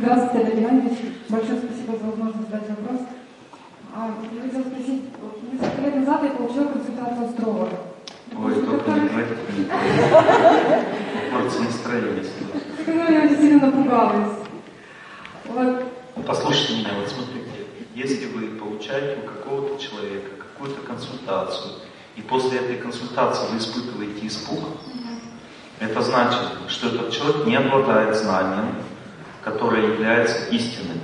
Здравствуйте, Олег Геннадьевич. Большое спасибо за возможность задать вопрос. А, я хотела спросить, вот несколько лет назад я получила консультацию астролога. Ой, только не говорите, Портится настроение. Когда я очень сильно напугалась. Вот. Послушайте меня, вот смотрите, если вы получаете у какого-то человека какую-то консультацию, и после этой консультации вы испытываете испуг, это значит, что этот человек не обладает знанием, которое является истиной.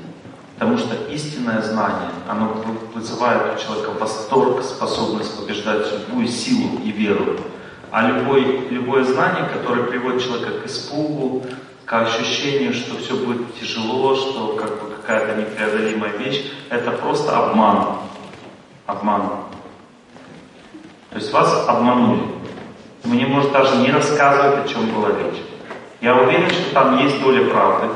Потому что истинное знание, оно вызывает у человека восторг, способность побеждать судьбу и силу и веру. А любой, любое знание, которое приводит человека к испугу, к ощущению, что все будет тяжело, что как бы какая-то непреодолимая вещь, это просто обман. Обман. То есть вас обманули. Мне может даже не рассказывать, о чем была речь. Я уверен, что там есть доля правды,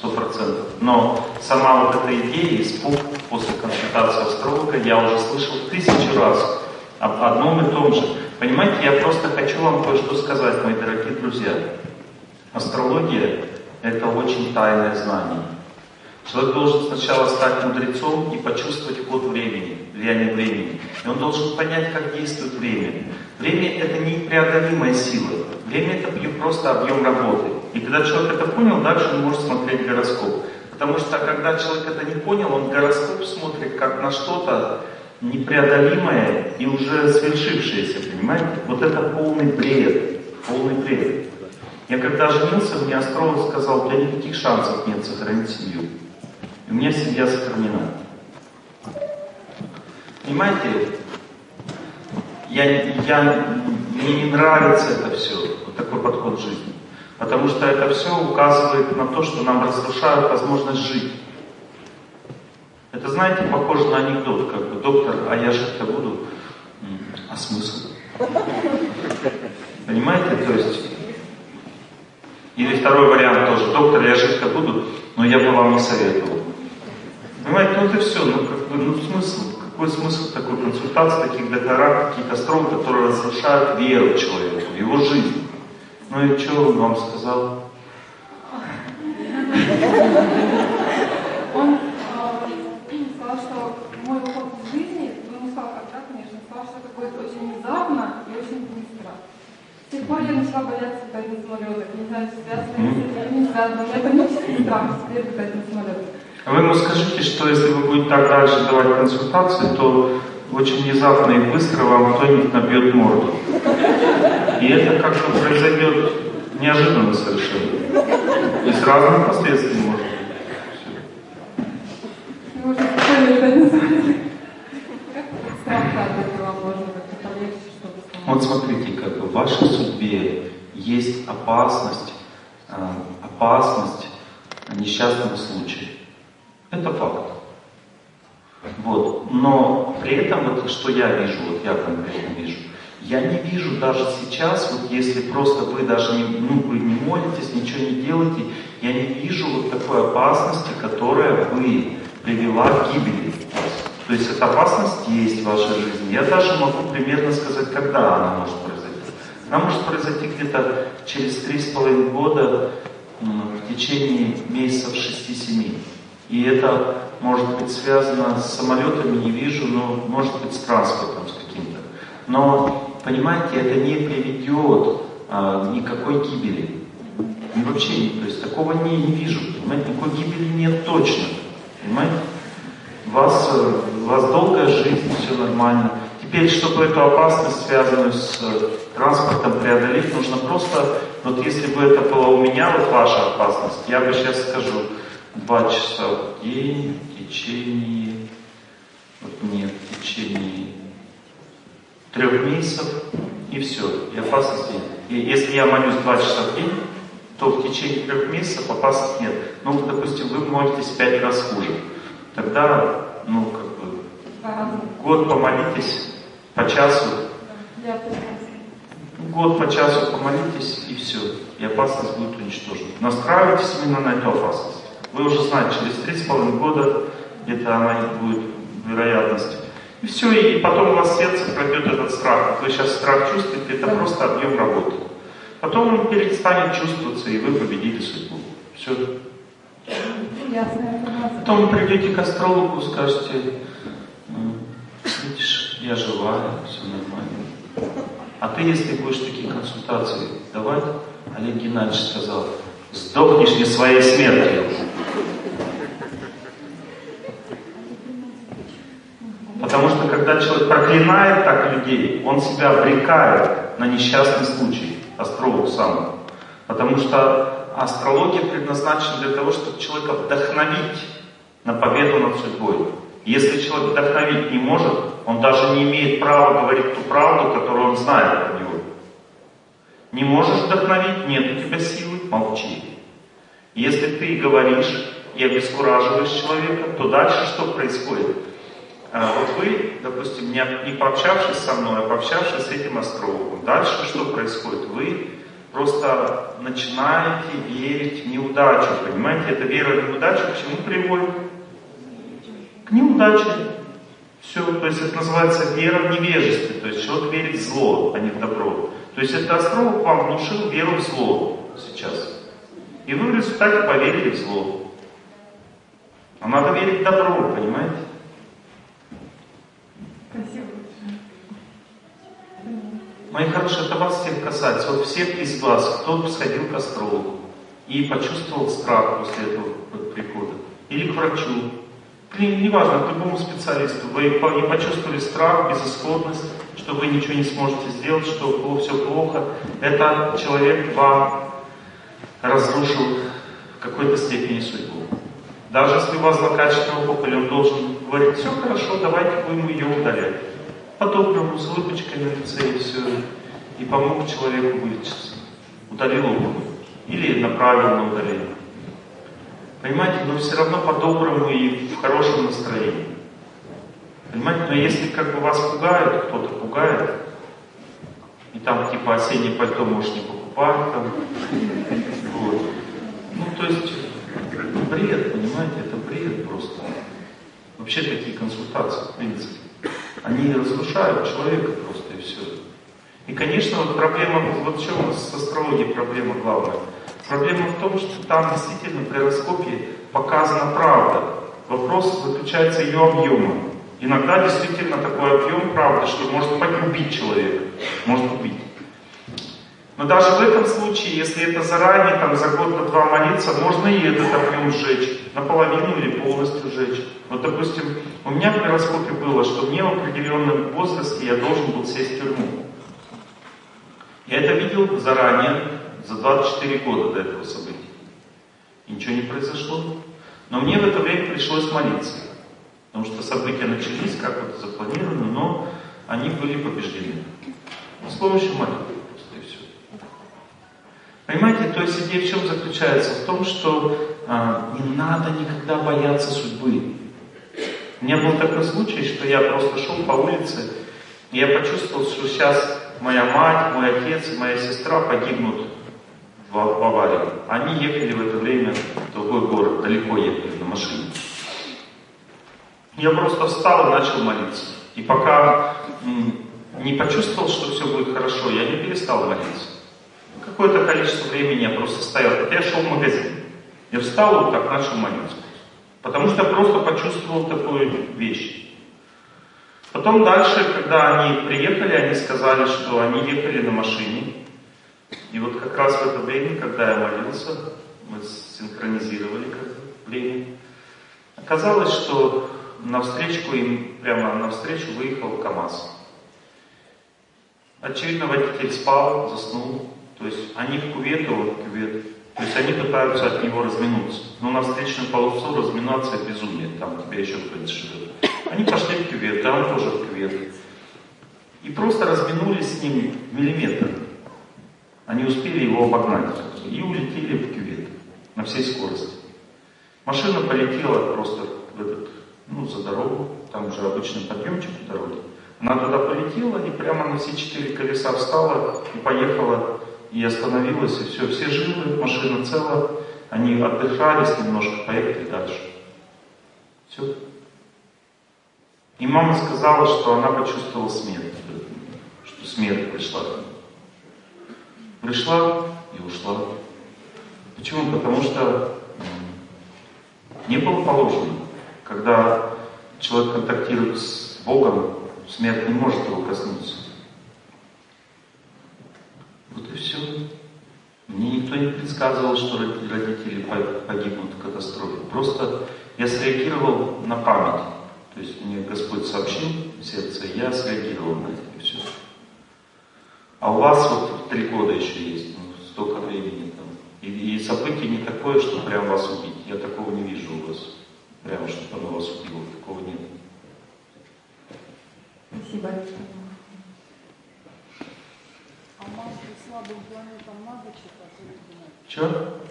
сто процентов. Но сама вот эта идея, испуг после консультации астролога, я уже слышал тысячу раз об одном и том же. Понимаете, я просто хочу вам кое-что сказать, мои дорогие друзья. Астрология – это очень тайное знание. Человек должен сначала стать мудрецом и почувствовать ход времени, влияние времени. И он должен понять, как действует время. Время – это непреодолимая сила. Время – это просто объем работы. И когда человек это понял, дальше он может смотреть гороскоп. Потому что когда человек это не понял, он гороскоп смотрит как на что-то непреодолимое и уже свершившееся, понимаете? Вот это полный бред, полный бред. Я когда женился, мне астролог сказал, у тебя никаких шансов нет сохранить семью. И у меня семья сохранена. Понимаете, я, я, мне не нравится это все, вот такой подход жизни. Потому что это все указывает на то, что нам разрушают возможность жить. Это, знаете, похоже на анекдот, как бы, доктор, а я жить-то буду, а смысл? Понимаете, то есть, или второй вариант тоже, доктор, я жить-то буду, но я бы вам не советовал. Понимаете, ну это все, ну как бы, ну смысл, какой смысл такой консультации, таких докторов, каких-то стром, которые разрушают веру человеку, его жизнь. Ну и что он вам сказал? Он э, сказал, что мой уход в жизни, ну не сказал когда, конечно, сказал, что это будет очень внезапно и очень быстро. С тех пор я начала бояться летать на самолетах. Не знаю, связано или не связано. У меня панический страх теперь летать на самолетах. А вы ему скажите, что если вы будете так дальше давать консультации, то очень внезапно и быстро вам кто-нибудь набьет морду. И это как бы произойдет неожиданно совершенно. И с разными последствиями может быть. Уже спокойно летать на самолетах. Как этот страх от этого можно полегче, чтобы? Вот смотрите, как бы в вашей судьбе есть опасность, э, опасность несчастного случая. Это факт. Вот. Но при этом, вот что я вижу, вот я конкретно вижу, я не вижу даже сейчас, вот если просто вы даже не, ну, вы не молитесь, ничего не делаете, я не вижу вот такой опасности, которая бы привела к гибели. То есть эта опасность есть в вашей жизни. Я даже могу примерно сказать, когда она может произойти. Она может произойти где-то через три с половиной года в течение месяцев 6-7. И это может быть связано с самолетами, не вижу, но может быть с транспортом, с каким-то. Но, понимаете, это не приведет а, никакой гибели. И вообще, то есть такого не, не вижу, понимаете, никакой гибели нет точно, понимаете? У вас, э, у вас долгая жизнь, все нормально. Теперь, чтобы эту опасность, связанную с э, транспортом, преодолеть, нужно просто, вот если бы это была у меня, вот ваша опасность, я бы сейчас скажу, два часа в день в течение, вот нет, в течение трех месяцев, и все, и опасности нет. И если я молюсь два часа в день, то в течение трех месяцев опасности нет. Ну, допустим, вы молитесь пять раз хуже. Тогда, ну, как бы, год помолитесь по часу, год по часу помолитесь, и все, и опасность будет уничтожена. Настраивайтесь именно на эту опасность. Вы уже знаете, через три с половиной года где-то она будет вероятность. И все, и потом у вас сердце пройдет этот страх. Вы сейчас страх чувствуете, это просто объем работы. Потом он перестанет чувствоваться, и вы победите судьбу. Все. Потом придете к астрологу, скажете, «Ну, видишь, я живая, все нормально. А ты, если будешь такие консультации давать, Олег Геннадьевич сказал, сдохнешь не своей смертью. Потому что когда человек проклинает так людей, он себя обрекает на несчастный случай, астролог сам. Потому что астрология предназначена для того, чтобы человека вдохновить на победу над судьбой. Если человек вдохновить не может, он даже не имеет права говорить ту правду, которую он знает про него. Не можешь вдохновить, нет у тебя силы, молчи. Если ты говоришь и обескураживаешь человека, то дальше что происходит? А, вот вы, допустим, не, пообщавшись со мной, а пообщавшись с этим астрологом, дальше что происходит? Вы просто начинаете верить в неудачу, понимаете? Эта вера в неудачу к чему приводит? К неудаче. Все, то есть это называется вера в невежестве, то есть человек верит в зло, а не в добро. То есть этот астролог вам внушил веру в зло сейчас. И вы в результате поверили в зло. А надо верить в добро, понимаете? Мои хорошие, это вас всех касается. Вот всех из вас, кто сходил к астрологу и почувствовал страх после этого прихода, или к врачу, или неважно, к любому специалисту, вы не почувствовали страх, безысходность, что вы ничего не сможете сделать, что все плохо, это человек вам разрушил в какой-то степени судьбу. Даже если у вас злокачественная опухоль, он должен говорить, все хорошо, давайте будем ее удалять по-доброму, с улыбочкой на лице и все. И помог человеку вылечиться. Удалил опухоль. Или направил на удаление. Понимаете, но все равно по-доброму и в хорошем настроении. Понимаете, но если как бы вас пугает, кто-то пугает, и там типа осеннее пальто можешь не покупать, там, вот. Ну, то есть, бред, понимаете, это бред просто. Вообще такие консультации, в принципе. Они разрушают человека просто и все. И, конечно, вот проблема, вот в чем с астрологией проблема главная. Проблема в том, что там действительно при раскопе показана правда. Вопрос заключается ее объемом. Иногда действительно такой объем правды, что может убить человека, может убить. Но даже в этом случае, если это заранее, там, за год на два молиться, можно и этот огнем сжечь, наполовину или полностью сжечь. Вот, допустим, у меня в гороскопе было, что мне в определенном возрасте я должен был сесть в тюрьму. Я это видел заранее, за 24 года до этого события. И ничего не произошло. Но мне в это время пришлось молиться. Потому что события начались как вот запланировано, но они были побеждены. С помощью молитвы. Понимаете, то есть идея в чем заключается? В том, что а, не надо никогда бояться судьбы. У меня был такой случай, что я просто шел по улице, и я почувствовал, что сейчас моя мать, мой отец моя сестра погибнут в, в аварии. Они ехали в это время в другой город, далеко ехали на машине. Я просто встал и начал молиться. И пока не почувствовал, что все будет хорошо, я не перестал молиться. Какое-то количество времени я просто стоял. Это я шел в магазин. Я встал и так начал молиться. Потому что просто почувствовал такую вещь. Потом дальше, когда они приехали, они сказали, что они ехали на машине. И вот как раз в это время, когда я молился, мы синхронизировали как время, оказалось, что навстречу им, прямо навстречу выехал КАМАЗ. Очевидно, водитель спал, заснул. То есть они в кювет, а он в кювет. То есть они пытаются от него разминуться. Но на встречную полосу разминаться безумие, там тебя еще кто-нибудь живет. Они пошли в кювет, он тоже в кювет. И просто разминулись с ним миллиметр. Они успели его обогнать. И улетели в кювет на всей скорости. Машина полетела просто в этот, ну, за дорогу. Там уже обычный подъемчик в дороге. Она туда полетела и прямо на все четыре колеса встала и поехала и остановилась, и все, все живы, машина цела, они отдыхались немножко, поехали дальше. Все. И мама сказала, что она почувствовала смерть, что смерть пришла Пришла и ушла. Почему? Потому что Не было положено. Когда человек контактирует с Богом, смерть не может его коснуться. Вот и все. Мне никто не предсказывал, что родители погибнут в катастрофе. Просто я среагировал на память. То есть мне Господь сообщил в сердце, я среагировал на это, и все. А у вас вот три года еще есть, ну, столько времени там. И, и событие не такое, что прям вас убить. Я такого не вижу у вас. Прямо, чтобы оно вас убило. Такого нет. Спасибо. А мантры слабым планетам надо читать или нет? Че?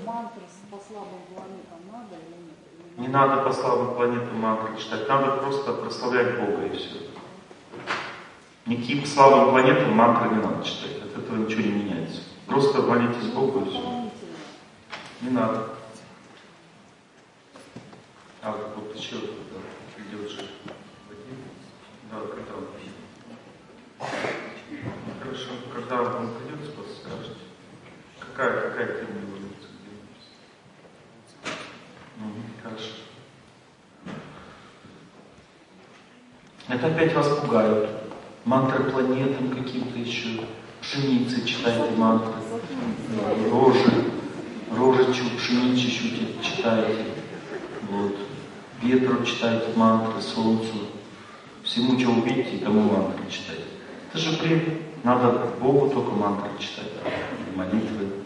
Мантры по слабым планетам надо или нет? Не надо по слабым планетам мантры читать, надо просто прославлять Бога и все. Никаким слабым планетам мантры не надо читать, от этого ничего не меняется. Просто молитесь Богу и все. Не надо. А вот еще идет же Да, когда он Хорошо, когда он придет, скажете. Какая, какая тема его Хорошо. Это опять вас пугают. Мантры планетам каким-то еще. Пшеницы читайте мантры. Рожи. Рожи пшеничищу читайте. Вот. Ветру читайте мантры, солнцу. Всему, что увидите, тому мантры читайте. Это же бред. Надо Богу только мантры читать. Молитвы.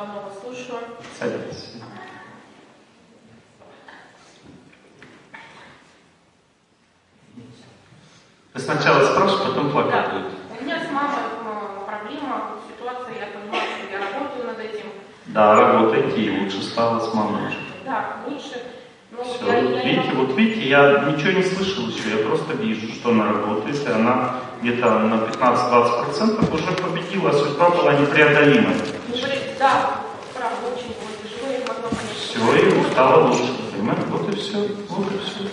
Давно вас слушаю. Садитесь. Вы сначала спрашиваете, потом плакать Да. У меня с мамой проблема, ситуация, я понимаю, что я работаю над этим. Да, работайте, и лучше стало с мамой уже. Да, лучше. Но Все, я, я не видите, могу- вот видите, я ничего не слышал еще, я просто вижу, что она работает, и она где-то на 15-20% уже победила, а судьба была непреодолимой. Ну, Да, правда, очень было тяжело, я могла понять. Все, и стало лучше, понимаете? Вот и все, вот и все.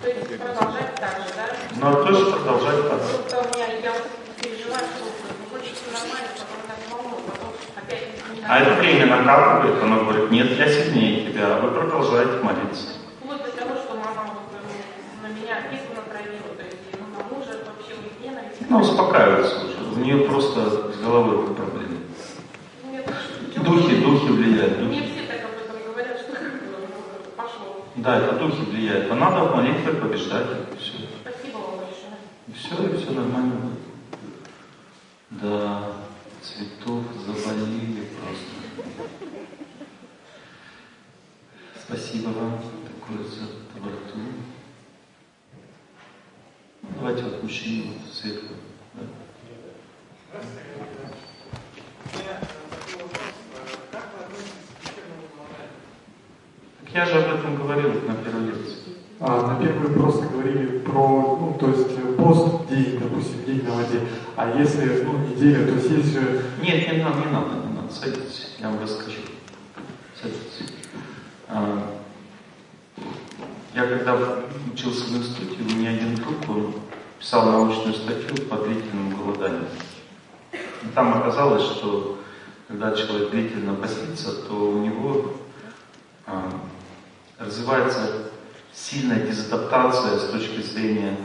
То есть продолжать так же, да? Ну, а точно продолжать так. Просто у меня, я переживаю, что хочется нормально, потом так волну, потом опять А это время накапливает, оно говорит, нет, я сильнее тебя, а вы продолжаете молиться. Вплоть до того, что мама вот, ну, на меня письма натравила, то есть, ну, на мужа вообще ненависть. Ну, успокаивается уже, у нее просто с головой проблемы. Духи, духи влияют. Мне Духи. все так об этом говорят, что ну, пошло. Да, это духи влияют. А надо в молитве побеждать, все. Спасибо вам большое. И все, и все нормально будет. Да, цветов завалили просто. Спасибо вам такое за доброту. Давайте вот мужчину вот светлую. Да. Так я же об этом говорил на первой лекции. А, на первый просто говорили про, ну, то есть э, пост день, допустим, день на воде. А если, ну, неделя, то есть же Нет, не надо, не надо, не надо. Садитесь, я вам расскажу. Садитесь. А, Я когда учился в институте, у меня один друг, он писал научную статью по длительному голоданию. И там оказалось, что когда человек длительно постится, то у него а, развивается сильная дезадаптация с точки зрения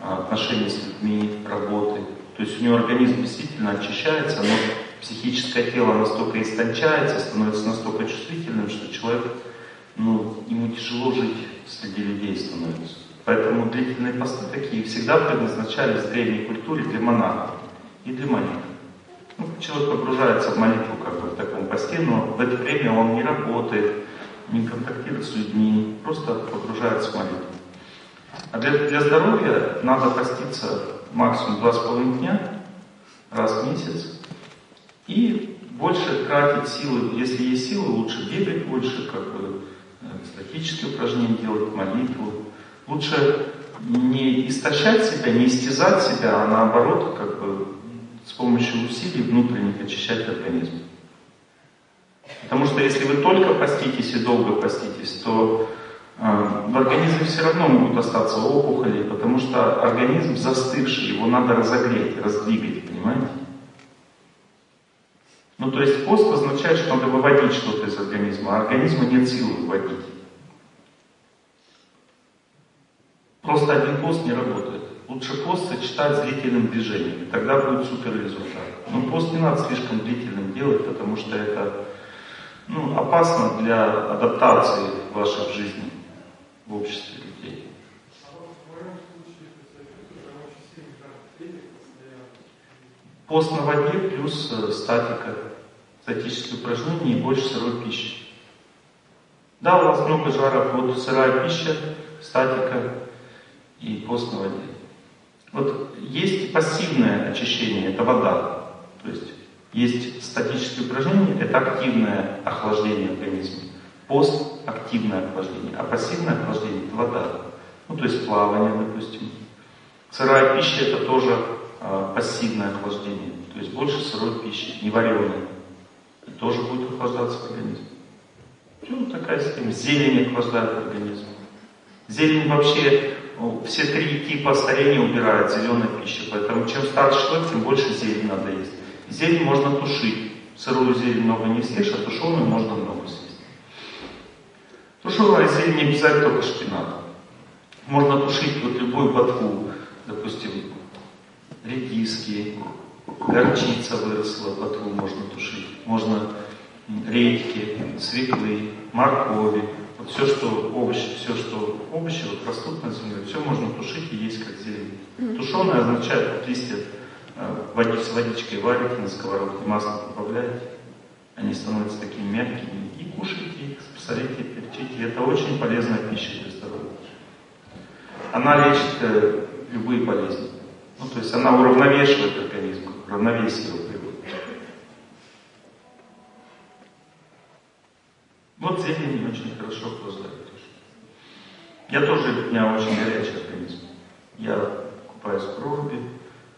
а, отношений с людьми, работы. То есть у него организм действительно очищается, но психическое тело настолько истончается, становится настолько чувствительным, что человек, ну, ему тяжело жить среди людей становится. Поэтому длительные посты такие всегда предназначались в древней культуре для монахов и для молитв. Ну, человек погружается в молитву как бы в таком посте, но в это время он не работает, не контактирует с людьми, просто погружается в молитву. А для, для здоровья надо поститься максимум два с половиной дня, раз в месяц, и больше тратить силы, если есть силы, лучше бегать больше, как бы э, статические упражнения делать, молитву. Лучше не истощать себя, не истязать себя, а наоборот, как бы с помощью усилий внутренних очищать организм. Потому что если вы только поститесь и долго поститесь, то э, в организме все равно могут остаться опухоли, потому что организм застывший, его надо разогреть, раздвигать, понимаете? Ну, то есть пост означает, что надо выводить что-то из организма, а организма нет силы выводить. Просто один пост не работает. Лучше пост сочетать с длительным движением, тогда будет супер результат. Но пост не надо слишком длительным делать, потому что это ну, опасно для адаптации вашей жизни в обществе людей. Пост на воде плюс э, статика, статические упражнения и больше сырой пищи. Да, у вас много жара, вот сырая пища, статика и пост на воде. Вот есть пассивное очищение, это вода. То есть есть статические упражнения, это активное охлаждение организма. Пост – активное охлаждение, а пассивное охлаждение – это вода. Ну, то есть плавание, допустим, Сырая пища это тоже э, пассивное охлаждение. То есть больше сырой пищи, не вареной. И тоже будет охлаждаться организм. Ну, такая система. Зелень охлаждает организм. Зелень вообще, ну, все три типа старения убирает зеленая пища. Поэтому чем старше человек, тем больше зелень надо есть. Зелень можно тушить. Сырую зелень много не съешь, а тушеную можно много съесть. Тушеная зелень не обязательно только шпинат. Можно тушить вот любую ботву, допустим, редиски, горчица выросла, ботву можно тушить. Можно редьки, свеклы, моркови, вот все, что овощи, все, что овощи вот растут на земле, все можно тушить и есть как зелень. Тушеное означает, вот листья э, с водичкой варите на сковородке, масло добавляете, они становятся такими мягкими, и кушайте их, солите, перчите. Это очень полезная пища для здоровья. Она лечит э, любые болезни. Ну, то есть она уравновешивает организм, равновесие его приводит. Вот зелень очень хорошо охлаждает. Я тоже, у меня очень горячий организм. Я купаюсь в проруби,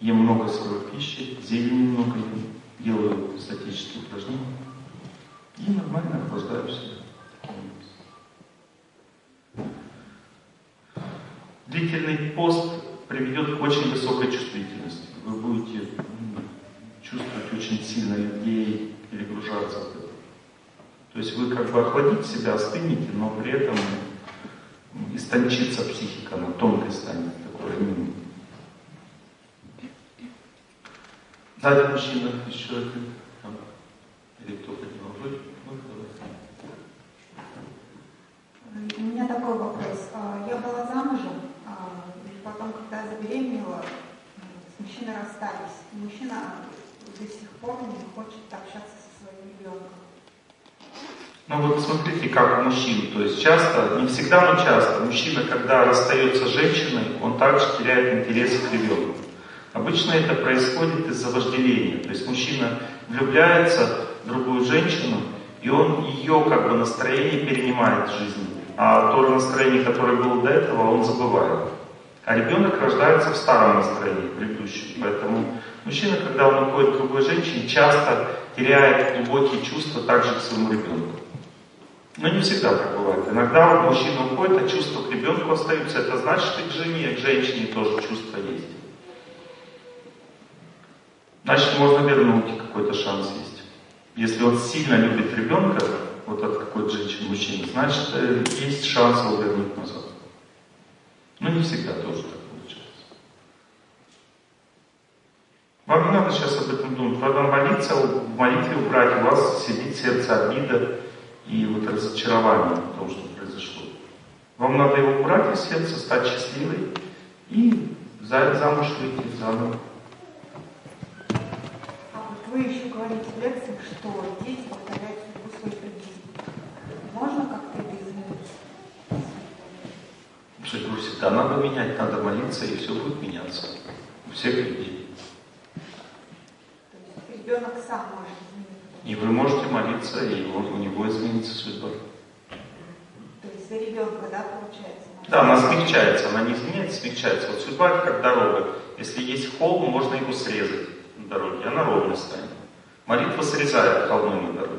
ем много сырой пищи, зелени много ем, делаю статические упражнения и нормально охлаждаю себя. Длительный пост приведет к очень высокой чувствительности. Вы будете чувствовать очень сильно людей, перегружаться. То есть вы как бы охладите себя, остынете, но при этом истончится психика, она тонкой станет, такой минимум. Сзади мужчина еще один. Или кто? Вы? Вы У меня такой вопрос. Я была замужем, а, потом, когда забеременела, с мужчиной расстались. Мужчина до сих пор не хочет общаться со своим ребенком. Ну вот смотрите, как у мужчин. То есть часто, не всегда, но часто, мужчина, когда расстается с женщиной, он также теряет интерес к ребенку. Обычно это происходит из-за вожделения. То есть мужчина влюбляется в другую женщину, и он ее как бы настроение перенимает в жизни. А то настроение, которое было до этого, он забывает. А ребенок рождается в старом настроении, предыдущем. Поэтому мужчина, когда он уходит к другой женщине, часто теряет глубокие чувства также к своему ребенку. Но не всегда так бывает. Иногда мужчина уходит, а чувства к ребенку остаются. Это значит, и к жене, и к женщине тоже чувства есть. Значит, можно вернуть, какой-то шанс есть. Если он сильно любит ребенка, вот от какой-то женщины, мужчины, значит, э, есть шанс его вернуть назад. Но не всегда тоже так получается. Вам не надо сейчас об этом думать. Надо молиться, в молитве убрать у вас сидит сердце обида и вот разочарование в том, что произошло. Вам надо его убрать из сердца, стать счастливой и замуж выйти заново. Вы еще говорите в лекциях, что дети повторяют судьбу своих родителей. Можно как-то это изменить? Судьбу всегда надо менять, надо молиться, и все будет меняться. У всех людей. То есть ребенок сам может изменить. И вы можете молиться, и у него изменится судьба. То есть за ребенка, да, получается? Да, она смягчается, она не изменяется, смягчается. Вот судьба это как дорога. Если есть холм, можно его срезать на дороге, она ровно станет. Молитва срезает холмы на дороге.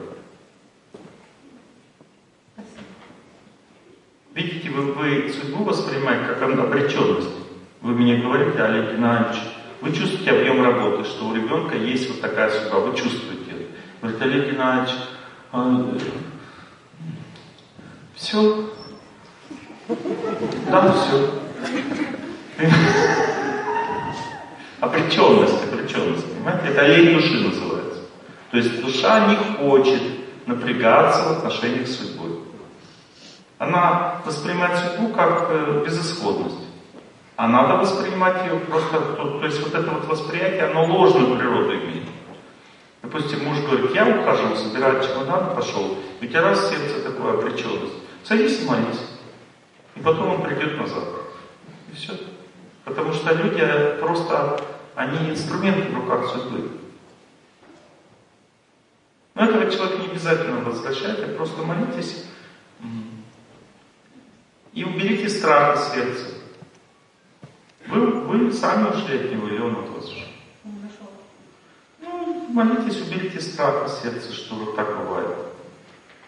Видите, вы, вы судьбу воспринимаете как обреченность. Вы мне говорите, Олег Геннадьевич, вы чувствуете объем работы, что у ребенка есть вот такая судьба, вы чувствуете это. Говорит, Олег Геннадьевич, а, все? Да, все. Обреченность, обреченность, понимаете? Это олень души называется. То есть душа не хочет напрягаться в отношениях с судьбой. Она воспринимает судьбу как э, безысходность. А надо воспринимать ее просто, то, то есть вот это вот восприятие, оно ложную природу имеет. Допустим, муж говорит, я ухожу, собираю чемодан, пошел. И у раз сердце такое обреченность. Садись и молись. И потом он придет назад. И все. Потому что люди просто, они инструменты в руках судьбы. Но этого человека не обязательно возвращать, просто молитесь и уберите страх из сердца. Вы, вы сами ушли от него, или он от вас ушел? Ну, молитесь, уберите страх из сердца, что вот так бывает.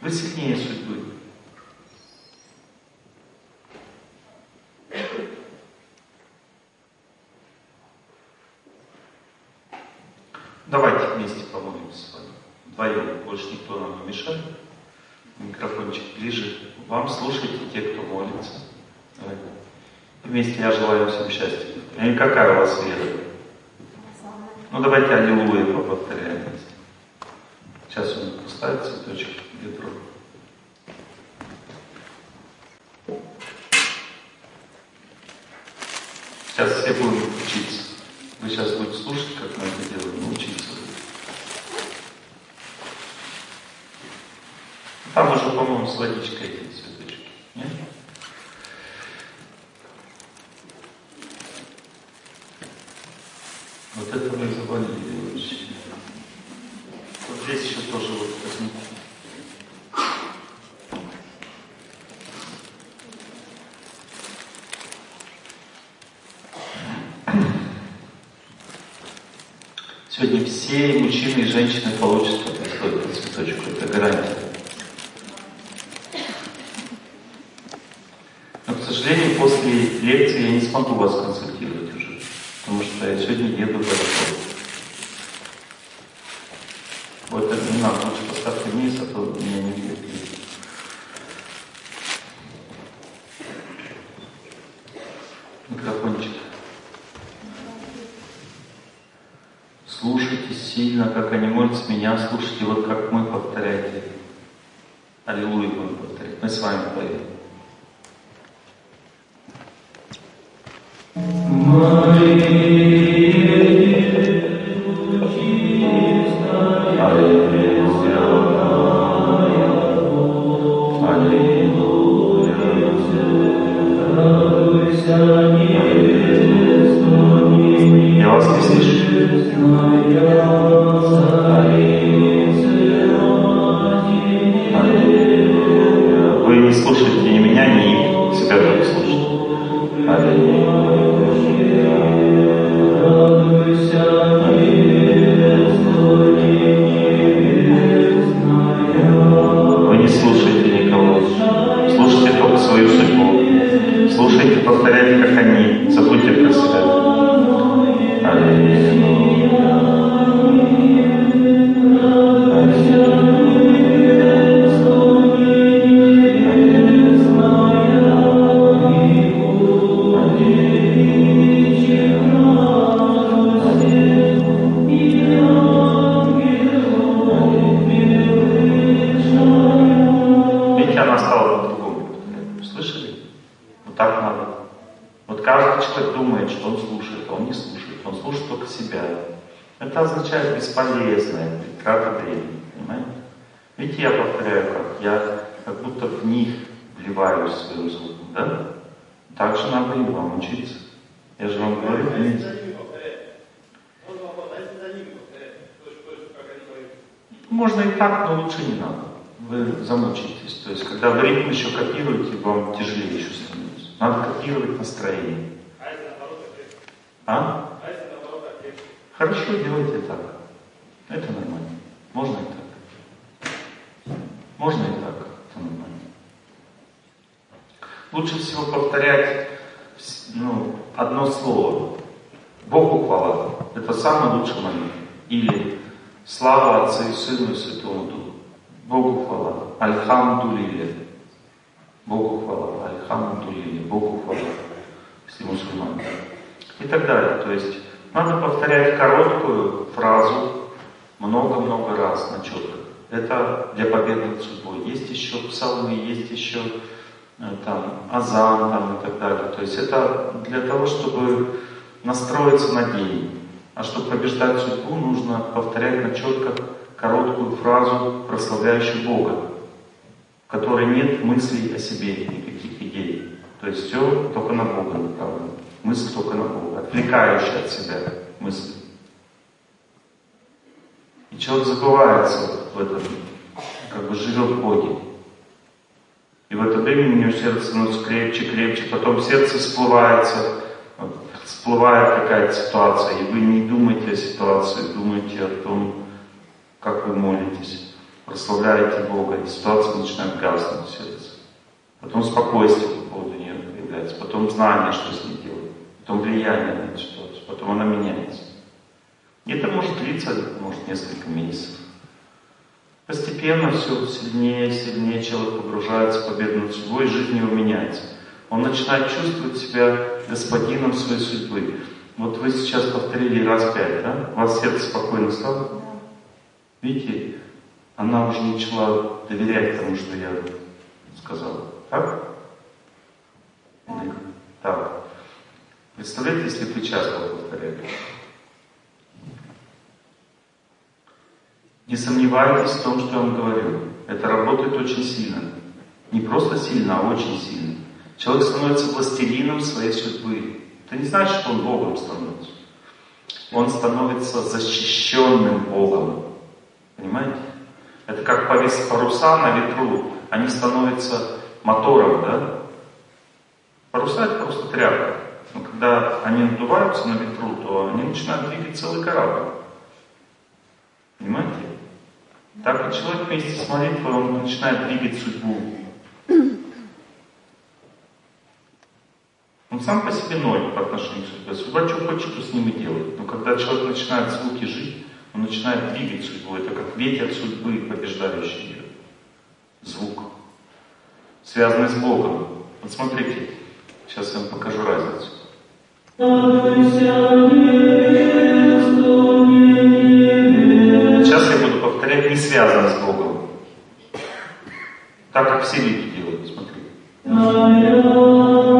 Вы сильнее судьбы. Давайте вместе помолимся с вами. Вдвоем, больше никто нам не мешает. Микрофончик ближе. Вам слушайте те, кто молится. Давайте. Вместе я желаю всем счастья. И какая у вас вера? Ну давайте аллилуйя повторяем. Сейчас он поставит цветочек в ведро. Сейчас все будем учиться. Вы сейчас будете слушать, как мы это делаем, учиться. Там уже, по-моему, с водичкой эти цветочки. Нет? Вот это мы завалили вообще. Вот здесь еще тоже вот возьмите. Сегодня все мужчины и женщины получат по цветочку. Это гарантия. Но, к сожалению, после лекции я не смогу вас консультировать уже, потому что я сегодня еду в То есть это для того, чтобы настроиться на день. А чтобы побеждать судьбу, нужно повторять на четко короткую фразу, прославляющую Бога, в которой нет мыслей о себе, никаких идей. То есть все только на Бога направлено. Мысль только на Бога, отвлекающая от себя мысль. И человек забывается в этом, как бы живет в Боге. И в это время у него сердце становится крепче, крепче, потом сердце всплывается, всплывает какая-то ситуация, и вы не думаете о ситуации, думаете о том, как вы молитесь, прославляете Бога, и ситуация начинает гаснуть в сердце. Потом спокойствие по поводу нее появляется, потом знание, что с ней делать, потом влияние на ситуацию, потом она меняется. И это может длиться, может, несколько месяцев. Постепенно все сильнее и сильнее человек погружается в победу над судьбой, и жизнь его меняется. Он начинает чувствовать себя господином своей судьбы. Вот вы сейчас повторили раз пять, да? У вас сердце спокойно стало? Видите, она уже начала доверять тому, что я сказал. Так? Так. Представляете, если бы часто повторяли? Не сомневайтесь в том, что я вам говорю. Это работает очень сильно. Не просто сильно, а очень сильно. Человек становится властелином своей судьбы. Это не значит, что он Богом становится. Он становится защищенным Богом. Понимаете? Это как паруса на ветру. Они становятся мотором, да? Паруса это просто тряпка. Но когда они надуваются на ветру, то они начинают двигать целый корабль. Понимаете? Так и человек вместе с молитвой, он начинает двигать судьбу. Он сам по себе ноль по отношению к судьбе. Судьба что хочет, что с ним и делает. Но когда человек начинает звуки жить, он начинает двигать судьбу. Это как ветер судьбы, побеждающий ее. Звук. Связанный с Богом. Вот смотрите, сейчас я вам покажу разницу. Не связано с Богом. Так как все люди делают, смотри.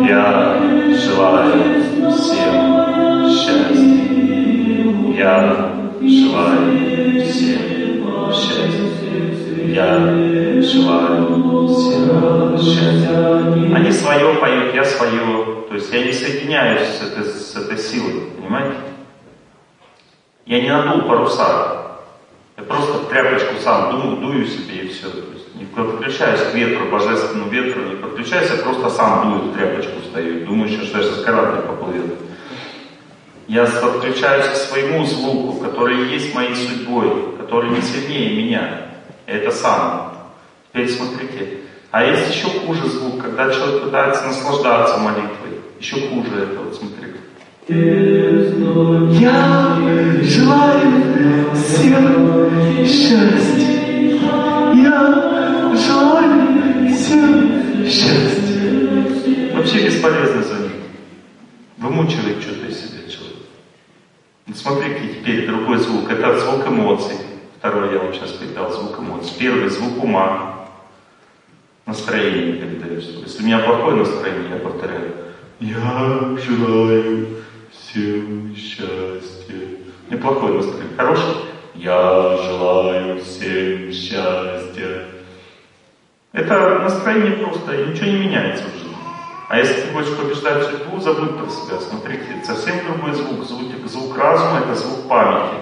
Я желаю всем счастья. Я желаю всем счастья. Я желаю всем счастья. Они свое поют, я свое. То есть я не соединяюсь с этой, с этой силой, понимаете? Я не надул паруса. Просто тряпочку сам дую, дую себе и все. То есть не подключаюсь к ветру, божественному ветру, не подключаюсь, я просто сам дую тряпочку стою. Думаю, что я с корабль поплывет. Я подключаюсь к своему звуку, который есть моей судьбой, который не сильнее меня. Это сам. Теперь смотрите. А есть еще хуже звук, когда человек пытается наслаждаться молитвой. Еще хуже это, вот смотрите. Я желаю всем счастья. Я желаю всем счастья. Вообще бесполезно за ним. Вымучивает что-то из себя человек. Вот смотрите теперь другой звук. Это звук эмоций. Второй я вам сейчас передал звук эмоций. Первый звук ума. Настроение передается. Если у меня плохое настроение, я повторяю. Я желаю всем счастья. Неплохое настроение. Хорошее? Я желаю всем счастья. Это настроение просто, ничего не меняется в жизни. А если ты хочешь побеждать судьбу, забудь про себя. Смотрите, это совсем другой звук. Звук, звук разума это звук памяти.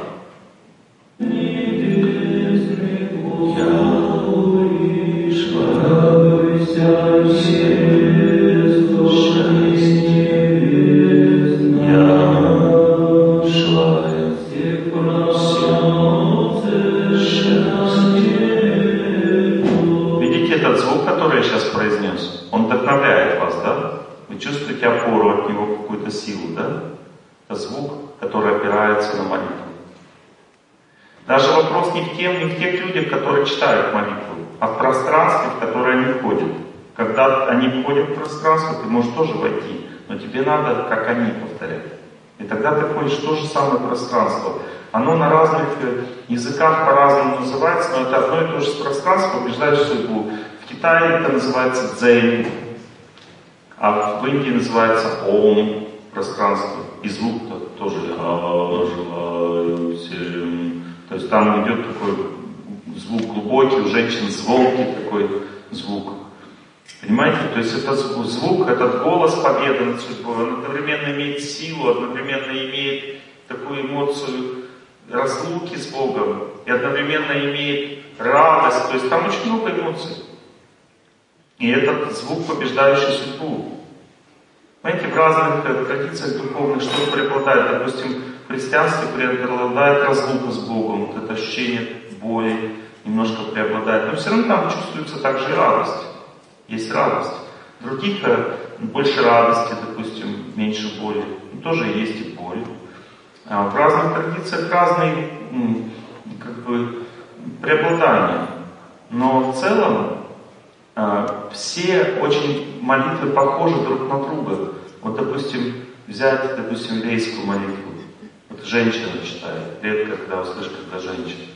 Я Чувствуете опору от него, какую-то силу, да? Это звук, который опирается на молитву. Даже вопрос не в, тем, не в тех людях, которые читают молитву, а в пространстве, в которое они входят. Когда они входят в пространство, ты можешь тоже войти, но тебе надо, как они, повторять. И тогда ты входишь в то же самое пространство. Оно на разных э, языках по-разному называется, но это одно и то же пространство, побеждаешь судьбу. В Китае это называется дзен, а в Индии называется ом пространство. И звук -то тоже всем. То есть там идет такой звук глубокий, у женщин звонкий такой звук. Понимаете? То есть этот звук, этот голос победы над судьбой, он одновременно имеет силу, одновременно имеет такую эмоцию разлуки с Богом и одновременно имеет радость. То есть там очень много эмоций. И этот звук, побеждающий судьбу. Знаете, в разных э, традициях духовных что преобладает. Допустим, в христианстве преобладает разлука с Богом, вот это ощущение боли немножко преобладает. Но все равно там чувствуется также радость. Есть радость. В других э, больше радости, допустим, меньше боли. Ну, тоже есть и боль. А в разных традициях разные как бы, преобладания. Но в целом все очень молитвы похожи друг на друга. Вот, допустим, взять, допустим, еврейскую молитву. Вот женщина читает. Редко, когда услышишь, когда женщина.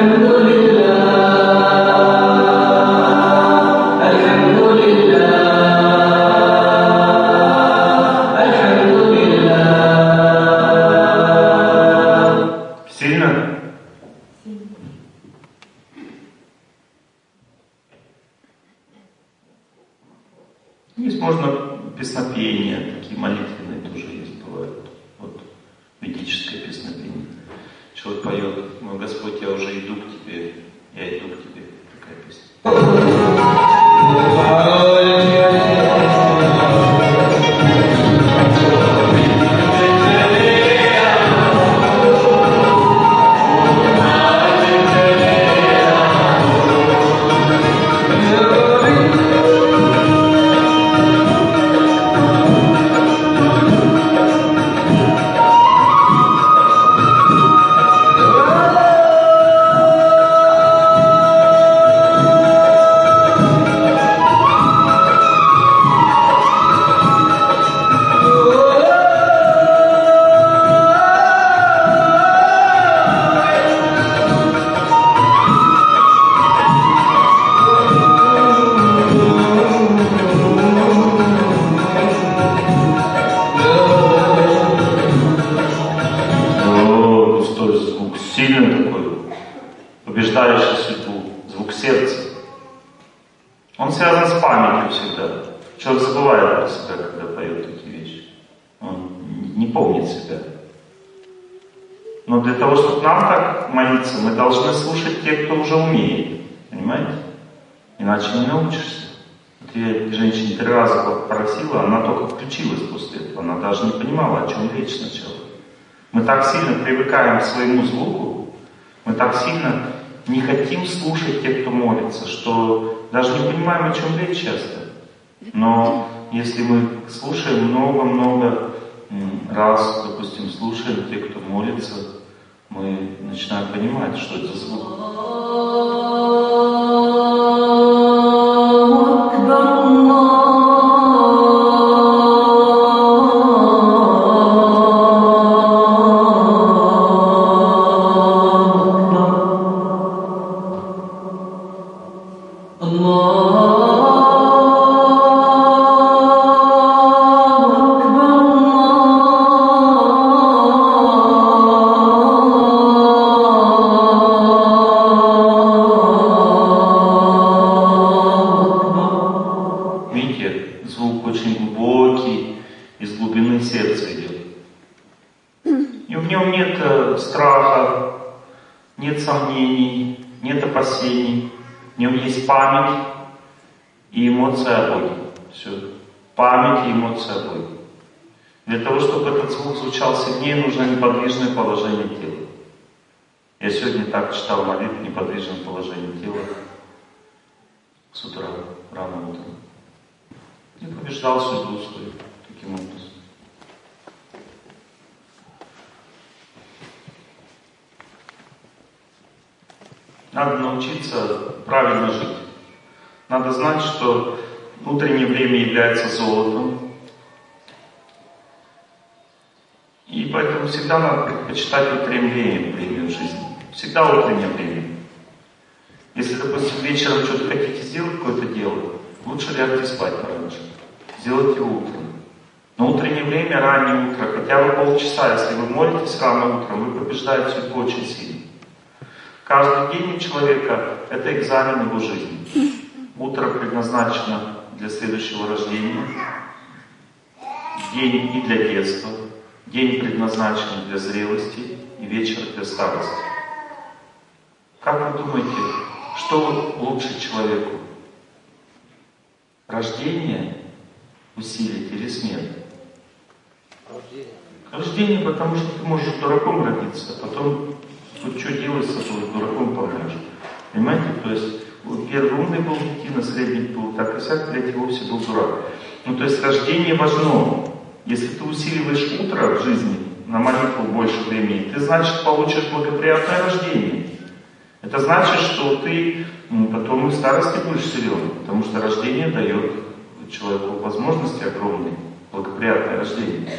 Hallelujah. Предназначено для следующего рождения, день и для детства, день предназначен для зрелости и вечер для старости. Как вы думаете, что лучше человеку? Рождение усилить или смерть? Рождение. Рождение, потому что ты можешь дураком родиться, а потом вот что делать с тобой, дураком помрешь. Понимаете? То есть вот первый умный был детина, средний был так и сяк, третий вовсе был дурак. Ну рождение важно. Если ты усиливаешь утро в жизни, на молитву больше времени, ты, значит, получишь благоприятное рождение. Это значит, что ты ну, потом и в старости будешь силен, потому что рождение дает человеку возможности огромные, благоприятное рождение.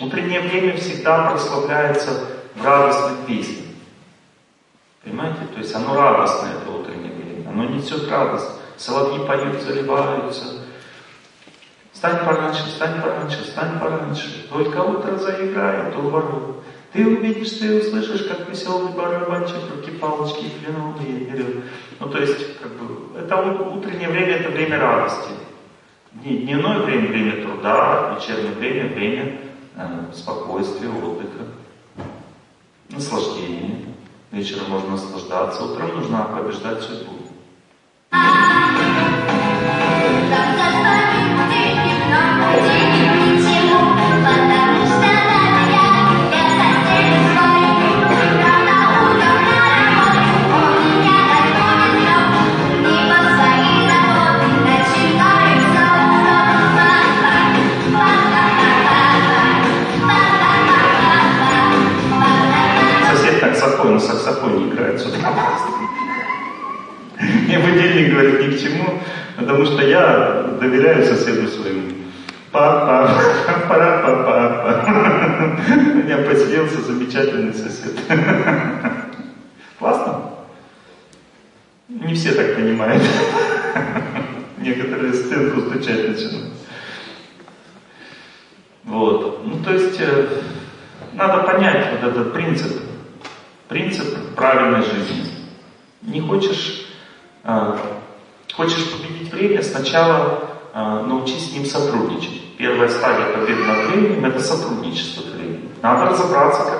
Утреннее время всегда прославляется в радостных песнях. Понимаете? То есть оно радостное, это утреннее время. Оно несет радость. Соловьи поют, заливаются. Встань пораньше, встань пораньше, встань пораньше. Только утро заиграет у ворот. Ты увидишь, ты услышишь, как веселый барабанчик руки палочки и кленовые берет. Ну, то есть, как бы, это утреннее время, это время радости. Дневное время, время труда, вечернее время, время э, спокойствия, отдыха, наслаждения. Вечером можно наслаждаться, утром нужно побеждать судьбу.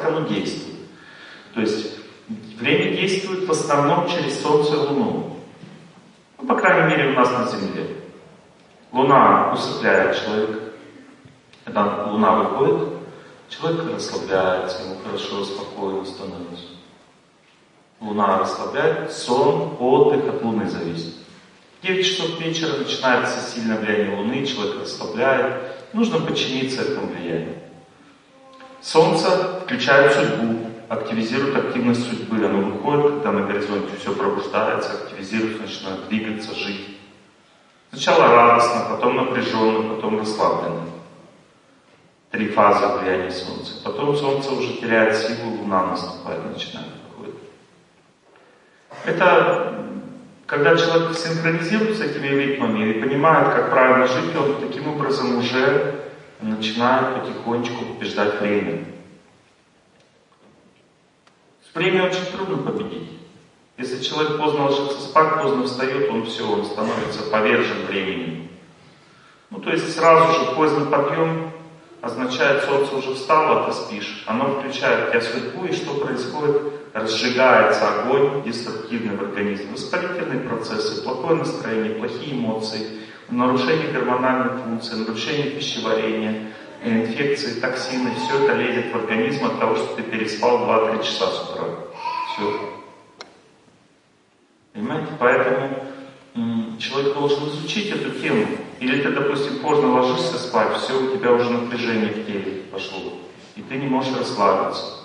Как оно действует. То есть, время действует в основном через Солнце и Луну. Ну, по крайней мере, у нас на Земле. Луна усыпляет человека. Когда Луна выходит, человек расслабляется, ему хорошо, спокойно становится. Луна расслабляет, сон, отдых от Луны зависит. 9 часов вечера начинается сильное влияние Луны, человек расслабляет. Нужно подчиниться этому влиянию. Солнце включает судьбу, активизирует активность судьбы. Оно выходит, когда на горизонте все пробуждается, активизируется, начинает двигаться, жить. Сначала радостно, потом напряженно, потом расслабленно. Три фазы влияния Солнца. Потом Солнце уже теряет силу, Луна наступает, начинает выходить. Это когда человек синхронизирует с этими ритмами и понимает, как правильно жить, он таким образом уже начинает потихонечку побеждать время. Время очень трудно победить. Если человек поздно ложится спать, поздно встает, он все, он становится повержен временем. Ну, то есть сразу же поздний подъем означает, солнце уже встало, а ты спишь. Оно включает в тебя судьбу, и что происходит? Разжигается огонь деструктивный в организме. Воспалительные процессы, плохое настроение, плохие эмоции, нарушение гормональной функции, нарушение пищеварения, инфекции, токсины, все это лезет в организм от того, что ты переспал 2-3 часа с утра. Все. Понимаете? Поэтому человек должен изучить эту тему. Или ты, допустим, поздно ложишься спать, все, у тебя уже напряжение в теле пошло. И ты не можешь расслабиться.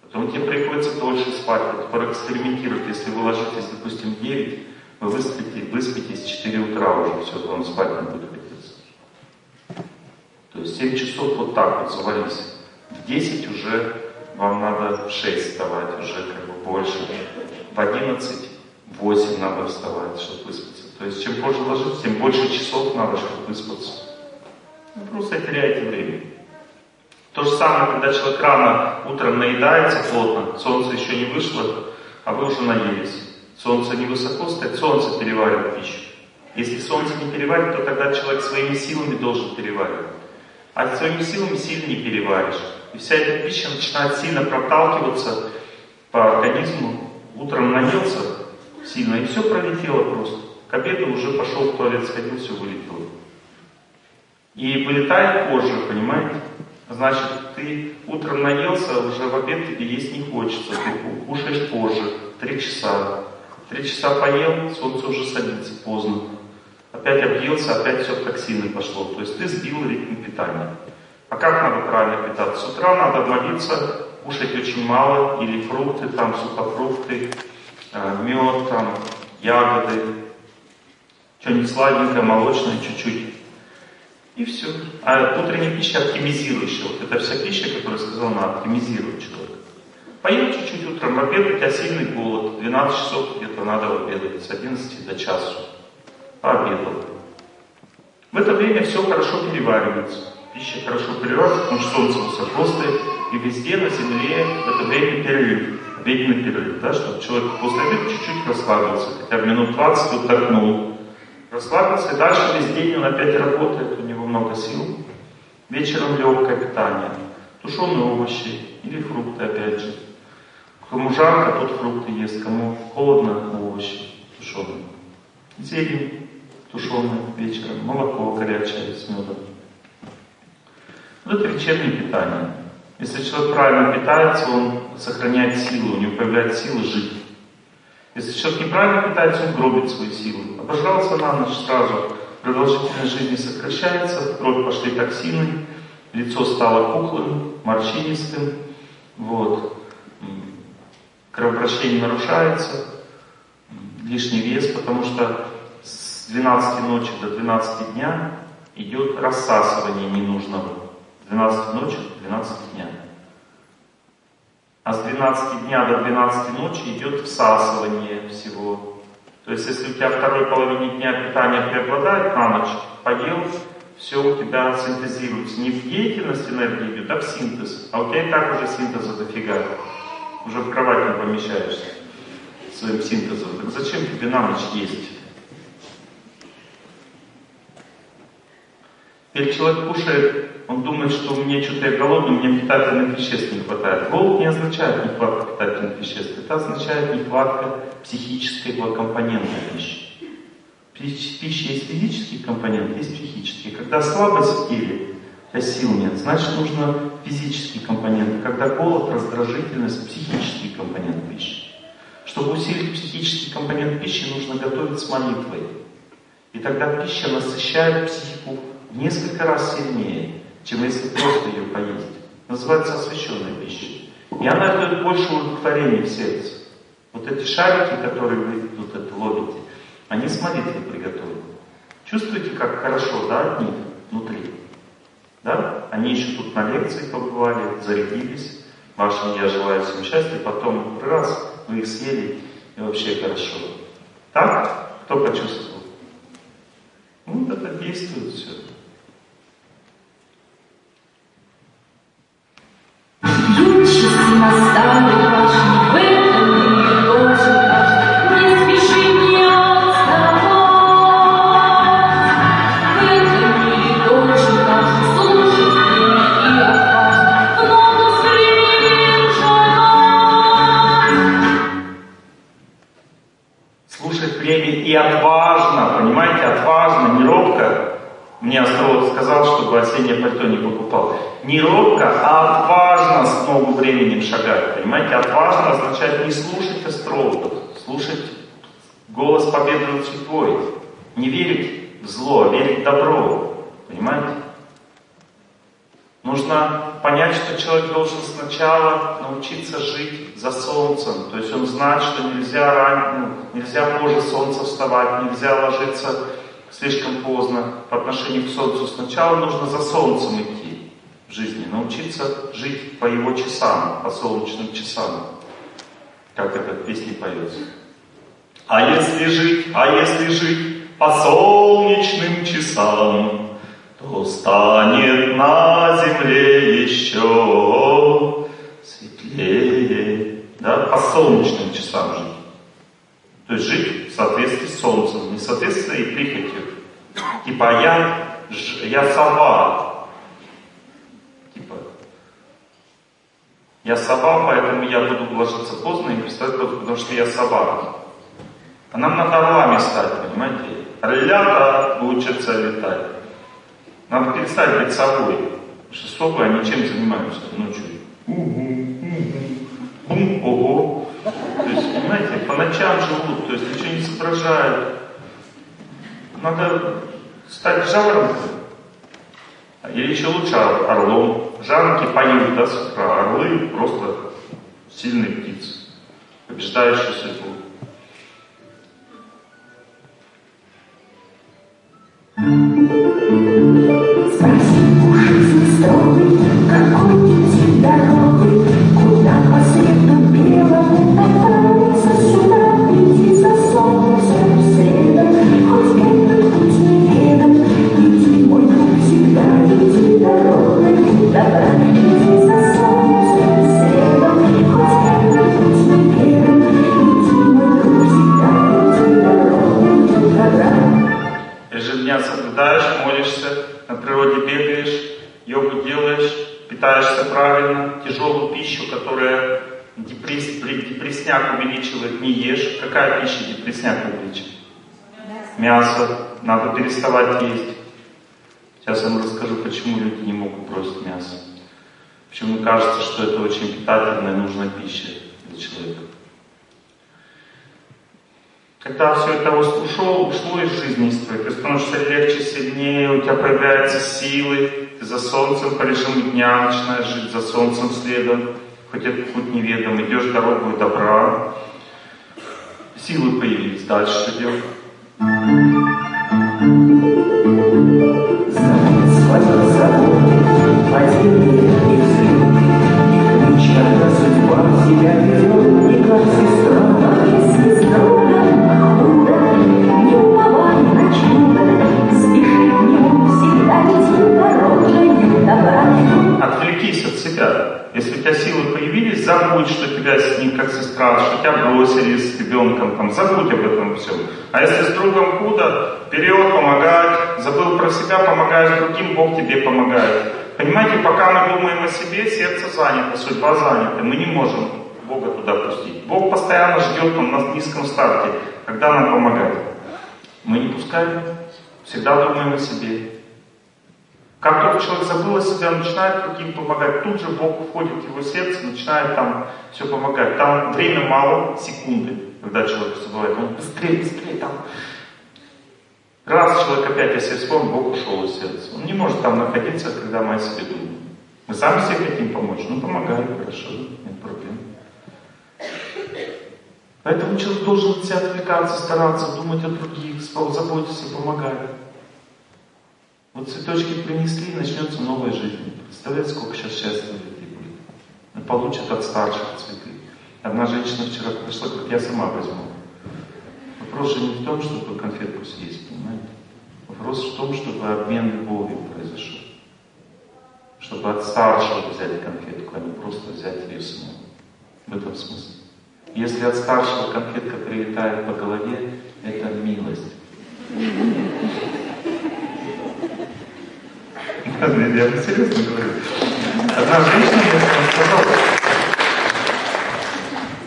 Потом тебе приходится дольше спать. Вот проэкспериментировать, если вы ложитесь, допустим, в 9, вы выспите, выспитесь в 4 утра уже, все, вам спать не будет хотеться. То есть 7 часов вот так вот завались. В 10 уже вам надо в 6 вставать, уже как бы больше. В 11 8 надо вставать, чтобы выспаться. То есть чем позже ложитесь, тем больше часов надо, чтобы выспаться. Вы просто теряете время. То же самое, когда человек рано утром наедается плотно, солнце еще не вышло, а вы уже наелись. Солнце не высоко стоит, солнце переваривает пищу. Если солнце не переварит, то тогда человек своими силами должен переваривать. А своими силами сильно не переваришь. И вся эта пища начинает сильно проталкиваться по организму. Утром наелся, сильно, и все пролетело просто. К обеду уже пошел в туалет, сходил, все вылетело. И вылетает позже, понимаете? Значит, ты утром наелся, уже в обед тебе есть не хочется, ты кушаешь позже, три часа. Три часа поел, солнце уже садится поздно. Опять объелся, опять все в токсины пошло. То есть ты сбил ритм питания. А как надо правильно питаться? С утра надо молиться, кушать очень мало, или фрукты, там, сухофрукты, Э, мед, там, ягоды, что-нибудь сладенькое, молочное чуть-чуть. И все. А утренняя пища оптимизирующая. Вот это вся пища, которую я сказал, она оптимизирует человека. Поел чуть-чуть утром, в обед у тебя сильный голод. 12 часов где-то надо обедать, с 11 до часу. Пообедал. В это время все хорошо переваривается. Пища хорошо переваривается, потому что солнце высоко стоит, и везде на земле в это время перерыв обеденный перерыв, да, чтобы человек после обеда чуть-чуть расслабился, хотя минут 20 отдохнул, расслабился, и дальше весь день он опять работает, у него много сил. Вечером легкое питание, тушеные овощи или фрукты опять же. Кому жарко, тот фрукты ест, кому холодно, овощи тушеные. Зелень тушеная вечером, молоко горячее с медом. Вот это вечернее питание. Если человек правильно питается, он сохраняет силу, у него появляется сила жить. Если человек неправильно питается, он гробит свои силы. Обожрался на ночь сразу, продолжительность жизни сокращается, в кровь пошли токсины, лицо стало пухлым, морщинистым, вот. Кровообращение нарушается, лишний вес, потому что с 12 ночи до 12 дня идет рассасывание ненужного. 12 ночи, 12 дня. А с 12 дня до 12 ночи идет всасывание всего. То есть, если у тебя второй половине дня питание преобладает на ночь, поел, все у тебя синтезируется. Не в деятельность энергии идет, а в синтез. А у тебя и так уже синтеза дофига. Уже в кровать не помещаешься своим синтезом. Так зачем тебе на ночь есть? Если человек кушает он думает, что мне что-то я голодный, мне питательных веществ не хватает. Голод не означает нехватка питательных веществ, это означает нехватка психического компонента пищи. Пища есть физический компонент, есть психический. Когда слабость теле, а сил нет, значит нужно физический компонент. Когда голод, раздражительность, психический компонент пищи. Чтобы усилить психический компонент пищи, нужно готовить с молитвой. И тогда пища насыщает психику в несколько раз сильнее чем если просто ее поесть. Называется освященная пища. И она дает больше удовлетворения в сердце. Вот эти шарики, которые вы тут это ловите, они с молитвой приготовлены. Чувствуете, как хорошо, да, от них внутри? Да? Они еще тут на лекции побывали, зарядились. Вашим я желаю всем счастья. Потом раз, вы их съели, и вообще хорошо. Так? Кто почувствовал? Ну, это действует все. настали не над судьбой. Не верить в зло, а верить в добро. Понимаете? Нужно понять, что человек должен сначала научиться жить за солнцем. То есть он знает, что нельзя рано, ну, нельзя позже солнца вставать, нельзя ложиться слишком поздно по отношению к солнцу. Сначала нужно за солнцем идти в жизни, научиться жить по его часам, по солнечным часам. Как это в песне поется. А если жить, а если жить по солнечным часам, то станет на земле еще светлее. Да, по солнечным часам жить. То есть жить в соответствии с солнцем, не в соответствии с своей прихотью. Типа я, я сова. Типа, я сова, поэтому я буду ложиться поздно и встать потому что я сова. А нам надо орлами стать, понимаете? Орлята учатся летать. Надо перестать быть собой. Что совы, они чем занимаются ночью? Бум, ого. То есть, понимаете, по ночам живут, то есть ничего не соображают. Надо стать жаворонком. Или еще лучше орлом. Жаворонки поют, да, с утра. Орлы просто сильные птицы, побеждающие судьбу. Спроси у жизни строгой, какой пути Соблюдаешь, молишься, на природе бегаешь, йогу делаешь, питаешься правильно, тяжелую пищу, которая депресс, депресняк увеличивает, не ешь. Какая пища депресняк увеличивает? Мясо. Надо переставать есть. Сейчас я вам расскажу, почему люди не могут бросить мясо. Почему кажется, что это очень питательная, нужная пища для человека. Когда все это ушло, ушло из жизни из твоей, ты становишься легче, сильнее, у тебя появляются силы, ты за солнцем по режиму дня начинаешь жить за солнцем следом, хоть этот путь неведом, идешь дорогу добра, силы появились, дальше ключ, когда судьба тебя ведет, забудь, что тебя с ним как сестра, что тебя бросили с ребенком, там, забудь об этом всем. А если с другом худо, вперед помогать, забыл про себя, помогаешь другим, Бог тебе помогает. Понимаете, пока мы думаем о себе, сердце занято, судьба занята, мы не можем Бога туда пустить. Бог постоянно ждет он на низком старте, когда нам помогать. Мы не пускаем, всегда думаем о себе. Как только человек забыл о себе, он начинает другим помогать, тут же Бог входит в его сердце, начинает там все помогать. Там время мало, секунды, когда человек забывает. Он быстрее, быстрее там. Раз человек опять о себе вспомнил, Бог ушел из сердца. Он не может там находиться, когда мы о себе думаем. Мы сами себе хотим помочь, ну помогаем, хорошо, нет проблем. Поэтому человек должен от себя отвлекаться, стараться, думать о других, заботиться, помогать. Вот цветочки принесли, и начнется новая жизнь. Представляете, сколько сейчас счастья людей будет. Получат от старших цветы. Одна женщина вчера пришла, говорит, я сама возьму. Вопрос же не в том, чтобы конфетку съесть, понимаете? Вопрос в том, чтобы обмен любовью произошел. Чтобы от старшего взять конфетку, а не просто взять ее саму. В этом смысле. Если от старшего конфетка прилетает по голове, это милость. Я вам серьезно говорю. Одна женщина мне сказала,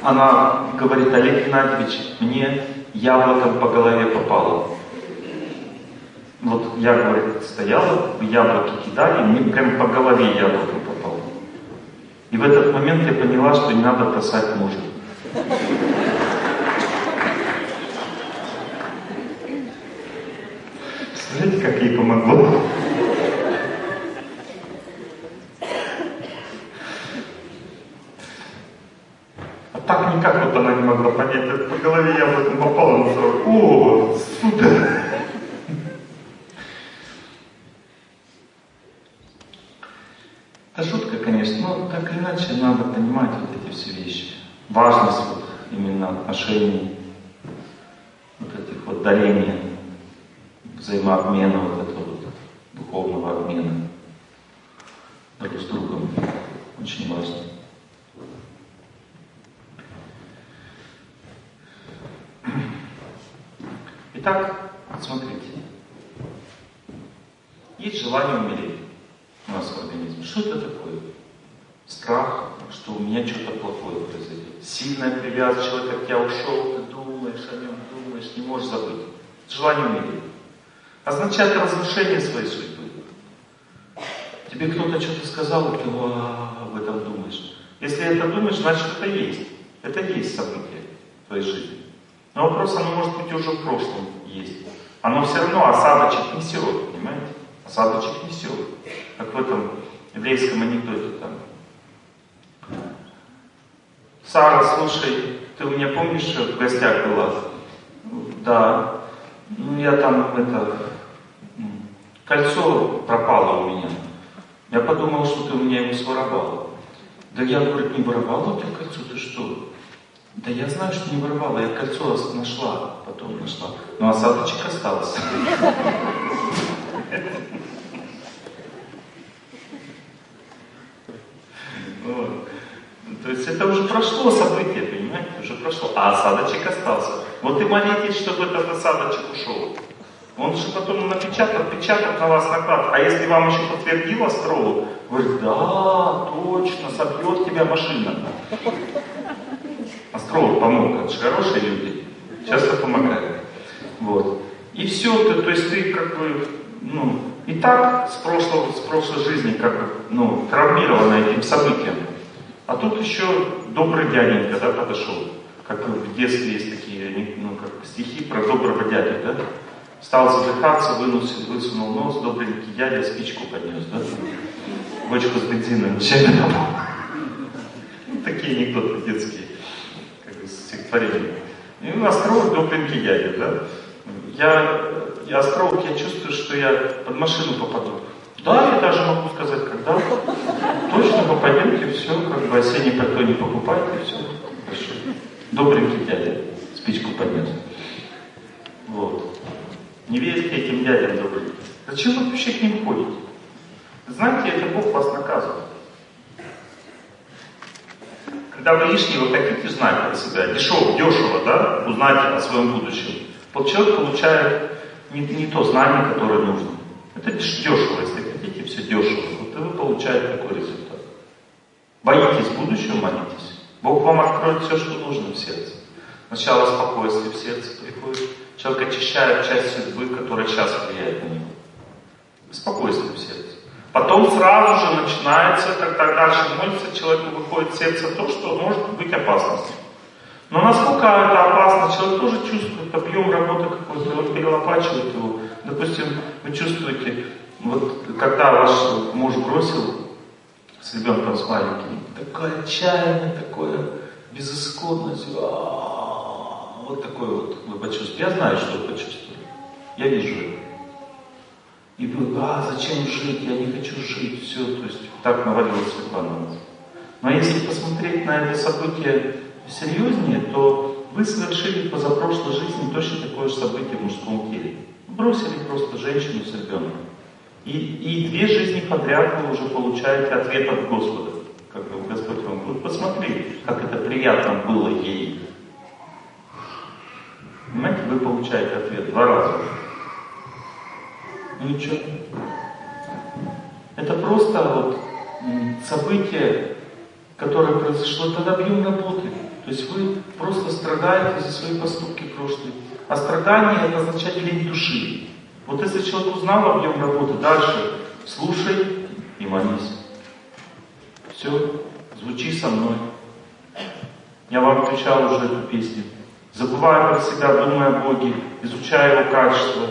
она говорит, Олег Геннадьевич, мне яблоком по голове попало. Вот я, говорит, стояла, яблоки кидали, мне прям по голове яблоко попало. И в этот момент я поняла, что не надо бросать мужа. Смотрите, как ей помогло. А так никак вот она не могла понять, по голове яблоко попало, она сразу, о, супер. Это шутка, конечно, но так или иначе надо понимать вот эти все вещи. Важность вот именно отношений, вот этих вот дарения, взаимообмена вот этого вот духовного обмена друг с другом. Очень важно. Итак, смотрите. Есть желание умереть у нас в организме. Что это такое? Страх, что у меня что-то плохое произойдет. Сильная привязка, человек от тебя ушел, ты думаешь о нем, думаешь, не можешь забыть. Желание умереть. Означает разрушение своей судьбы. Тебе кто-то что-то сказал, и ты об этом думаешь. Если это думаешь, значит это есть. Это есть событие в твоей жизни. Но вопрос, оно может быть уже в прошлом есть. Оно все равно осадочек несет, понимаете? Осадочек несет. Как в этом еврейском анекдоте там. Сара, слушай, ты у меня помнишь, в гостях была? Да. Ну, я там, это, кольцо пропало у меня. Я подумал, что ты у меня его своровала. Да я, говорит, не воровала у тебя кольцо, ты что? Да я знаю, что не воровала, я кольцо нашла, потом нашла. Но осадочек остался. То есть это уже прошло событие, понимаете, уже прошло, а осадочек остался. Вот и молитесь, чтобы этот осадочек ушел. Он же потом напечатал, отпечаток на вас накладывает. А если вам еще подтвердил астролог, говорит, да, точно, собьет тебя машина. Астролог помог, это же хорошие люди, часто помогают. Вот. И все, то, то есть ты как бы, ну, и так с, прошлого, с прошлой жизни как бы, ну, травмирована этим событием. А тут еще добрый дяденька, да, подошел. Как в детстве есть такие, ну, как стихи про доброго дядю, да? Стал задыхаться, выносил, высунул нос, добренький дядя спичку поднес, да? Бочку с бензином, чем Такие анекдоты детские, бы стихотворения. И у нас астролог добренький дядя, да? Я, я астролог, я чувствую, что я под машину попаду. Да, я даже могу сказать, когда. Точно попадете, все, как бы осенний пальто не покупайте, все. Хорошо. Добренький дядя спичку поднес. Вот. Не верьте этим дядям добрым. Зачем вы вообще к ним ходите? Знаете, это Бог вас наказывает. Когда вы лишнего хотите знать про себя, дешево, дешево, да, узнать о своем будущем, вот человек получает не, не то знание, которое нужно. Это дешево, если хотите, все дешево. Вот и вы получаете такой результат. Боитесь будущего, молитесь. Бог вам откроет все, что нужно в сердце. Сначала спокойствие в сердце приходит. Человек очищает часть судьбы, которая сейчас влияет на него. Спокойствие в сердце. Потом сразу же начинается, когда дальше молится, человеку выходит в сердце то, что может быть опасностью. Но насколько это опасно, человек тоже чувствует объем работы какой-то, вот перелопачивает его. Допустим, вы чувствуете, вот когда ваш муж бросил с ребенком с маленьким, такое отчаяние, такое безысходность, а, вот такое вот вы почувствуете. Я знаю, что вы почувствовали. Я вижу это. И вы, а, зачем жить, я не хочу жить, все, то есть так навалилось Светлана. Но если посмотреть на это событие серьезнее, то вы совершили позапрошлой жизни точно такое же событие в мужском теле. Бросили просто женщину с ребенком. И, и две жизни подряд вы уже получаете ответ от Господа. Как Господь вам говорит, посмотри, как это приятно было ей. Понимаете, вы получаете ответ два раза. Ну и что? Это просто вот событие, которое произошло, это объем работы. То есть вы просто страдаете за свои поступки прошлые. А страдание это означает лень души. Вот если человек узнал объем работы, дальше слушай и молись. Все, звучи со мной. Я вам отвечал уже эту песню. Забывая про себя, думая о Боге, изучая Его качество,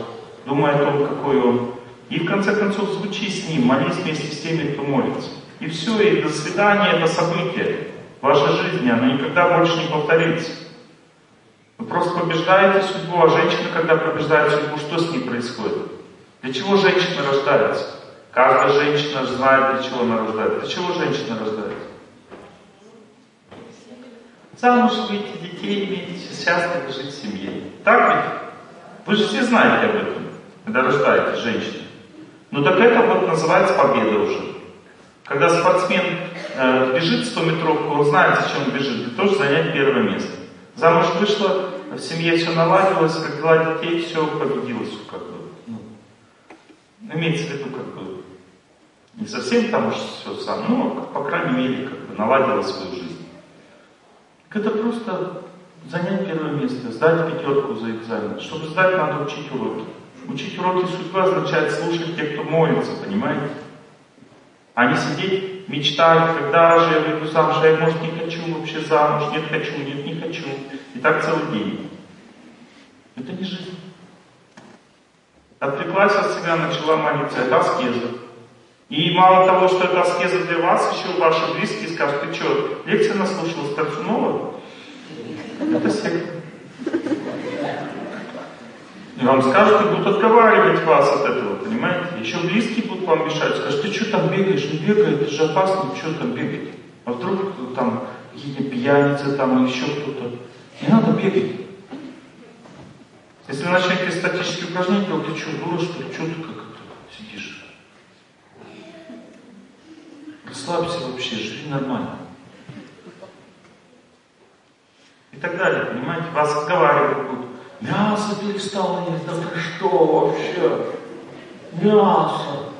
думая о том, какой Он. И в конце концов звучи с Ним, молись вместе с теми, кто молится. И все, и до свидания, это событие вашей жизни, оно никогда больше не повторится. Вы просто побеждаете судьбу, а женщина, когда побеждает судьбу, что с ней происходит? Для чего женщина рождается? Каждая женщина знает, для чего она рождается. Для чего женщина рождается? Замуж выйти, детей иметь, счастливо жить в семье. Так ведь? Вы же все знаете об этом, когда рождаетесь женщина. Ну так это вот называется победа уже. Когда спортсмен э, бежит 100 метровку, он знает, зачем он бежит, для того, чтобы занять первое место. Замуж вышла, в семье все наладилось, как родила детей, все победилось, как бы. Ну, имеется в виду, как бы, не совсем там уж все сам, но, по крайней мере, как бы наладила свою жизнь. Это просто занять первое место, сдать пятерку за экзамен. Чтобы сдать, надо учить уроки. Учить уроки судьбы означает слушать тех, кто молится, понимаете? А не сидеть, мечтать, когда же я выйду замуж, а я, может, не хочу вообще замуж, нет, хочу, нет, не хочу. И так целый день. Это не жизнь. Отвлеклась от себя, начала молиться. Это аскеза. И мало того, что это аскеза для вас, еще ваши близкие скажут, ты что, лекция наслушалась Торчунова? Это секта. И вам скажут и будут отговаривать вас от этого, понимаете? Еще близкие будут вам мешать, скажут, ты что там бегаешь, не бегай, это же опасно, что там бегать? А вдруг там какие-то пьяницы там или еще кто-то. Не надо бегать. Если какие статические упражнения, то ты что, дура, что ли? Что ты как это сидишь? Расслабься вообще, живи нормально. И так далее, понимаете? Вас отговаривают будут. Мясо перестал есть, да ты что вообще? Мясо.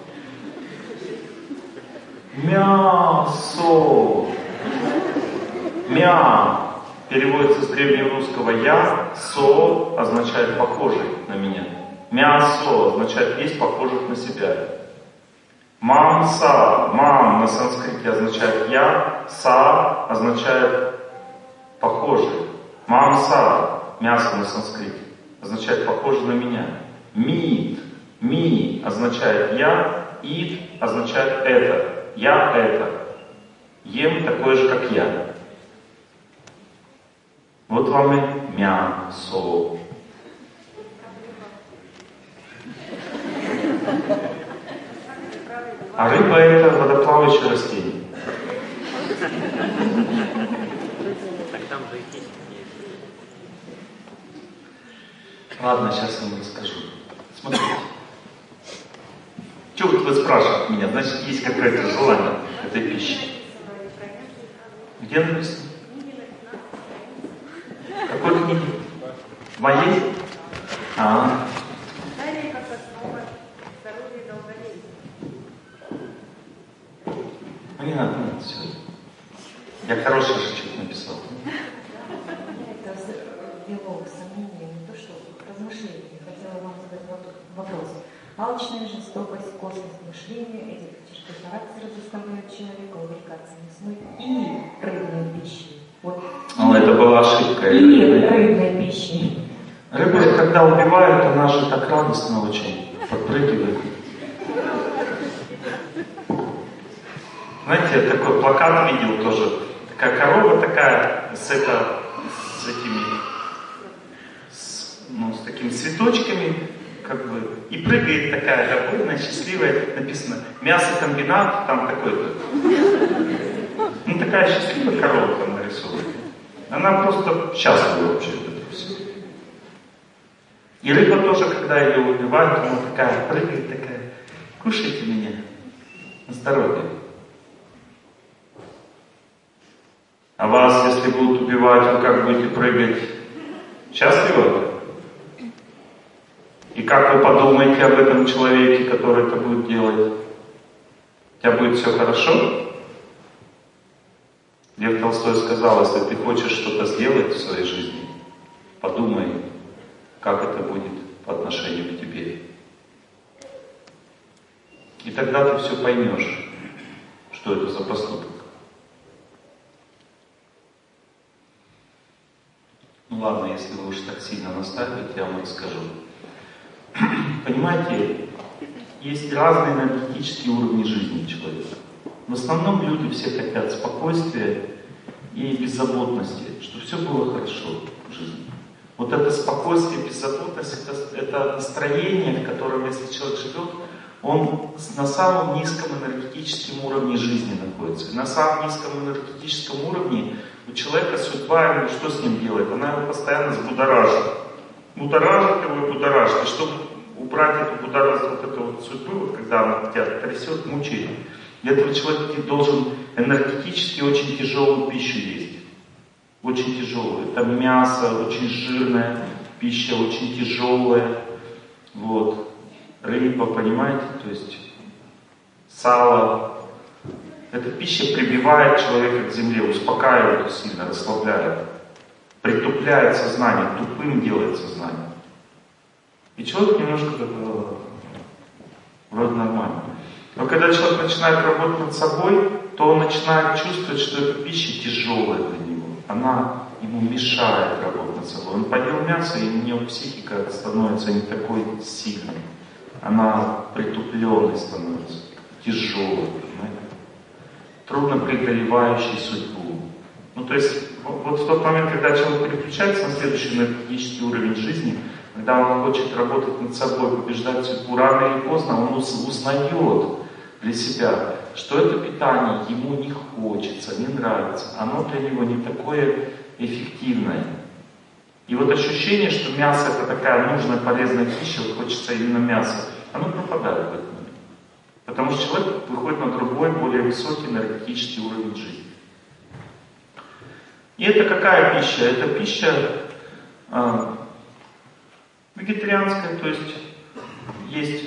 Мясо. Мя. Переводится с древнерусского я. Со означает похожий на меня. Мясо означает есть похожих на себя. Мамса. Мам на санскрите означает я. Са означает похожий. Мамса мясо на санскрите, означает похоже на меня. Мид, ми означает я, ид означает это. Я это. Ем такое же, как я. Вот вам и мясо. А рыба это водоплавающее растение. Ладно, сейчас вам расскажу. Смотрите. Чего вот вы спрашиваете меня? Значит, есть какое-то желание этой пищи. Где написано? Какой книги? Моей? А. Ну не надо, не надо, все. Я хороший же что-то написал. Это ввело сомнение, не то что размышление. Хотела вам задать вопрос. Алчная жестокость, косность характера заставляют человека увлекаться мясной и рыбной пищей. Вот. Ну, это была ошибка. И рыбной пищей. Рыба, когда убивают, она же так радостно очень подпрыгивает. Знаете, я такой плакат видел тоже. Такая корова такая с, это, с этими, с, ну, с такими цветочками, как бы, и прыгает такая довольная, счастливая, написано мясокомбинат, там такой-то. Ну, такая счастливая корова там нарисована. Она просто счастлива вообще от этого всего. И рыба тоже, когда ее убивают, она такая прыгает, такая, кушайте меня, на здоровье. А вас, если будут убивать, вы как будете прыгать? Счастливо? И как вы подумаете об этом человеке, который это будет делать? У тебя будет все хорошо? Лев Толстой сказал, если ты хочешь что-то сделать в своей жизни, подумай, как это будет по отношению к тебе. тогда ты все поймешь, что это за поступок. Ну ладно, если вы уж так сильно настаиваете, я вам расскажу. Понимаете, есть разные энергетические уровни жизни человека. В основном люди все хотят спокойствия и беззаботности, чтобы все было хорошо в жизни. Вот это спокойствие, беззаботность, это, это настроение, в котором, если человек живет, он на самом низком энергетическом уровне жизни находится. На самом низком энергетическом уровне у человека судьба, что с ним делает? Она его постоянно забудоражит. Будоражит его и будоражит. И чтобы убрать эту будоражит, вот эту вот судьбу, вот когда она тебя трясет, мучает, для этого человек должен энергетически очень тяжелую пищу есть. Очень тяжелую. Это мясо, очень жирная пища, очень тяжелая. Вот. Рыба, понимаете? То есть сало. Эта пища прибивает человека к земле, успокаивает сильно, расслабляет. Притупляет сознание, тупым делает сознание. И человек немножко так, вроде нормально. Но когда человек начинает работать над собой, то он начинает чувствовать, что эта пища тяжелая для него. Она ему мешает работать над собой. Он поел мясо, и у него психика становится не такой сильной. Она притупленной становится, тяжелой, понимаете? Трудно преодолевающей судьбу. Ну, то есть, вот в тот момент, когда человек переключается на следующий энергетический уровень жизни, когда он хочет работать над собой, побеждать судьбу, рано или поздно он узнает, для себя, что это питание ему не хочется, не нравится, оно для него не такое эффективное. И вот ощущение, что мясо это такая нужная, полезная пища, вот хочется именно мяса, оно пропадает в этот момент. Потому что человек выходит на другой, более высокий энергетический уровень жизни. И это какая пища? Это пища э, вегетарианская, то есть есть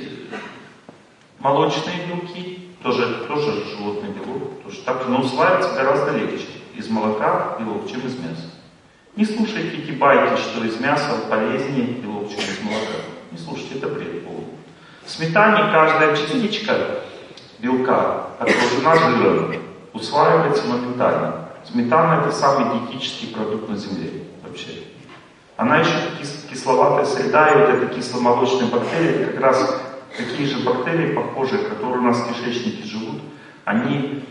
Молочные белки, тоже, тоже животный белок, тоже так, но усваивается гораздо легче из молока белок, чем из мяса. Не слушайте эти байки, что из мяса полезнее белок, чем из молока. Не слушайте, это бред полный. В сметане каждая частичка белка окружена жиром, усваивается моментально. Сметана это самый диетический продукт на земле вообще. Она еще кис кисловатая среда, и вот эти кисломолочные бактерии как раз такие же бактерии, похожие, которые у нас в кишечнике живут, они,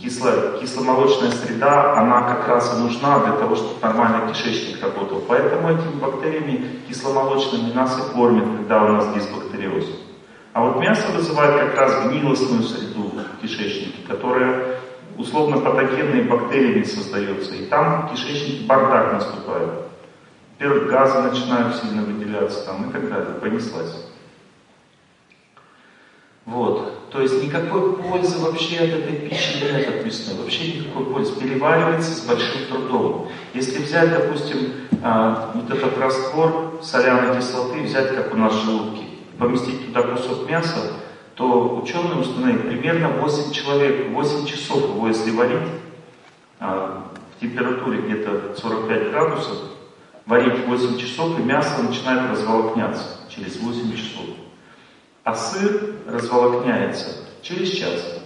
кисло, кисломолочная среда, она как раз и нужна для того, чтобы нормально кишечник работал. Поэтому этими бактериями кисломолочными нас и кормят, когда у нас дисбактериоз. А вот мясо вызывает как раз гнилостную среду в кишечнике, которая условно патогенные бактериями создается. И там в кишечнике бардак наступает. Во-первых, газы начинают сильно выделяться там и так далее. Понеслась. Вот. То есть никакой пользы вообще от этой пищи нет от мясной. Вообще никакой пользы. Переваривается с большим трудом. Если взять, допустим, а, вот этот раствор соляной кислоты, взять, как у нас желудки, поместить туда кусок мяса, то ученые установили примерно 8 человек, 8 часов его если варить, а, в температуре где-то 45 градусов, варить 8 часов, и мясо начинает разволокняться через 8 часов. А сыр разволокняется через час.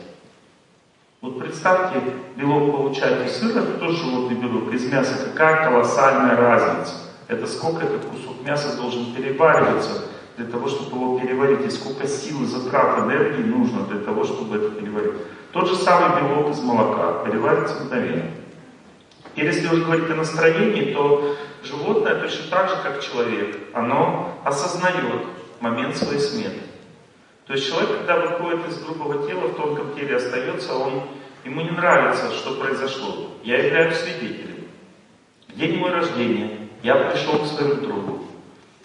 Вот представьте, белок получать из сыра, это тоже животный белок, из мяса, какая колоссальная разница. Это сколько этот кусок мяса должен перевариваться для того, чтобы его переварить, и сколько сил и затрат энергии нужно для того, чтобы это переварить. Тот же самый белок из молока переварится мгновенно. И если уже говорить о настроении, то животное точно так же, как человек, оно осознает момент своей смерти. То есть человек, когда выходит из грубого тела, в тонком теле остается, он, ему не нравится, что произошло. Я являюсь свидетелем. День моего рождения я пришел к своему другу,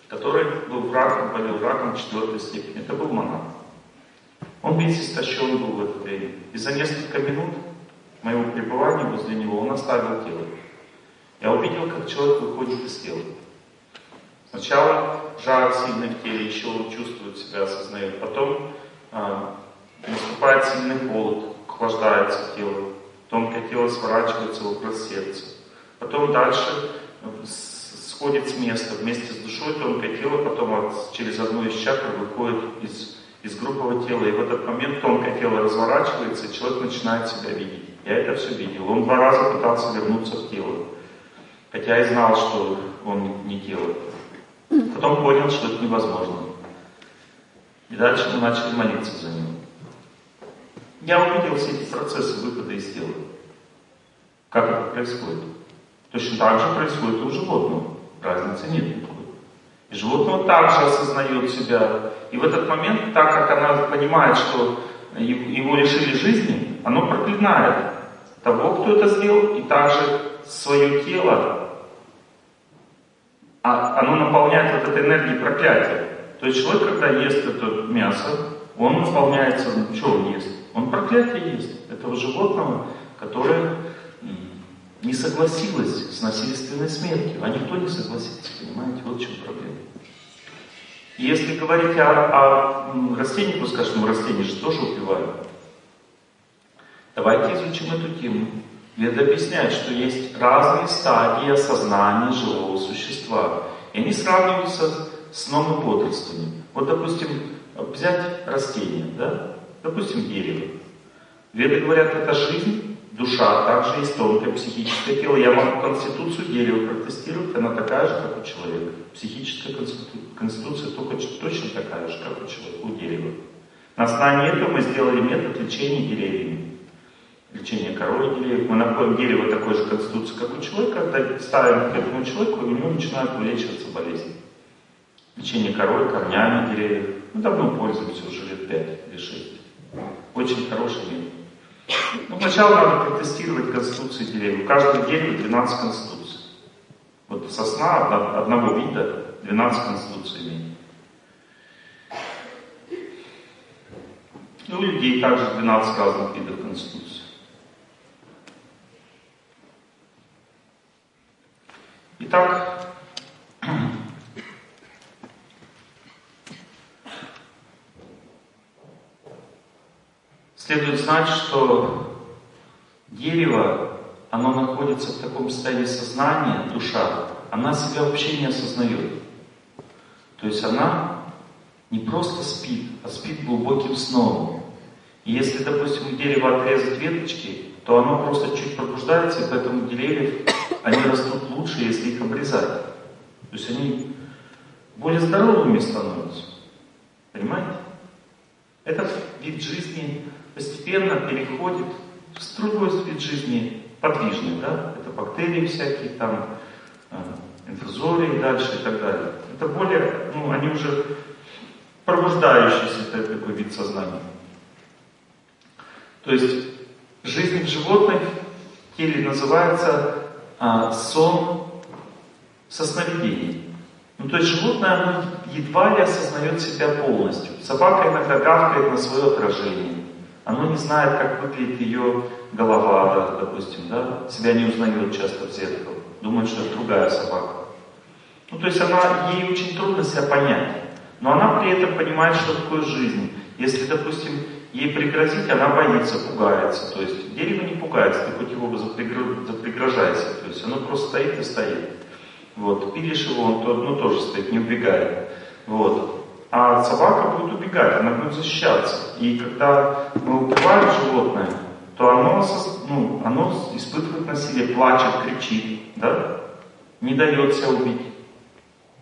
который был раком, болел раком четвертой степени. Это был монах. Он весь истощен был в это время. И за несколько минут моего пребывания возле него он оставил тело. Я увидел, как человек выходит из тела. Сначала жар сильный в теле, еще он чувствует себя, осознает. Потом э, наступает сильный холод, охлаждается тело. Тонкое тело сворачивается в образ сердца. Потом дальше сходит с места. Вместе с душой тонкое тело потом от, через одну из чакр выходит из из грубого тела, и в этот момент тонкое тело разворачивается, и человек начинает себя видеть. Я это все видел. Он два раза пытался вернуться в тело, хотя и знал, что он не тело. Потом понял, что это невозможно. И дальше мы начали молиться за него. Я увидел все эти процессы выхода из тела. Как это происходит? Точно так же происходит и у животного. Разницы нет никакой. И животное также осознает себя. И в этот момент, так как она понимает, что его лишили жизни, оно проклинает того, кто это сделал, и также свое тело, а оно наполняет вот этой энергией проклятия. То есть человек, когда ест это мясо, он наполняется, ну, что он ест? Он проклятие есть этого животного, которое не согласилось с насильственной смертью. А никто не согласится, понимаете? Вот в чем проблема. И если говорить о, о растении, пускай что мы растения же тоже убиваем. Давайте изучим эту тему. Веда объясняет, что есть разные стадии осознания живого существа. И они сравниваются с сном и бодрствованием. Вот, допустим, взять растение, да? допустим, дерево. Веды говорят, это жизнь, душа, также есть тонкое психическое тело. Я могу конституцию дерева протестировать, она такая же, как у человека. Психическая конституция только точно такая же, как у человека, у дерева. На основании этого мы сделали метод лечения деревьями лечение деревьев. Мы находим дерево такой же конституции, как у человека, ставим к этому человеку, и у него начинают вылечиваться болезни. Лечение корой, корнями деревьев. Мы давно пользуемся, уже лет 5 или 6. Очень хороший метод. Ну, сначала надо протестировать конституции деревьев. У каждого дерева 12 конституций. Вот сосна одного вида 12 конституций имеет. И у людей также 12 разных видов конституций. Итак, следует знать, что дерево, оно находится в таком состоянии сознания, душа, она себя вообще не осознает. То есть она не просто спит, а спит глубоким сном. И если, допустим, у дерева отрезать веточки, то оно просто чуть пробуждается, и поэтому деревьев они растут лучше, если их обрезать. То есть они более здоровыми становятся. Понимаете? Этот вид жизни постепенно переходит в другой вид жизни, подвижный, да? Это бактерии всякие, там, э, инфузории дальше и так далее. Это более, ну, они уже пробуждающийся такой вид сознания. То есть жизнь в животном теле называется а, сон со сновидением. Ну, то есть животное, оно едва ли осознает себя полностью. Собака иногда гавкает на свое отражение. Оно не знает, как выглядит ее голова, допустим, да, себя не узнает часто в зеркало. Думает, что это другая собака. Ну, то есть она, ей очень трудно себя понять. Но она при этом понимает, что такое жизнь. Если, допустим, ей пригрозить, она боится, пугается. То есть дерево не пугается, ты хоть его запригрожайся. То есть оно просто стоит и стоит. Вот. Пилишь его, он то, ну, тоже стоит, не убегает. Вот. А собака будет убегать, она будет защищаться. И когда мы убиваем животное, то оно, ну, оно испытывает насилие, плачет, кричит, да? не дает себя убить.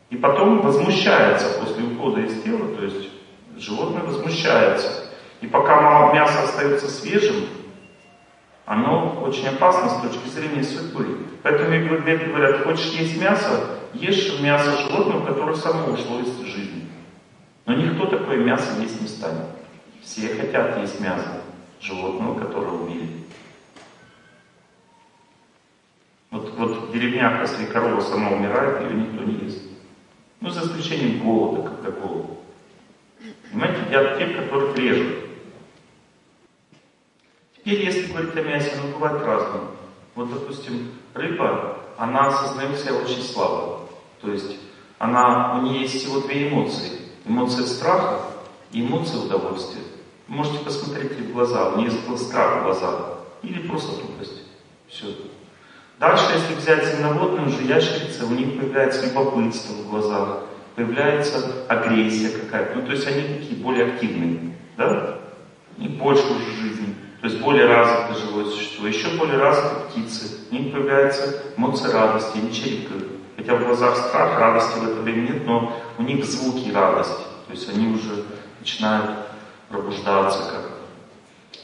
И потом возмущается после ухода из тела, то есть животное возмущается. И пока мясо остается свежим, оно очень опасно с точки зрения судьбы. Поэтому веды говорят, хочешь есть мясо, ешь мясо животного, которое само ушло из жизни. Но никто такое мясо есть не станет. Все хотят есть мясо животного, которое убили. Вот, вот в деревнях, если корова сама умирает, ее никто не ест. Ну, за исключением голода, как такого. Понимаете, едят те, которых режут. Теперь, если говорить о мясе, оно бывает разным. Вот, допустим, рыба, она осознает себя очень слабо. То есть она, у нее есть всего две эмоции. Эмоция страха и эмоция удовольствия. Вы можете посмотреть в глаза, у нее есть страх в глазах. Или просто тупость. Все. Дальше, если взять земноводную, уже ящерицы, у них появляется любопытство в глазах, появляется агрессия какая-то. Ну, то есть они такие более активные, да? И больше уже жизни. То есть более развитое живое существо. Еще более развитые птицы. У них появляются эмоции радости, они чирикают. Хотя в глазах страх, радости в это время нет, но у них звуки радости. То есть они уже начинают пробуждаться как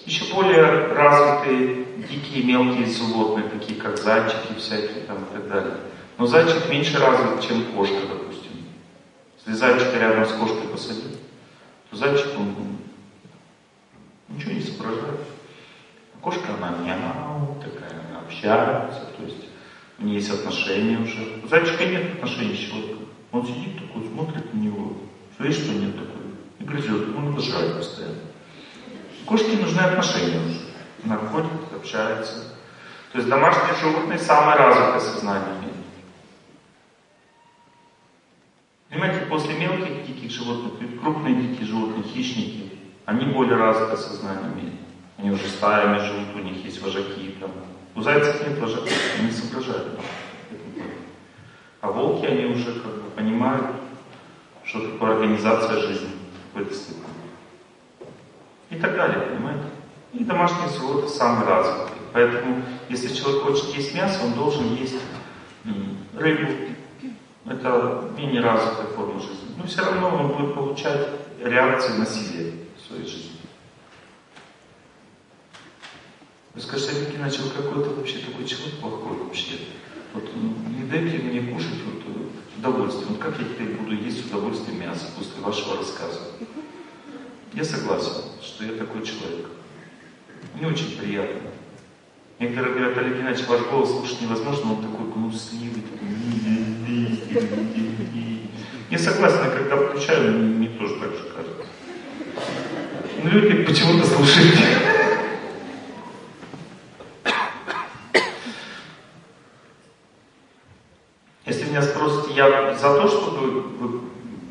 еще более развитые дикие мелкие животные, такие как зайчики всякие там и так далее. Но зайчик меньше развит, чем кошка, допустим. Если зайчика рядом с кошкой посадить, то зайчик, он ничего не соображает. Кошка, она мяу, такая, она общается, то есть у нее есть отношения уже. У зайчика нет отношений с человеком. Он сидит такой, смотрит на него, видишь, что нет такой, и грызет, он жрать постоянно. Кошке нужны отношения уже. Она ходит, общается. То есть домашние животные самое развитое сознание имеют. Понимаете, после мелких диких животных, крупные дикие животные, хищники, они более развитое сознание имеют. Они уже стаями живут, у них есть вожаки там. У зайцев нет вожаков, они соображают. А волки, они уже как бы понимают, что такое организация жизни в какой-то степени. И так далее, понимаете? И домашние животные самые развитые. Поэтому, если человек хочет есть мясо, он должен есть рыбу, это менее развитая форма жизни. Но все равно он будет получать реакции насилия в своей жизни. Вы скажете, Олег начал какой-то вообще такой человек плохой вообще. Вот не дайте мне кушать вот удовольствие. Вот как я теперь буду есть удовольствие мяса после вашего рассказа? Я согласен, что я такой человек. Не очень приятно. Некоторые говорят, Олег Геннадьевич, ваш голос слушать невозможно, он такой гнусливый, такой я согласен, когда включаю, мне тоже так же кажется. Но люди почему-то слушают. Если меня спросите, я за то, чтобы вы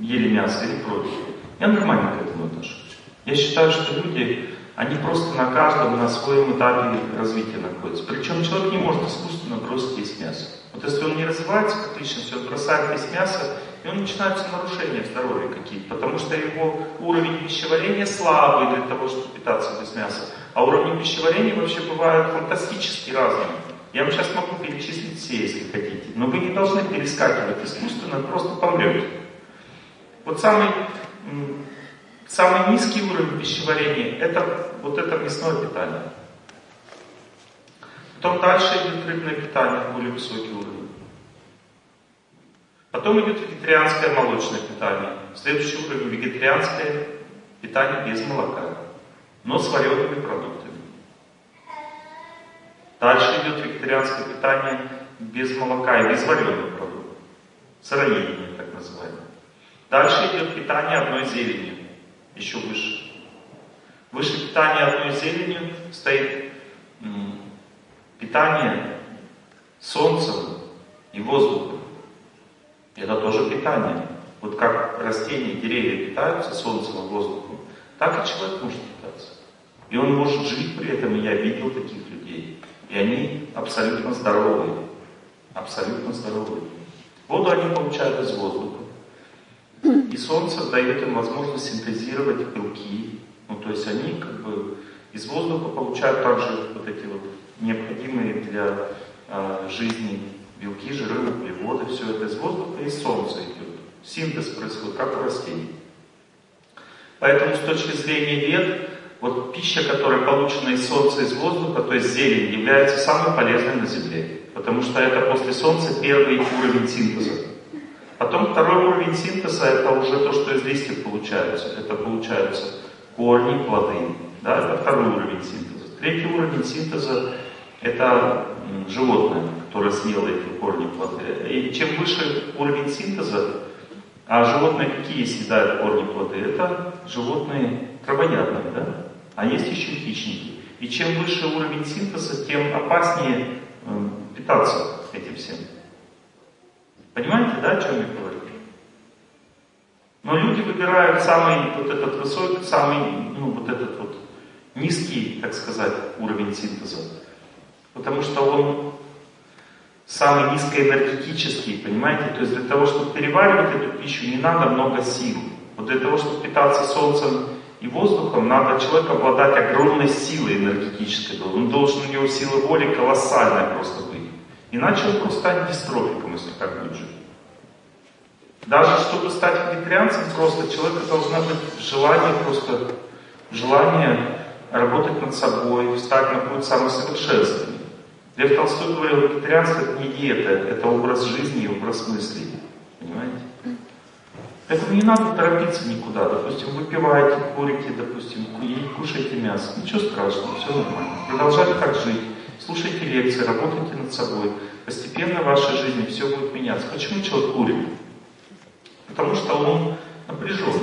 ели мясо или против, я нормально к этому отношусь. Я считаю, что люди, они просто на каждом, на своем этапе развития находятся. Причем человек не может искусственно бросить есть мясо. Вот если он не развивается как личность, он бросает есть мясо, и он начинаются нарушения в здоровье какие-то, потому что его уровень пищеварения слабый для того, чтобы питаться без мяса. А уровни пищеварения вообще бывают фантастически разными. Я вам сейчас могу перечислить все, если хотите. Но вы не должны перескакивать искусственно, просто помрете. Вот самый, самый низкий уровень пищеварения, это вот это мясное питание. Потом дальше идет рыбное питание, более высокий уровень. Потом идет вегетарианское молочное питание. Следующий уровень вегетарианское питание без молока, но с вареными продуктами. Дальше идет вегетарианское питание без молока и без вареных продуктов. Сыроедение, так называемое. Дальше идет питание одной зеленью, еще выше. Выше питания одной зеленью стоит питание солнцем и воздухом. Это тоже питание. Вот как растения, деревья питаются солнцем и воздухом, так и человек может питаться. И он может жить при этом, и я видел таких людей. И они абсолютно здоровые. Абсолютно здоровые. Воду они получают из воздуха. И солнце дает им возможность синтезировать белки. Ну, то есть они как бы из воздуха получают также вот эти вот необходимые для э, жизни белки, жиры, углеводы, все это из воздуха и из солнца идет. Синтез происходит, как у растений. Поэтому с точки зрения вет, вот пища, которая получена из солнца, из воздуха, то есть зелень, является самой полезной на Земле. Потому что это после солнца первый уровень синтеза. Потом второй уровень синтеза это уже то, что из листьев получается. Это получаются корни, плоды. Да, это второй уровень синтеза. Третий уровень синтеза это животное, которое съело эти корни плоды. И чем выше уровень синтеза, а животные какие съедают корни плоды? Это животные травоядные, да? А есть еще хищники. И чем выше уровень синтеза, тем опаснее э, питаться этим всем. Понимаете, да, о чем я говорю? Но люди выбирают самый вот этот высокий, самый, ну, вот этот вот низкий, так сказать, уровень синтеза. Потому что он самый низкоэнергетический, понимаете? То есть для того, чтобы переваривать эту пищу, не надо много сил. Вот для того, чтобы питаться солнцем и воздухом, надо человек обладать огромной силой энергетической. Он должен, у него сила воли колоссальная просто быть. Иначе он просто станет дистрофиком, если так будет жить. Даже чтобы стать вегетарианцем, просто человека должна быть желание просто, желание работать над собой, встать на путь самосовершенствования. Лев Толстой говорил, вегетарианство это не диета, это образ жизни и образ мыслей. Понимаете? Поэтому не надо торопиться никуда. Допустим, выпивайте, курите, допустим, кушайте мясо. Ничего страшного, все нормально. Продолжайте так жить. Слушайте лекции, работайте над собой. Постепенно в вашей жизни все будет меняться. Почему человек курит? Потому что он напряжен.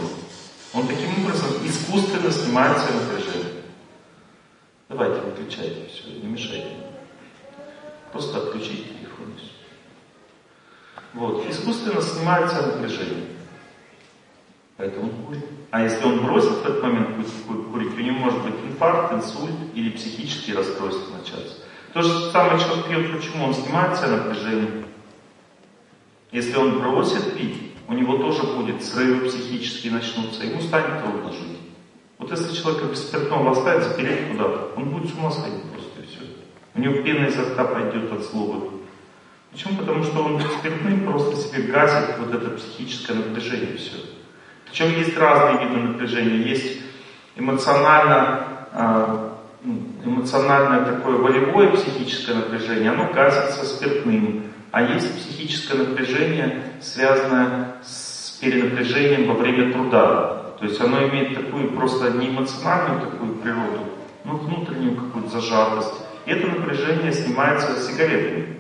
Он таким образом искусственно снимает свое напряжение. Давайте выключайте все, не мешайте. Просто отключите телефон. Вот, искусственно снимается напряжение. Поэтому курит. А если он бросит в этот момент курить, у него может быть инфаркт, инсульт или психические расстройства начаться. То же самое человек пьет, почему? Он снимает себе напряжение. Если он бросит пить, у него тоже будет срывы психические начнутся, ему станет трудно жить. Вот если человека без спиртного оставить, запереть куда-то, он будет с ума сходить просто и все. У него пена изо рта пойдет от злобы. Почему? Потому что он спиртным просто себе гасит вот это психическое напряжение все. Причем есть разные виды напряжения. Есть эмоционально, а, ну, эмоциональное такое волевое психическое напряжение, оно гасится спиртным. А есть психическое напряжение, связанное с перенапряжением во время труда. То есть оно имеет такую просто не эмоциональную такую природу, но внутреннюю какую-то зажатость. И это напряжение снимается сигаретами.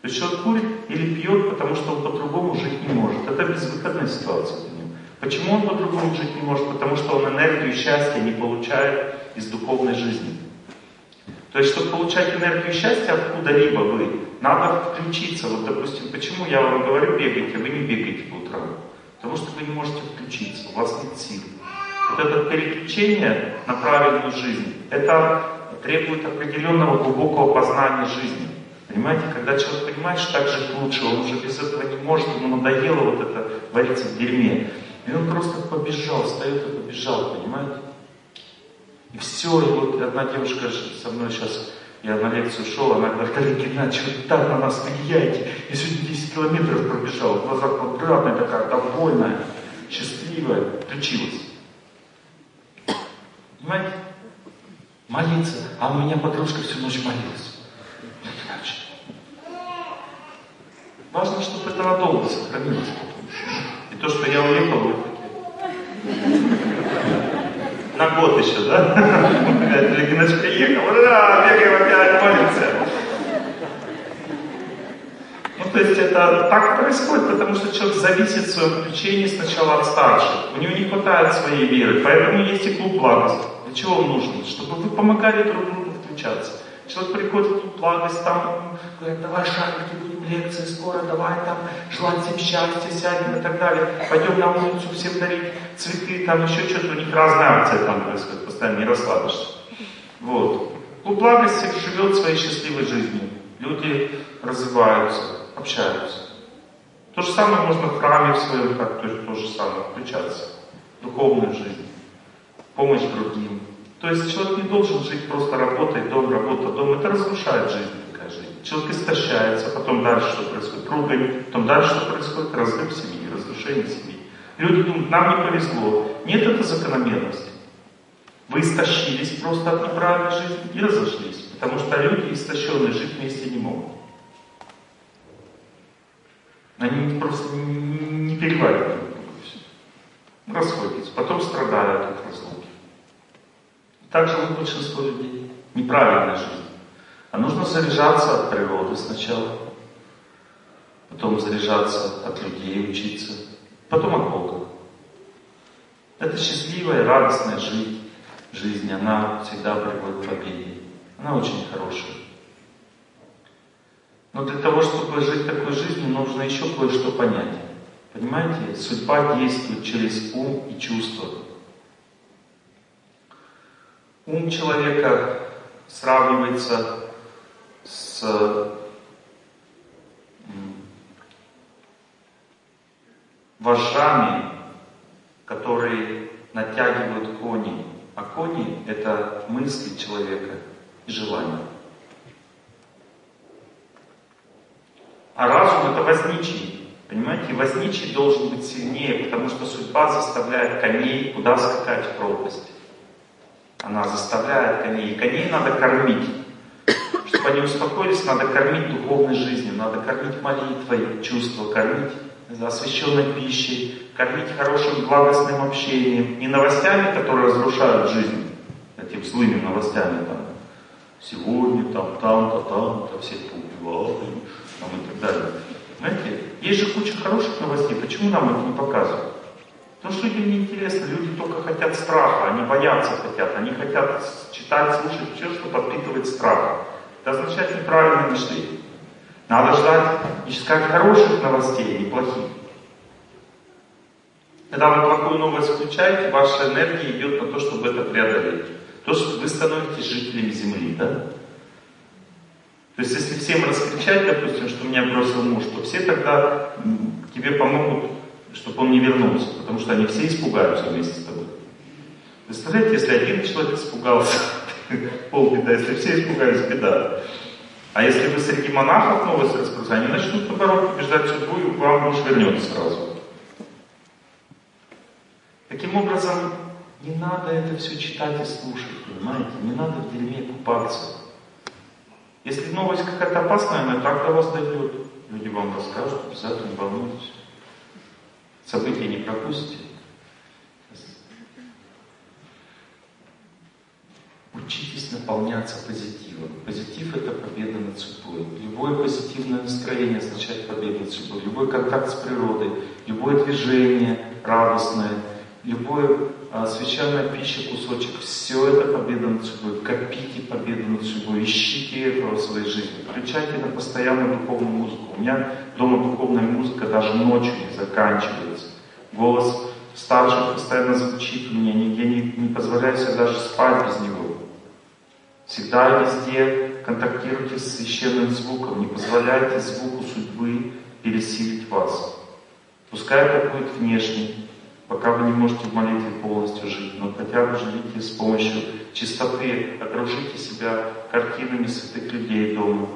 То есть человек курит или пьет, потому что он по-другому жить не может. Это безвыходная ситуация. Почему он по-другому жить не может? Потому что он энергию счастья не получает из духовной жизни. То есть, чтобы получать энергию счастья откуда-либо вы, надо включиться. Вот, допустим, почему я вам говорю бегайте, вы не бегаете по утрам? Потому что вы не можете включиться, у вас нет сил. Вот это переключение на правильную жизнь, это требует определенного глубокого познания жизни. Понимаете, когда человек понимает, что так жить лучше, он уже без этого не может, ему надоело вот это вариться в дерьме. И он просто побежал, встает и побежал, понимаете? И все, и вот одна девушка со мной сейчас, я на лекцию шел, она говорит, Олег Геннадьевич, вы так на нас влияете. Я сегодня 10 километров пробежал, в глазах квадратная такая, довольная, счастливая, включилась. Понимаете? Молиться. А у меня подружка всю ночь молилась. Иначе. Важно, чтобы это надолго сохранилось. То, что я уехал, вы на год еще, да? Легинач приехал, ура, бегаем опять, молимся. Ну, то есть это так происходит, потому что человек зависит в своем включении сначала от старших. У него не хватает своей веры, поэтому есть и клуб благости. Для чего он нужен? Чтобы вы помогали друг другу включаться. Человек приходит в благость, там говорят, давай шарики, будем лекции скоро, давай там желать всем счастья, сядем и так далее. Пойдем на улицу всем дарить цветы, там еще что-то, у них разная акция там происходит, постоянно не расслабишься. Вот. Клуб благости живет своей счастливой жизнью. Люди развиваются, общаются. То же самое можно в храме в своем, как то, то же самое, включаться. Духовную жизнь, помощь другим. То есть человек не должен жить просто работой, дом, работа, дом. Это разрушает жизнь такая жизнь. Человек истощается, потом дальше что происходит? Ругань, потом дальше что происходит? Разрыв семьи, разрушение семьи. Люди думают, нам не повезло. Нет, это закономерность. Вы истощились просто от неправильной жизни и разошлись. Потому что люди, истощенные, жить вместе не могут. Они просто не переваривают друг друга. Расходятся, потом страдают от разлуки. Так живут большинство людей. Неправильная жизнь. А нужно заряжаться от природы сначала, потом заряжаться от людей, учиться, потом от Бога. Это счастливая, радостная жизнь. Жизнь, она всегда приводит к победе. Она очень хорошая. Но для того, чтобы жить такой жизнью, нужно еще кое-что понять. Понимаете, судьба действует через ум и чувства. Ум человека сравнивается с вожжами, которые натягивают кони. А кони — это мысли человека и желания. А разум — это возничий. Понимаете, возничий должен быть сильнее, потому что судьба заставляет коней куда скакать в пропасть. Она заставляет коней. И коней надо кормить. Чтобы они успокоились, надо кормить духовной жизнью, надо кормить молитвой, чувства, кормить освященной пищей, кормить хорошим благостным общением, не новостями, которые разрушают жизнь, этими злыми новостями, там, сегодня, там, там-то, там-то, все поубивали, там и так далее. Знаете, есть же куча хороших новостей, почему нам это не показывают? Потому что людям неинтересно, люди только хотят страха, они боятся хотят, они хотят читать, слушать все, что подпитывает страх. Это означает неправильное мышление. Надо ждать, искать хороших новостей, не плохих. Когда вы плохую новость включаете, ваша энергия идет на то, чтобы это преодолеть. То, что вы становитесь жителями Земли, да? То есть, если всем раскричать, допустим, что меня бросил муж, то все тогда тебе помогут, чтобы он не вернулся, потому что они все испугаются вместе с тобой. Представляете, если один человек испугался, полбеда, если все испугались, беда. А если вы среди монахов новость распространяете, они начнут, наоборот, побеждать судьбу, и вам муж вернется сразу. Таким образом, не надо это все читать и слушать, понимаете? Не надо в дерьме купаться. Если новость какая-то опасная, она так до вас дойдет. Люди вам расскажут, обязательно волнуйтесь. События не пропустите. Учитесь наполняться позитивом. Позитив – это победа над судьбой. Любое позитивное настроение означает победу над судьбой. Любой контакт с природой, любое движение радостное, любое а, священная пища, кусочек, все это победа над судьбой. Копите победу над судьбой, ищите этого в своей жизни. Включайте на постоянную духовную музыку. У меня дома духовная музыка даже ночью не заканчивается. Голос старших постоянно звучит у меня, я не, не позволяю себе даже спать без него. Всегда и везде контактируйте с священным звуком, не позволяйте звуку судьбы пересилить вас. Пускай это будет внешний, пока вы не можете в молитве полностью жить, но хотя бы живите с помощью чистоты, окружите себя картинами святых людей дома,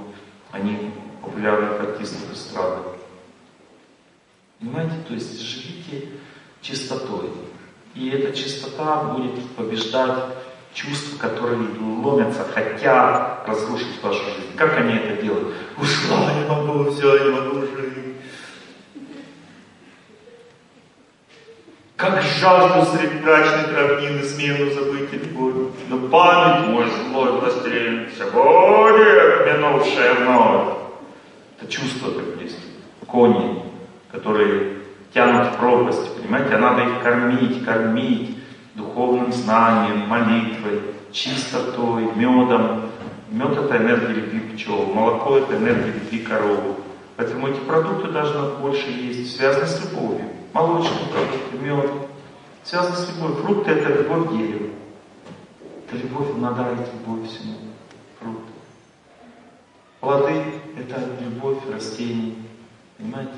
они популярных артистов эстрады. Понимаете, то есть живите чистотой. И эта чистота будет побеждать чувства, которые ломятся, хотят разрушить вашу жизнь. Как они это делают? Ушла, не могу, все, не могу жить. Как жажду среди брачной равнины смену забыть и любовь. Но память мой злой властелин, сегодня минувшее вновь. Это чувство как есть. Кони, которые тянут в пропасть, понимаете, а надо их кормить, кормить духовным знанием, молитвой, чистотой, медом. Мед это энергия любви пчел, молоко это энергия любви коровы. Поэтому эти продукты должны больше есть, связаны с любовью. Молочные продукты, мед, связаны с любовью. Фрукты это любовь к дереву. Это любовь, дать любовь всему. Фрукты. Плоды это любовь растений. Понимаете?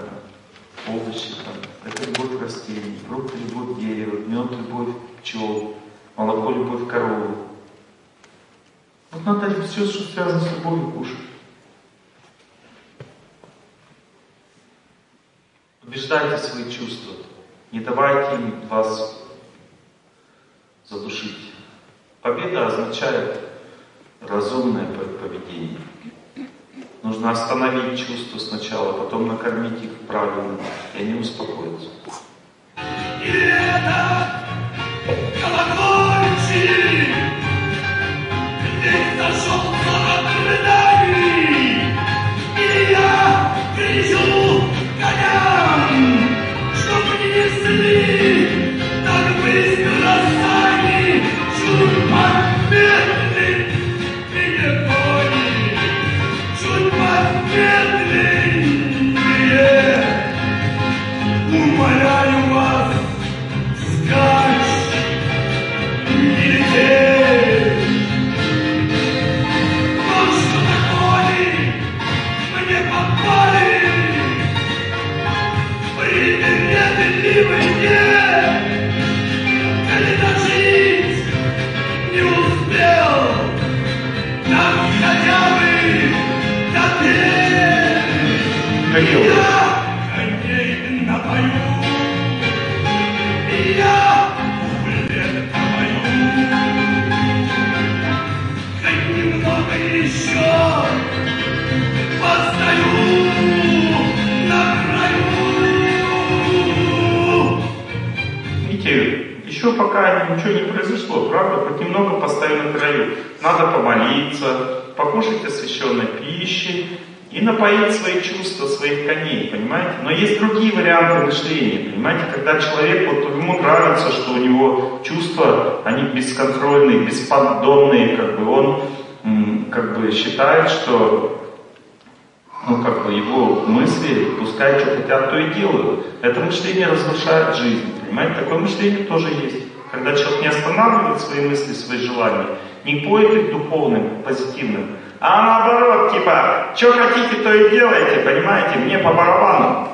Там овощи, там, это любовь растений, фрукты, любовь дерева, мед, любовь пчел, молоко, любовь коровы. Вот надо все, что связано с любовью, кушать. Побеждайте свои чувства. Не давайте им вас задушить. Победа означает разумное поведение. Нужно остановить чувства сначала, потом накормить их правильно, и они успокоятся. И это колокольчик, покушать освященной пищи и напоить свои чувства, своих коней, понимаете? Но есть другие варианты мышления, понимаете? Когда человек, вот ему нравится, что у него чувства, они бесконтрольные, бесподдонные, как бы он как бы считает, что ну, как бы его мысли, пускай что хотят, то и делают. Это мышление разрушает жизнь, понимаете? Такое мышление тоже есть. Когда человек не останавливает свои мысли, свои желания, не их духовным, позитивным, а наоборот, типа, что хотите, то и делайте, понимаете, мне по барабану.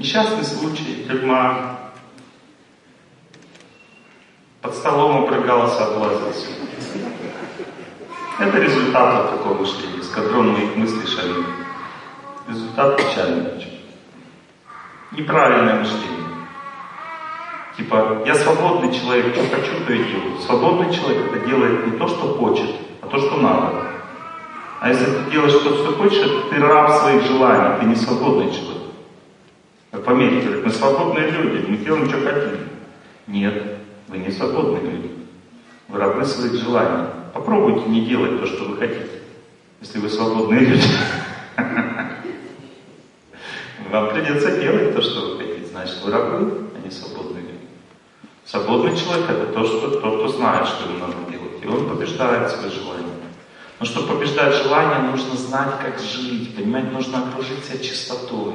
Несчастный случай, тюрьма. Под столом обрыгалась, облазился. Это результат вот такого мышления, эскадрон моих мыслей шалит. Результат печальный. Неправильное мышление. Типа, я свободный человек, что хочу, то и делаю. Свободный человек это делает не то, что хочет, а то, что надо. А если ты делаешь то, что хочешь, ты раб своих желаний, ты не свободный человек. Как в мы свободные люди, мы делаем, что хотим. Нет, вы не свободные люди. Вы рабы своих желаний. Попробуйте не делать то, что вы хотите, если вы свободные люди. Вам придется делать то, что вы хотите. Значит, вы рабы, а не свободные люди. Свободный человек – это то, что, тот, кто знает, что ему надо делать. И он побеждает свои желания. Но чтобы побеждать желание, нужно знать, как жить. Понимаете, нужно окружить себя чистотой.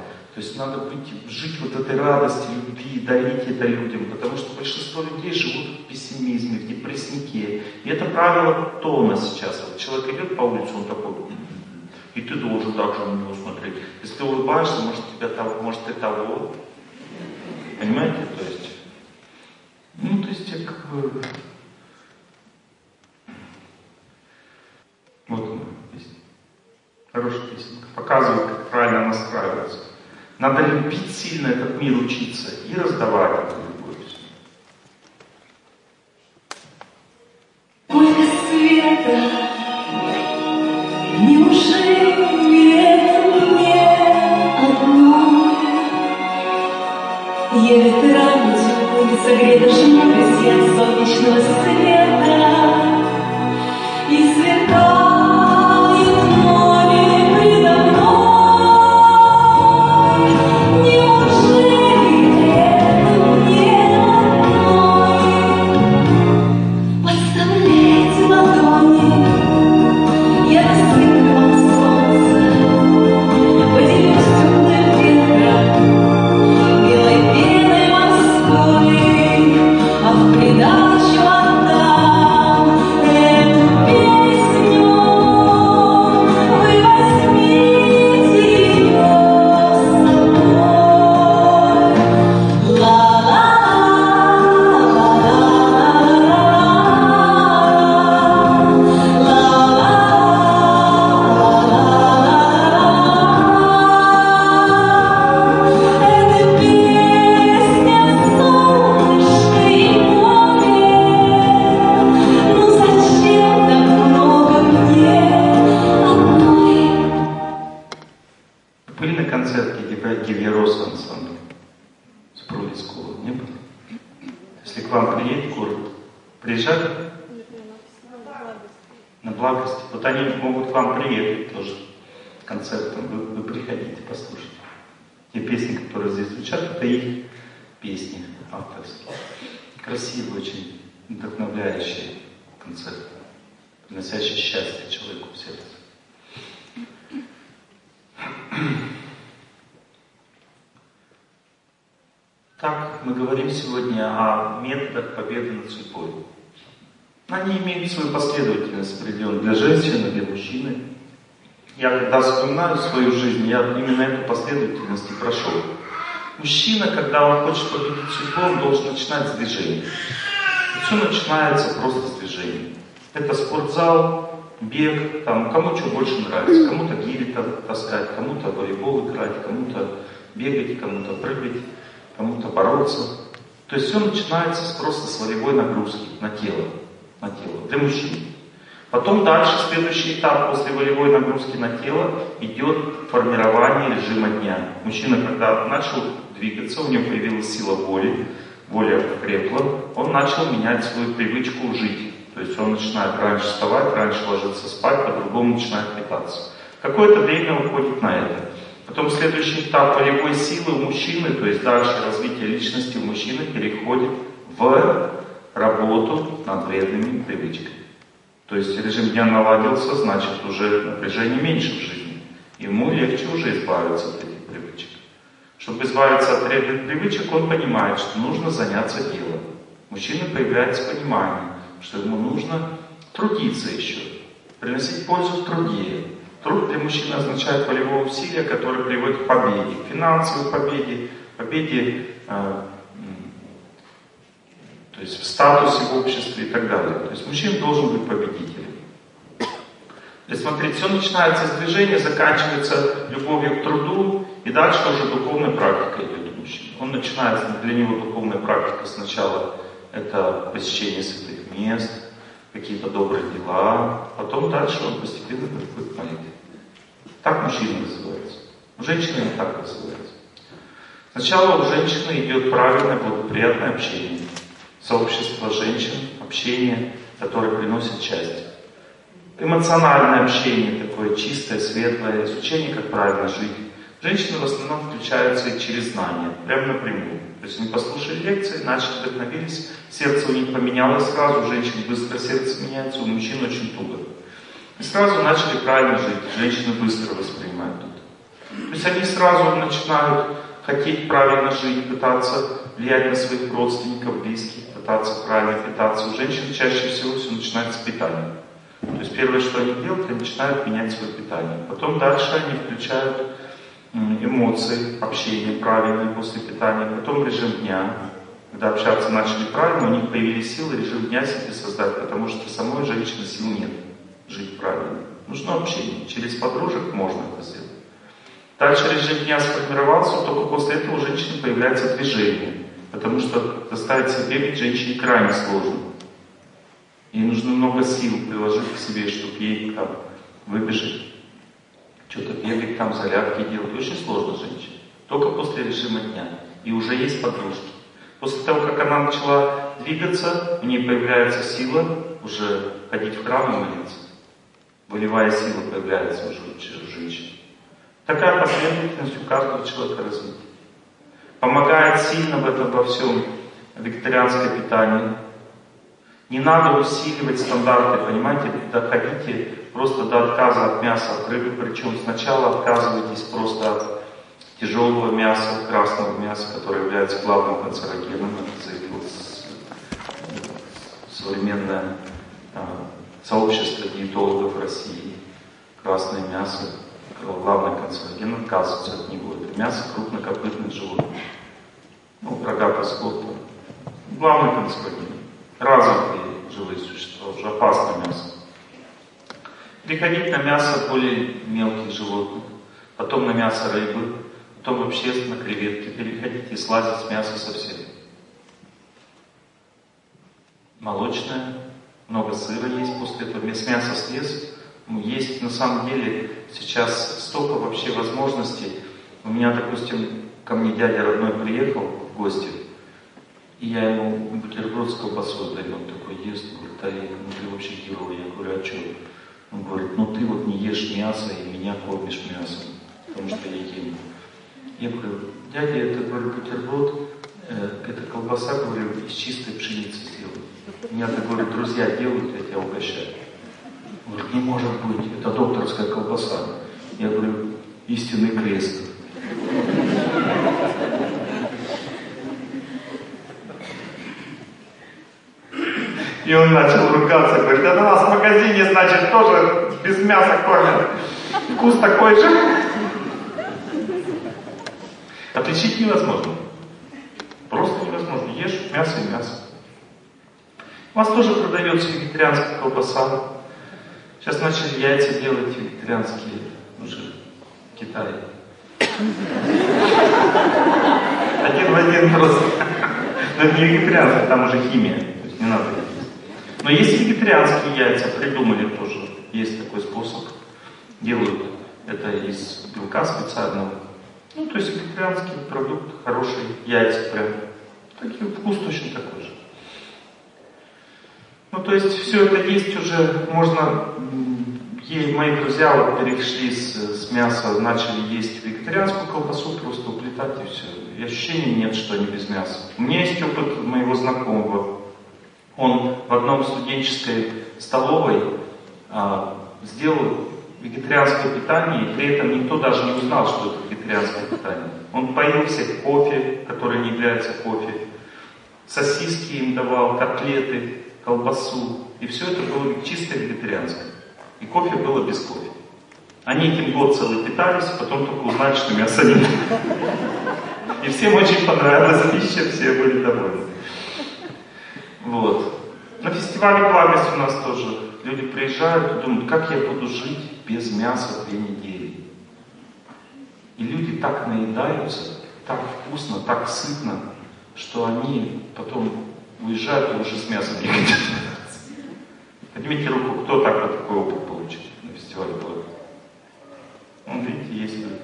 То есть надо быть, жить вот этой радости, любви, дарить это людям, потому что большинство людей живут в пессимизме, в депресснике. И это правило тона сейчас. Вот человек идет по улице, он такой, и ты должен так же на него смотреть. Если ты улыбаешься, может, тебя того, может, ты того. Понимаете? То есть ну, то есть, я как бы... Вот песня. Хорошая песенка. Показывает, как правильно настраиваться. Надо любить сильно этот мир, учиться и раздавать эту любовь. Сколько света, неужели это мне одной? Еле травить согрета жмурясь я солнечного света. Все начинается с просто с волевой нагрузки на тело, на тело, для мужчин. Потом дальше, следующий этап после волевой нагрузки на тело идет формирование режима дня. Мужчина, когда начал двигаться, у него появилась сила воли, воля крепла, он начал менять свою привычку жить. То есть он начинает раньше вставать, раньше ложиться спать, по-другому начинает питаться. Какое-то время уходит на это. Потом следующий этап волевой силы у мужчины, то есть дальше развитие личности у мужчины переходит в работу над вредными привычками. То есть режим дня наладился, значит уже напряжение меньше в жизни. Ему легче уже избавиться от этих привычек. Чтобы избавиться от вредных привычек, он понимает, что нужно заняться делом. Мужчина появляется понимание, что ему нужно трудиться еще, приносить пользу в труде. Труд для мужчины означает волевое усилие, которое приводит к победе, к финансовой победе, победе э, то есть в статусе в обществе и так далее. То есть мужчина должен быть победителем. То есть смотрите, все начинается с движения, заканчивается любовью к труду, и дальше уже духовная практика идет у мужчины. Он начинает, для него духовная практика сначала это посещение святых мест, какие-то добрые дела, потом дальше он постепенно приходит к. Так мужчина развивается. У женщины так развивается. Сначала у женщины идет правильное, благоприятное общение сообщество женщин, общение, которое приносит счастье. Эмоциональное общение такое чистое, светлое, изучение, как правильно жить. Женщины в основном включаются через знания, прямо напрямую. То есть они послушали лекции, начали вдохновились, сердце у них поменялось сразу, у женщин быстро сердце меняется, у мужчин очень туго. И сразу начали правильно жить, женщины быстро воспринимают это. То есть они сразу начинают хотеть правильно жить, пытаться влиять на своих родственников, близких, пытаться правильно питаться. У женщин чаще всего все начинается с питания. То есть первое, что они делают, они начинают менять свое питание. Потом дальше они включают эмоции, общение правильное после питания. Потом режим дня. Когда общаться начали правильно, у них появились силы режим дня себе создать, потому что самой женщины сил нет жить правильно. Нужно общение. Через подружек можно это сделать. Дальше режим дня сформировался, только после этого у женщины появляется движение. Потому что заставить себя бегать женщине крайне сложно. Ей нужно много сил приложить к себе, чтобы ей там выбежать, что-то бегать, там зарядки делать. Очень сложно женщине. Только после режима дня. И уже есть подружки. После того, как она начала двигаться, у нее появляется сила уже ходить в храм и молиться. Волевая сила появляется уже у женщин. Такая последовательность у каждого человека развития. Помогает сильно в этом во всем вегетарианское питание. Не надо усиливать стандарты, понимаете, доходите просто до отказа от мяса, от рыбы, причем сначала отказывайтесь просто от тяжелого мяса, красного мяса, которое является главным канцерогеном, это заявило современное а, сообщество диетологов России. Красное мясо главный канцероген, отказываться от него. Это мясо крупнокопытных животных. Ну, рогатый скот. Главный канцероген. Развитые живые существа, уже опасное мясо. Переходить на мясо более мелких животных, потом на мясо рыбы, потом вообще на креветки переходить и слазить с мяса совсем. Молочное, много сыра есть после этого. С мяса слез, есть на самом деле сейчас столько вообще возможностей. У меня, допустим, ко мне дядя родной приехал в гости, И я ему бутерброд с колбасой даю, он такой ест, говорит, Олег, ну ты вообще герой. Я говорю, а что? Он говорит, ну ты вот не ешь мясо и меня кормишь мясом, потому что я ем. Я говорю, дядя, это, говорю, бутерброд, э, это колбаса, говорю, из чистой пшеницы сделана. Меня, так говорю, друзья делают, я тебя угощаю. Он говорит, не может быть, это докторская колбаса. Я говорю, истинный крест. И он начал ругаться, говорит, это нас в магазине, значит, тоже без мяса кормят. Вкус такой же. Отличить невозможно. Просто невозможно. Ешь мясо и мясо. У вас тоже продается вегетарианская колбаса. Сейчас начали яйца делать вегетарианские уже в Китае. Один в один просто. Но это не вегетарианская, там уже химия. То есть не надо но есть вегетарианские яйца, придумали тоже. Есть такой способ. Делают это из белка специального. Ну, то есть вегетарианский продукт, хороший, яйца прям. Такие, вкус точно такой же. Ну, то есть все это есть уже, можно, ей, мои друзья вот перешли с, с мяса, начали есть вегетарианскую колбасу, просто уплетать и все. И ощущения нет, что они без мяса. У меня есть опыт моего знакомого, он в одном студенческой столовой а, сделал вегетарианское питание, и при этом никто даже не узнал, что это вегетарианское питание. Он поил всех кофе, который не является кофе, сосиски им давал, котлеты, колбасу. И все это было чисто вегетарианское. И кофе было без кофе. Они этим год целый питались, потом только узнали, что мяса нет. И всем очень понравилась пища, все были довольны. Вот. На фестивале благости у нас тоже люди приезжают и думают, как я буду жить без мяса две недели. И люди так наедаются, так вкусно, так сытно, что они потом уезжают уже с мясом не хотят. Поднимите руку, кто так вот такой опыт получил на фестивале благости. Он, видите, есть люди.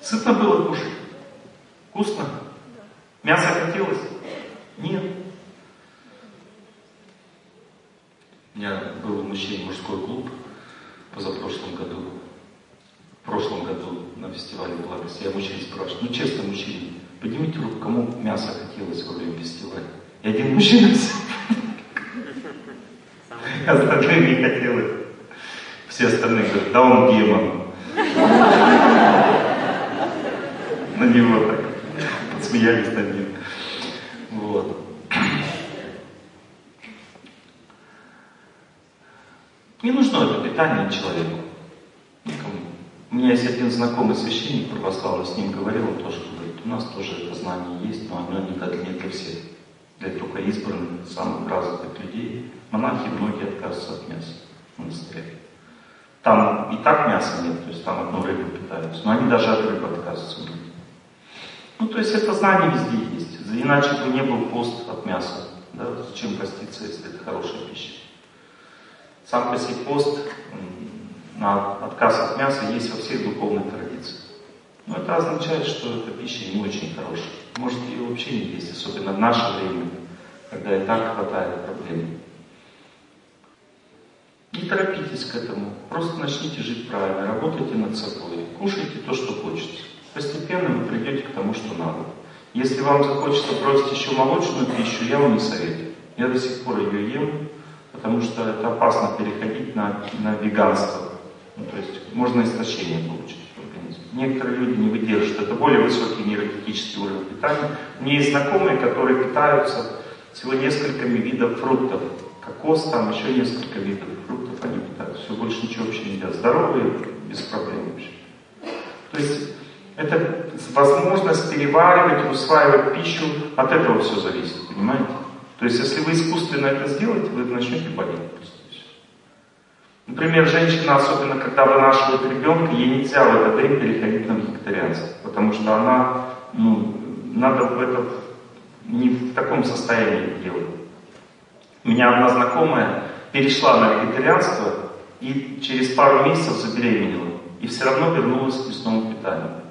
Сытно было кушать? Вкусно? Мясо хотелось? Нет. У меня был у мужчин мужской клуб позапрошлом году. В прошлом году на фестивале благости. Я мужчин спрашиваю, ну честно, мужчины, поднимите руку, кому мясо хотелось во время фестиваля. И один мужчина Остальные не хотелось. Все остальные говорят, да он демон. На него так. Подсмеялись над ним. Вот. Не нужно это питание человеку. Никому. У меня есть один знакомый священник православный, с ним говорил, он тоже у нас тоже это знание есть, но оно не для всех. Для только избранных, самых развитых людей. Монахи многие отказываются от мяса в монастыре. Там и так мяса нет, то есть там одну рыбу питаются, но они даже от рыбы отказываются. Ну, то есть это знание везде есть. Иначе бы не был пост от мяса. Да? Зачем поститься, если это хорошая пища? Сам по себе пост на отказ от мяса есть во всех духовных традициях. Но это означает, что эта пища не очень хорошая. Может ее вообще не есть, особенно в наше время, когда и так хватает проблем. Не торопитесь к этому, просто начните жить правильно, работайте над собой, кушайте то, что хочется. Постепенно вы придете к тому, что надо. Если вам захочется бросить еще молочную пищу, я вам не советую. Я до сих пор ее ем, потому что это опасно переходить на, на веганство. Ну, то есть можно истощение получить. Некоторые люди не выдержат. Это более высокий нейрогетический уровень питания. Меня есть знакомые, которые питаются всего несколькими видов фруктов. Кокос, там еще несколько видов фруктов они питаются. Все, больше ничего вообще не едят. Здоровые, без проблем вообще. То есть это возможность переваривать, усваивать пищу, от этого все зависит, понимаете? То есть, если вы искусственно это сделаете, вы начнете болеть. Например, женщина, особенно когда вынашивает ребенка, ей нельзя в этот день переходить на вегетарианство, потому что она, ну, надо в это не в таком состоянии делать. У меня одна знакомая перешла на вегетарианство и через пару месяцев забеременела, и все равно вернулась к мясному питанию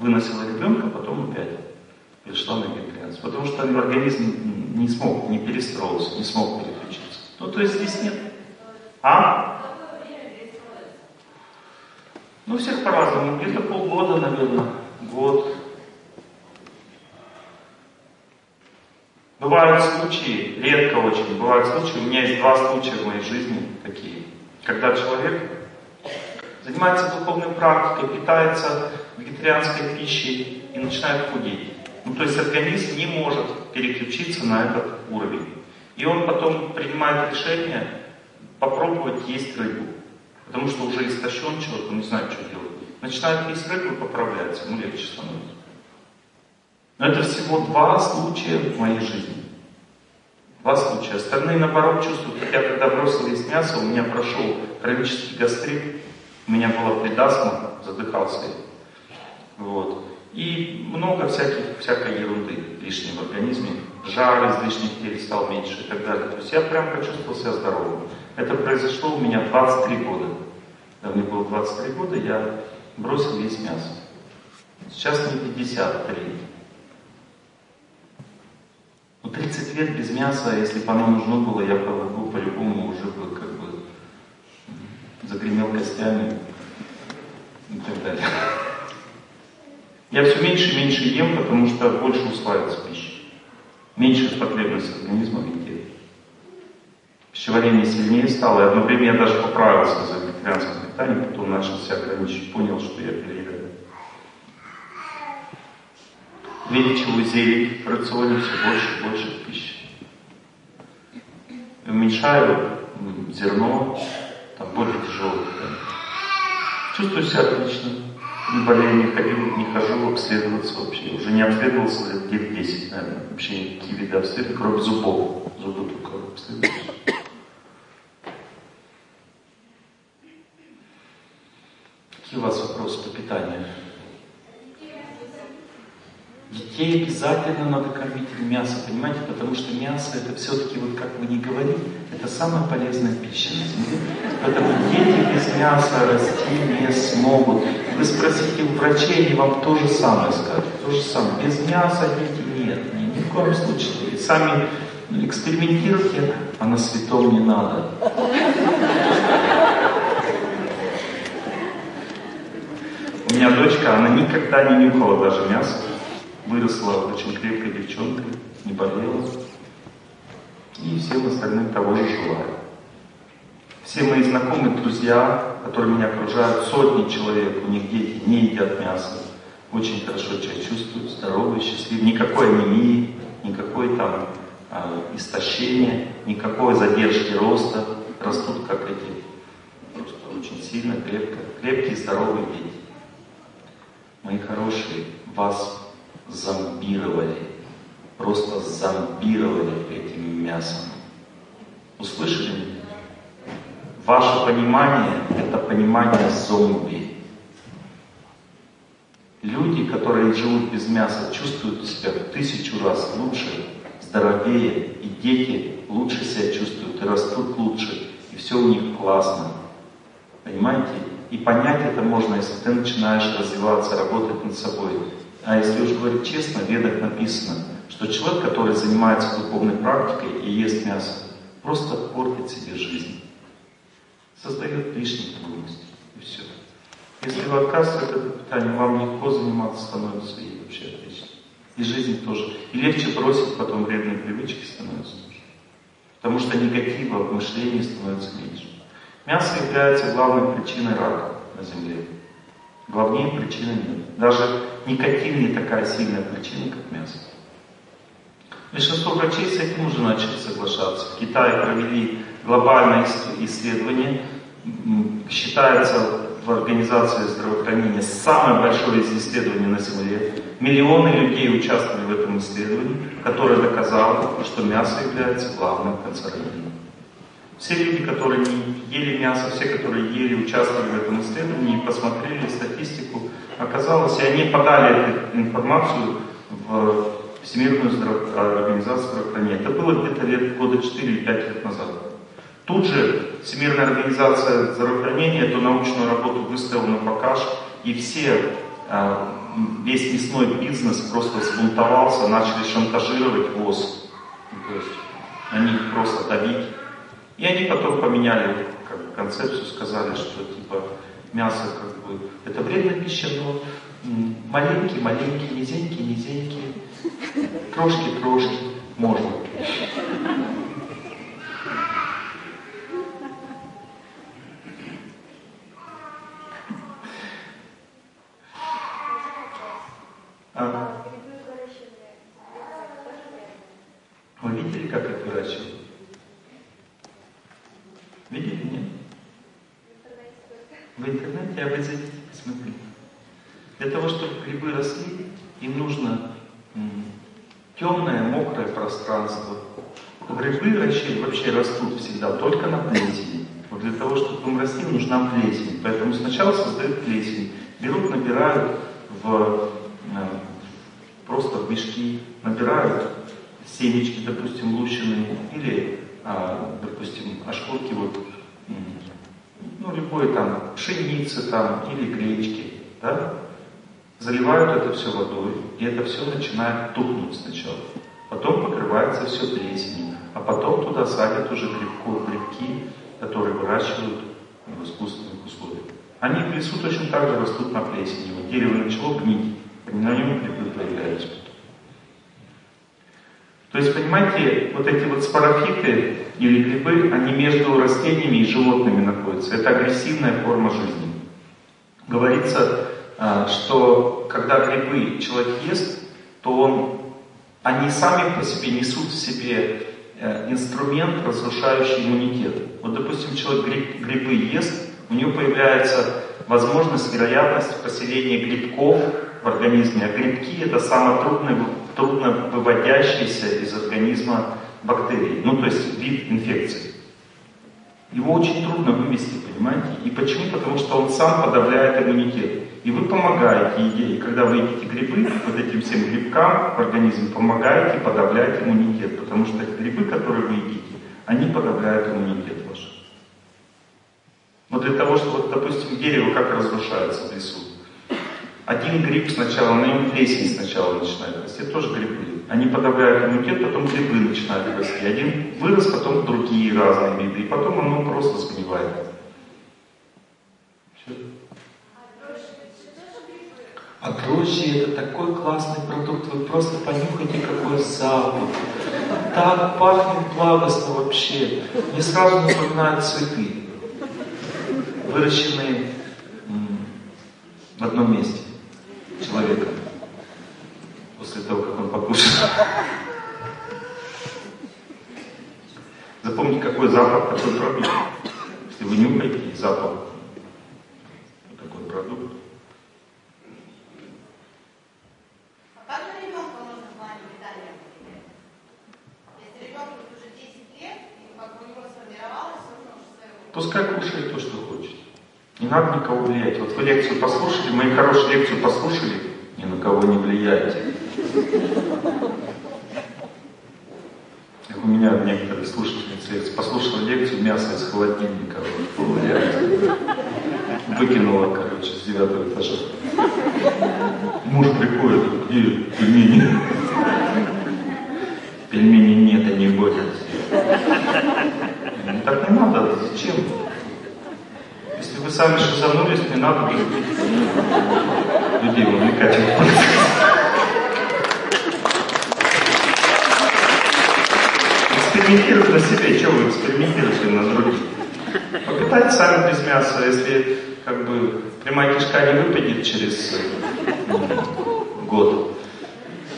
выносила ребенка, потом опять перешла на вегетарианство. Потому что организм не смог, не перестроился, не смог переключиться. Ну, то есть здесь нет. А? Ну, всех по-разному. Где-то полгода, наверное, год. Бывают случаи, редко очень, бывают случаи, у меня есть два случая в моей жизни такие, когда человек занимается духовной практикой, питается вегетарианской пищей и начинает худеть. Ну, то есть организм не может переключиться на этот уровень. И он потом принимает решение попробовать есть рыбу. Потому что уже истощен человек, он не знает, что делать. Начинает есть рыбу и поправляется, ему легче становится. Но это всего два случая в моей жизни. Два случая. Остальные, наоборот, чувствуют, как я когда бросил есть мясо, у меня прошел хронический гастрит, у меня была предасма, задыхался я. Вот. И много всяких, всякой ерунды лишней в организме. Жар из лишних перестал меньше и так далее. То есть я прям почувствовал себя здоровым. Это произошло у меня 23 года. Когда мне было 23 года, я бросил есть мясо. Сейчас мне 53. Ну, 30 лет без мяса, если бы оно нужно было, я бы по-любому уже бы как бы загремел костями и так далее. Я все меньше и меньше ем, потому что больше усваивается пища. Меньше потребность организма в. Пищеварение сильнее стало, и одно время я даже поправился за вегетарианское питание, потом начал себя ограничивать, понял, что я переедаю. Величевую зелень в рационе все больше и больше пищи. Уменьшаю зерно, там более тяжелое питание. Чувствую себя отлично не болею, не ходил, не хожу обследоваться вообще. Уже не обследовался лет где 10, наверное. Вообще никакие виды обследования, кроме зубов. Зубы только обследуются. Какие у вас вопросы по питанию? Детей обязательно надо кормить мясо, понимаете? Потому что мясо это все-таки, вот как вы не говорили, это самая полезная пища на земле. Поэтому дети без мяса расти не смогут. Вы спросите у врачей, они вам то же самое скажут. То же самое. Без мяса дети нет. Ни, ни в коем случае. И сами экспериментируйте, а на святом не надо. У меня дочка, она никогда не нюхала даже мясо. Выросла очень крепкой девчонкой, не болела. И всем остальным того же желаю. Все мои знакомые, друзья, которые меня окружают, сотни человек, у них дети не едят мясо, очень хорошо себя чувствуют, здоровые, счастливые, никакой анемии, никакой там э, истощения, никакой задержки роста, растут как эти, просто очень сильно, крепко, крепкие, здоровые дети. Мои хорошие, вас зомбировали, просто зомбировали этим мясом. Услышали? Ваше понимание – это понимание зомби. Люди, которые живут без мяса, чувствуют себя в тысячу раз лучше, здоровее, и дети лучше себя чувствуют, и растут лучше, и все у них классно. Понимаете? И понять это можно, если ты начинаешь развиваться, работать над собой. А если уж говорить честно, в ведах написано, что человек, который занимается духовной практикой и ест мясо, просто портит себе жизнь. Создает лишние трудности. И все. Если вы отказываетесь от этого питания, вам легко заниматься становится и вообще отлично. И жизнь тоже. И легче бросить потом вредные привычки становится. Потому что негатива в мышлении становится меньше. Мясо является главной причиной рака на Земле. Главнее причины нет. Даже никотин не такая сильная причина, как мясо. Большинство врачей с этим уже начали соглашаться. В Китае провели глобальное исследование. Считается в организации здравоохранения самое большое исследование на Земле. Миллионы людей участвовали в этом исследовании, которое доказало, что мясо является главным канцерогеном. Все люди, которые не ели мясо, все, которые ели, участвовали в этом исследовании, посмотрели статистику, оказалось, и они подали эту информацию в Всемирную организацию здравоохранения. Это было где-то лет года 4 или 5 лет назад. Тут же Всемирная организация здравоохранения эту научную работу выставила на показ, и все там весь мясной бизнес просто взбунтовался, начали шантажировать ВОЗ. То есть на них просто давить. И они потом поменяли как бы, концепцию, сказали, что типа мясо как бы это вредная пища, но маленький, маленький, низенький, низенький, трошки, трошки, можно. А? Вы видели, как их выращивают? Видели, нет? В вы зайдите, посмотрите. Для того, чтобы грибы росли, им нужно темное, мокрое пространство. Грибы вообще, растут всегда только на плесени. Вот для того, чтобы им расти, нужна плесень. Поэтому сначала создают плесень. Берут, набирают в, э, просто в мешки, набирают семечки, допустим, лущеные, или, а, допустим, ошкурки вот, ну, любой там, пшеницы там, или гречки, да, заливают это все водой, и это все начинает тухнуть сначала. Потом покрывается все плесенью, а потом туда садят уже грибку, грибки, которые выращивают в искусственных условиях. Они в лесу точно так же растут на плесени. Вот дерево начало гнить, на нем грибы появляются. То есть, понимаете, вот эти вот спорофиты или грибы, они между растениями и животными находятся. Это агрессивная форма жизни. Говорится, а, что когда грибы человек ест, то он, они сами по себе несут в себе э, инструмент, разрушающий иммунитет. Вот, допустим, человек гриб, грибы ест, у него появляется возможность, вероятность поселения грибков в организме. А грибки это самое трудное, трудно выводящиеся из организма бактерии, ну то есть вид инфекции. Его очень трудно вывести, понимаете? И почему? Потому что он сам подавляет иммунитет. И вы помогаете идее, когда вы едите грибы, вот этим всем грибкам в организме помогаете подавлять иммунитет. Потому что грибы, которые вы едите, они подавляют иммунитет ваш. Но для того, чтобы, допустим, дерево как разрушается в лесу. Один гриб сначала, на нем плесень сначала начинает расти, тоже грибы. Они подавляют иммунитет, потом грибы начинают расти. Один вырос, потом другие разные грибы, и потом оно просто сгнивает. А дрожжи это такой классный продукт, вы просто понюхайте, какой запах. Так пахнет благостно вообще. Мне сразу напоминают цветы выращенные в одном месте человека после того, как он покушал. Запомните, какой запах такой продукт. Если вы нюхаете запах, такой продукт. А как же ребенка можно в плане питания Если ребенку уже 10 лет, и как бы у него сформировалось, он уже Пускай кушает то, что хочет. Не надо никого влиять. Вот вы лекцию послушали, мои хорошие лекцию послушали, ни на кого не влияете. Как у меня некоторые слушательницы лекции послушала лекцию мясо из холодильника, влияет. Выкинула, короче, с девятого этажа. Муж приходит, где пельмени? Пельмени нет, они борются. Так не надо, зачем? Если вы сами шизанулись, не надо людей вовлекать в процесс. Экспериментируйте на себе, что вы экспериментируете на других? Попытайте сами без мяса, если как бы прямая кишка не выпадет через год,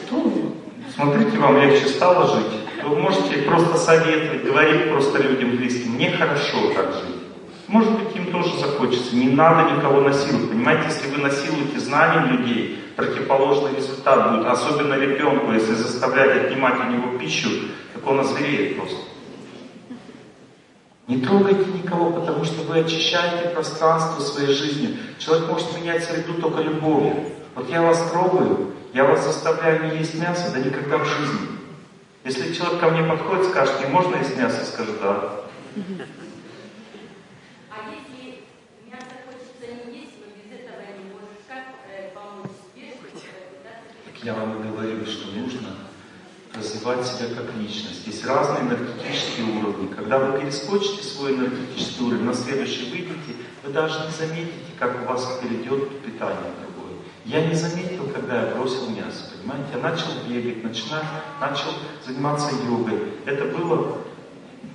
то смотрите, вам легче стало жить, вы можете просто советовать, говорить просто людям близким, мне хорошо так жить. Может быть, им тоже захочется. Не надо никого насиловать. Понимаете, если вы насилуете знанием людей, противоположный результат будет. Особенно ребенку, если заставлять отнимать у него пищу, так он озвереет просто. Не трогайте никого, потому что вы очищаете пространство своей жизни. Человек может менять среду только любовью. Вот я вас трогаю, я вас заставляю не есть мясо, да никогда в жизни. Если человек ко мне подходит, скажет, не можно есть мясо, скажу, да. Я вам и говорю, что нужно развивать себя как личность. Есть разные энергетические уровни. Когда вы перескочите свой энергетический уровень, на следующий выйдете, вы даже не заметите, как у вас перейдет питание другое. Я не заметил, когда я бросил мясо, понимаете? Я начал бегать, начинать, начал заниматься йогой. Это было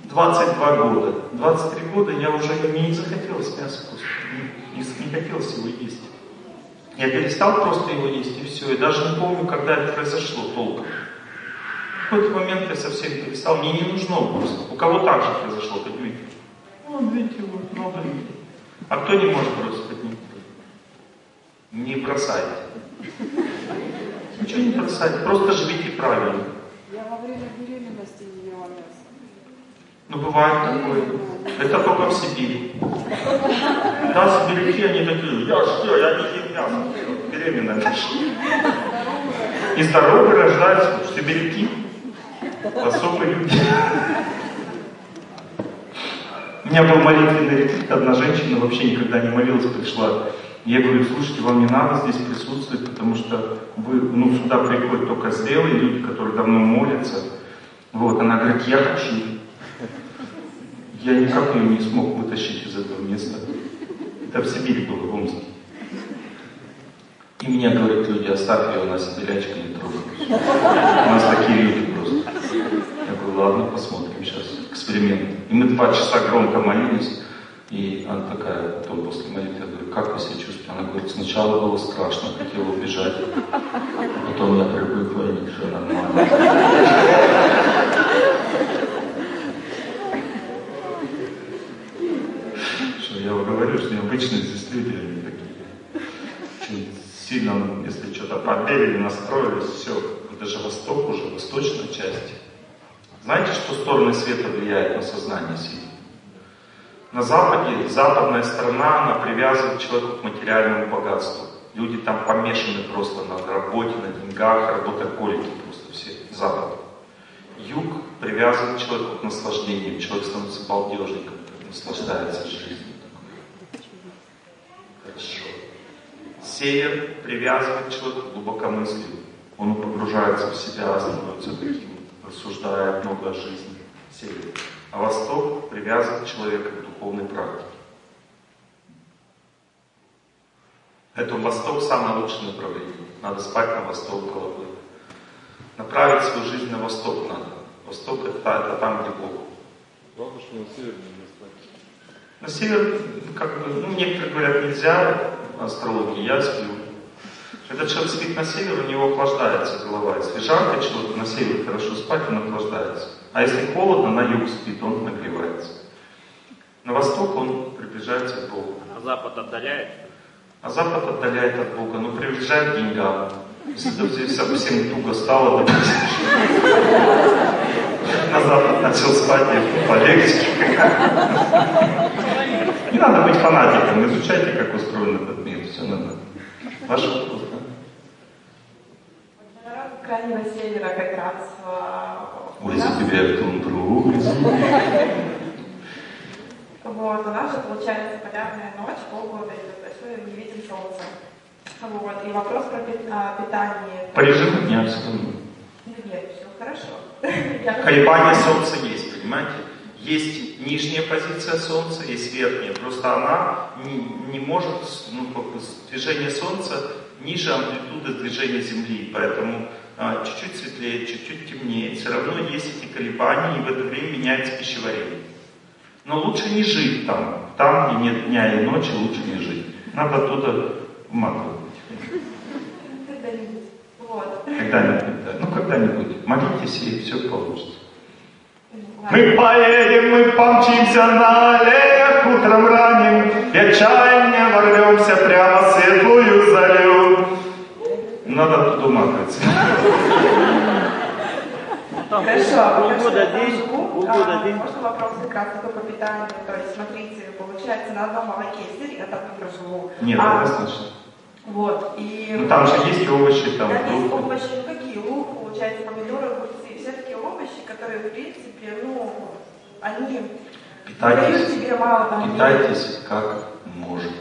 22 года. 23 года я уже мне не захотелось мясо просто. Не, не, не хотелось его есть. Я перестал просто его есть, и все. И даже не помню, когда это произошло толком. В какой-то момент я совсем перестал. Мне не нужно просто. У кого так же произошло, поднимите. Ну, видите, вот много людей. А кто не может бросить, поднимите. Не бросайте. Ничего не бросайте, просто живите правильно. Я во время беременности не ела мясо. Ну, бывает такое. Это только в Сибири. Да, сибиряки, они такие, я что, я не ем мясо. Беременная. И здоровые рождаются, сибиряки. Особые люди. У меня был молитвенный ретрит, одна женщина вообще никогда не молилась, пришла. Я говорю, слушайте, вам не надо здесь присутствовать, потому что вы, ну, сюда приходят только зрелые люди, которые давно молятся. Вот, она говорит, я хочу. Я никак ее не смог вытащить. Это в Сибири было, в Омске. И мне говорят люди, оставь ее, она сибирячка, не трогай. У нас такие люди просто. Я говорю, ладно, посмотрим сейчас, эксперимент. И мы два часа громко молились, и она такая, потом после молитвы, я говорю, как вы себя чувствуете? Она говорит, сначала было страшно, хотела убежать, а потом я привыкла, и все нормально. Что я вам здесь люди, они такие. Очень сильно, если что-то поверили, настроились, все. Это же Восток уже, восточная часть. Знаете, что стороны света влияют на сознание сильно? На Западе, западная страна, она привязывает человека к материальному богатству. Люди там помешаны просто на работе, на деньгах, работоголики просто все. Запад. Юг привязывает человека к наслаждению. Человек становится балдежником, наслаждается жизнью. Хорошо. Север привязывает человека к глубокомыслию. Он погружается в себя, становится таким, рассуждая много о жизни. Север. А Восток привязывает человека к духовной практике. Поэтому Восток самое лучшее направление. Надо спать на Восток головой. Направить свою жизнь на Восток надо. Восток это, это там, где Бог. Главное, что на север не спать. На север, как бы, ну, некоторые говорят, нельзя астрологии, я сплю. Когда человек спит на север, у него охлаждается голова. Если жарко человеку на север хорошо спать, он охлаждается. А если холодно, на юг спит, он нагревается. На восток он приближается к Богу. А Запад отдаляет? А Запад отдаляет от Бога, но приближает к деньгам. Если совсем туго стало, допустим, на Запад начал спать, я полегче. Не надо быть фанатиком, изучайте, как устроен этот все надо. Ваш вопрос, да? Крайнего Севера как раз Увези тебя в тундру. Вот, у нас же получается полярная ночь, полгода идет, мы не видим солнца. Вот, и вопрос про а, питание. По режиму дня все. Нет, все хорошо. Колебания Солнца есть, понимаете? Есть нижняя позиция Солнца, есть верхняя. Просто она не, не может, ну, как бы, движение Солнца ниже амплитуды движения Земли. Поэтому а, чуть-чуть светлее, чуть-чуть темнее. Все равно есть эти колебания, и в это время меняется пищеварение. Но лучше не жить там. Там, где нет дня и ночи, лучше не жить. Надо оттуда выматывать. Когда-нибудь. Вот. Когда-нибудь, да. Ну, когда-нибудь. Молитесь, и все получится. Мы поедем, мы помчимся на аллеях утром ранним, и отчаяние ворвемся прямо в светлую зарю. Надо оттуда уматываться. Там Хорошо, полгода день, полгода а, день. Можно вопрос как раз по питанию? То есть, смотрите, получается, на одном молоке сыр, я так не проживу. Нет, а, однозначно. Вот, и... Ну там же есть овощи, там Там есть овощи, ну какие? Лук, получается, помидоры, огурцы. Которые, в принципе, ну, они Питайтесь, тебе мало там... питайтесь как можете.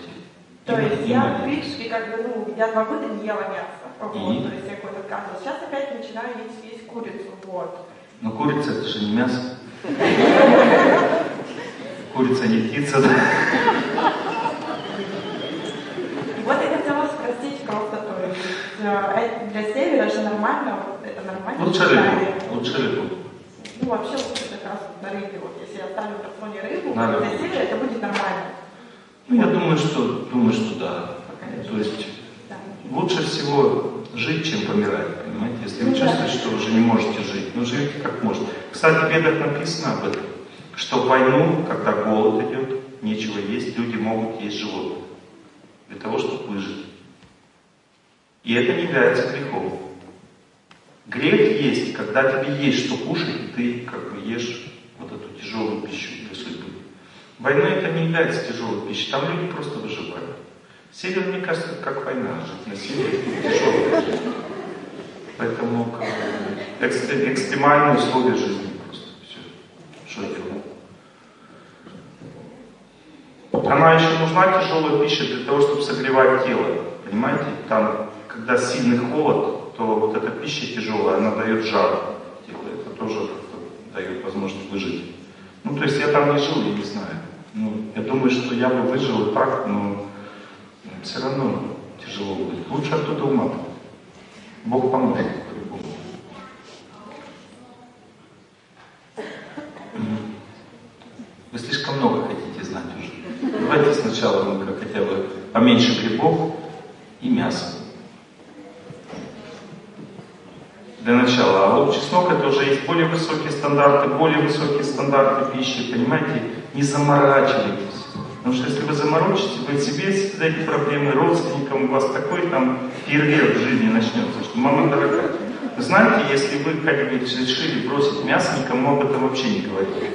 То есть И я, в принципе, как бы, ну, я два года не ела мясо. Вот, И? то есть я год отказывалась. Сейчас опять начинаю есть, есть курицу. Вот. Но курица это же не мясо. Курица не птица, да? Вот я хотела спросить просто, то есть э, для севера же нормально, это нормально? Лучше рыбу. Лучше рыбу. Ну, вообще лучше как раз на рыбе. Вот если я оставлю в рационе рыбу, рыбу. севера это будет нормально. Ну, я думаю, что, думаю, что да. То есть лучше всего жить, чем помирать, понимаете? Если вы Ну да. чувствуете, что уже не можете жить, ну живите как можно. Кстати, в Ведах написано об этом, что в войну, когда голод идет, нечего есть, люди могут есть животных для того, чтобы выжить. И это не является грехом. Грех есть, когда тебе есть что кушать, ты как бы ешь вот эту тяжелую пищу для судьбы. Война это не является тяжелой пищей, там люди просто выживают. Север, мне кажется, как война, жить на севере тяжелая. Поэтому как бы, экстре- экстремальные условия жизни просто все. Что делать? Она еще нужна тяжелая пища для того, чтобы согревать тело. Понимаете? Там, когда сильный холод, то вот эта пища тяжелая, она дает жар телу. Это тоже дает возможность выжить. Ну, то есть я там не жил, я не знаю. Ну, я думаю, что я бы выжил и так, но все равно тяжело будет. Лучше оттуда ума. Бог поможет. Вы слишком много хотите знать уже. Давайте сначала мы хотя бы поменьше грибов и мяса. Для начала. А вот чеснок это уже есть более высокие стандарты, более высокие стандарты пищи, понимаете? Не заморачивайтесь. Потому что если вы заморочите, вы себе создаете проблемы, родственникам, у вас такой там фейерверк в жизни начнется, что мама дорогая. Знаете, если вы как-нибудь решили бросить мясо, никому об этом вообще не говорите.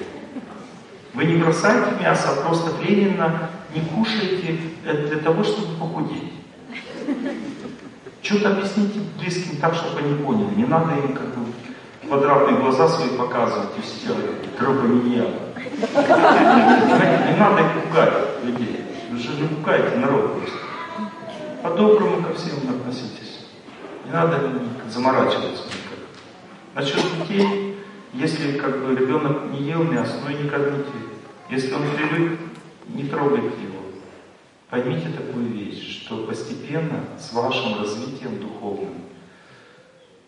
Вы не бросаете мясо, а просто временно не кушаете э, для того, чтобы похудеть. Что-то объясните близким так, чтобы они поняли. Не надо им как бы квадратные глаза свои показывать и все грубо не Не надо пугать людей. Вы же не пугаете народ просто. По-доброму ко всем относитесь. Не надо заморачиваться никак. Насчет детей, если как бы ребенок не ел мясо, ну и не кормите. Если он привык, не трогайте его. Поймите такую вещь, что постепенно с вашим развитием духовным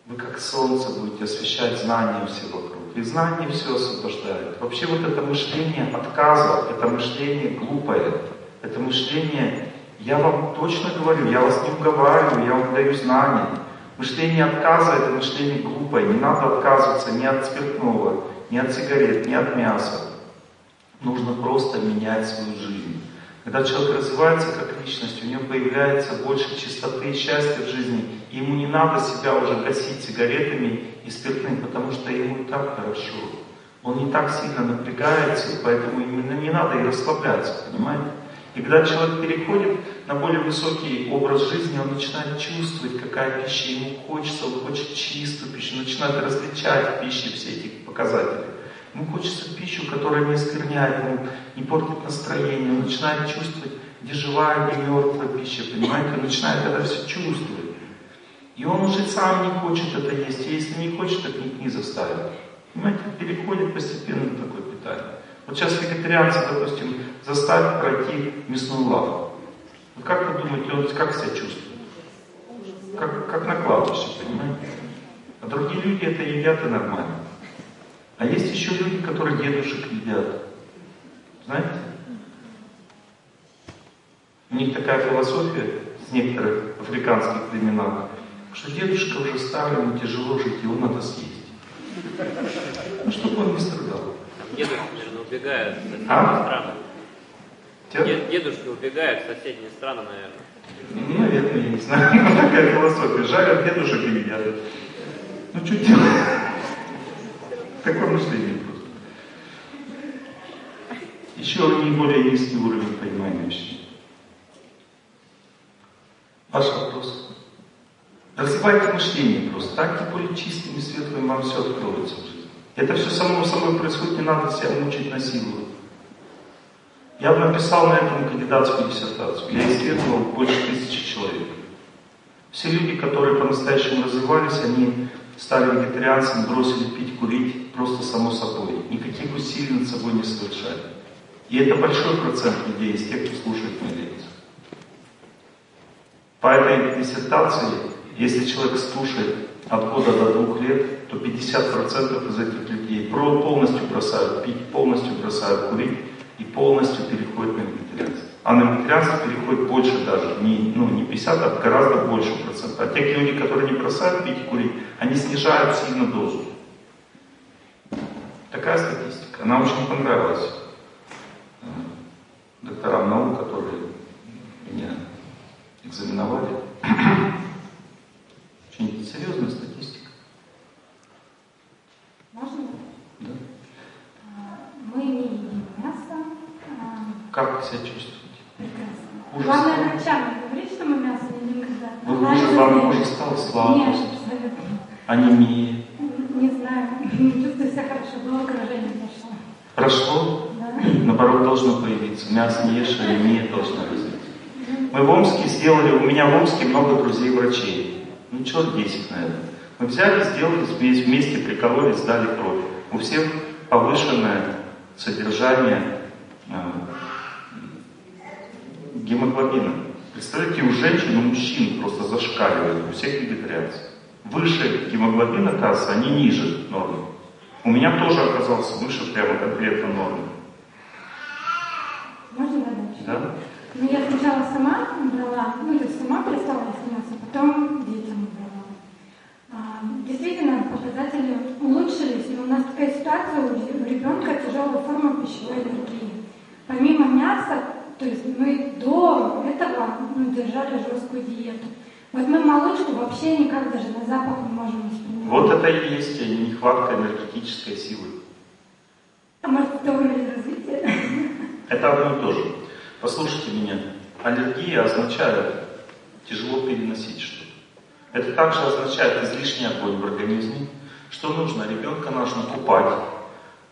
вы как солнце будете освещать знания все вокруг. И знание все освобождает. Вообще вот это мышление отказа, это мышление глупое, это мышление, я вам точно говорю, я вас не уговариваю, я вам даю знания. Мышление отказа это мышление глупое. Не надо отказываться ни от спиртного, ни от сигарет, ни от мяса. Нужно просто менять свою жизнь. Когда человек развивается как личность, у него появляется больше чистоты и счастья в жизни, и ему не надо себя уже гасить сигаретами и спиртным, потому что ему и так хорошо. Он не так сильно напрягается, поэтому именно не надо и расслабляться, понимаете? И когда человек переходит на более высокий образ жизни, он начинает чувствовать, какая пища ему хочется, он хочет чистую пищу, начинает различать в пище все эти показатели. Ему хочется пищу, которая не оскверняет ему, не портит настроение, он начинает чувствовать, где живая, где мертвая пища, понимаете, он начинает это все чувствовать. И он уже сам не хочет это есть, и если не хочет, так никак не заставит. Понимаете, переходит постепенно на такое питание. Вот сейчас вегетарианцы, допустим, заставят пройти мясную лавку. Вот как вы думаете, он как себя чувствует? Как, как на кладбище, понимаете? А другие люди это едят и нормально. А есть еще люди, которые дедушек едят. Знаете? У них такая философия с некоторых африканских племенах, что дедушка уже старый, ему тяжело жить, его надо съесть. Ну, чтобы он не страдал. Дедушки, наверное, убегают в соседние А? страны. Дед- Дедушки убегают в соседние страны, наверное. Ну, наверное, я не знаю. Такая философия. Жарят дедушек и едят. Ну, что делать? Такое мышление просто. Еще не более низкий уровень понимания вещей. Ваш вопрос. Развивайте мышление просто. Так более чистым и светлым вам все откроется в жизни. Это все само собой происходит, не надо себя мучить, насиловать. Я бы написал на этом кандидатскую диссертацию. Я исследовал больше тысячи человек. Все люди, которые по-настоящему развивались, они стали вегетарианцами, бросили пить, курить просто само собой. Никаких усилий над собой не совершали. И это большой процент людей из тех, кто слушает мои лекции. По этой диссертации, если человек слушает от года до двух лет, то 50% из этих людей полностью бросают пить, полностью бросают курить и полностью переходят на вегетарианство. А на вегетарианство переходит больше даже, не, ну, не 50, а гораздо больше процентов. А те люди, которые не бросают пить и курить, они снижают сильно дозу. Такая статистика. Она очень понравилась э, докторам наук, которые меня экзаменовали. Очень серьезная статистика. Можно? Да. А, Мы не едим мясо. а, Как вы себя чувствуете? Прекрасно. Ужас. Главное врачам не говорить, что мы мясо не едим, когда... Вы уже, вам уже стало слабо, Нет, абсолютно. анемия. Не знаю, чувствую себя хорошо, головокружение пошло. Прошло? Да. Наоборот, должно появиться. Мясо не ешь, анемия должна развиться. Мы в Омске сделали, у меня в Омске много друзей-врачей. Ну, человек 10, наверное. Мы взяли, сделали, вместе, вместе прикололи, сдали кровь. У всех повышенное содержание э, гемоглобина. Представляете, у женщин, у мужчин просто зашкаливает, у всех вегетарианцев. Выше гемоглобина, оказывается, они ниже нормы. У меня тоже оказался выше прямо конкретно нормы. Можно я дальше? Да? Ну, я сначала сама брала, ну, то есть сама перестала заниматься, потом детям брала. А, действительно, показатели улучшились, но у нас такая ситуация, у ребенка тяжелая форма пищевой аллергии. Помимо мяса, то есть мы до этого ну, держали жесткую диету. Вот мы молочку вообще никак даже на запах не можем воспринимать. Вот это и есть нехватка энергетической силы. А может, это уровень развития? Это одно и то же. Послушайте меня. Аллергия означает тяжело переносить что-то. Это также означает излишний огонь в организме. Что нужно? Ребенка нужно купать,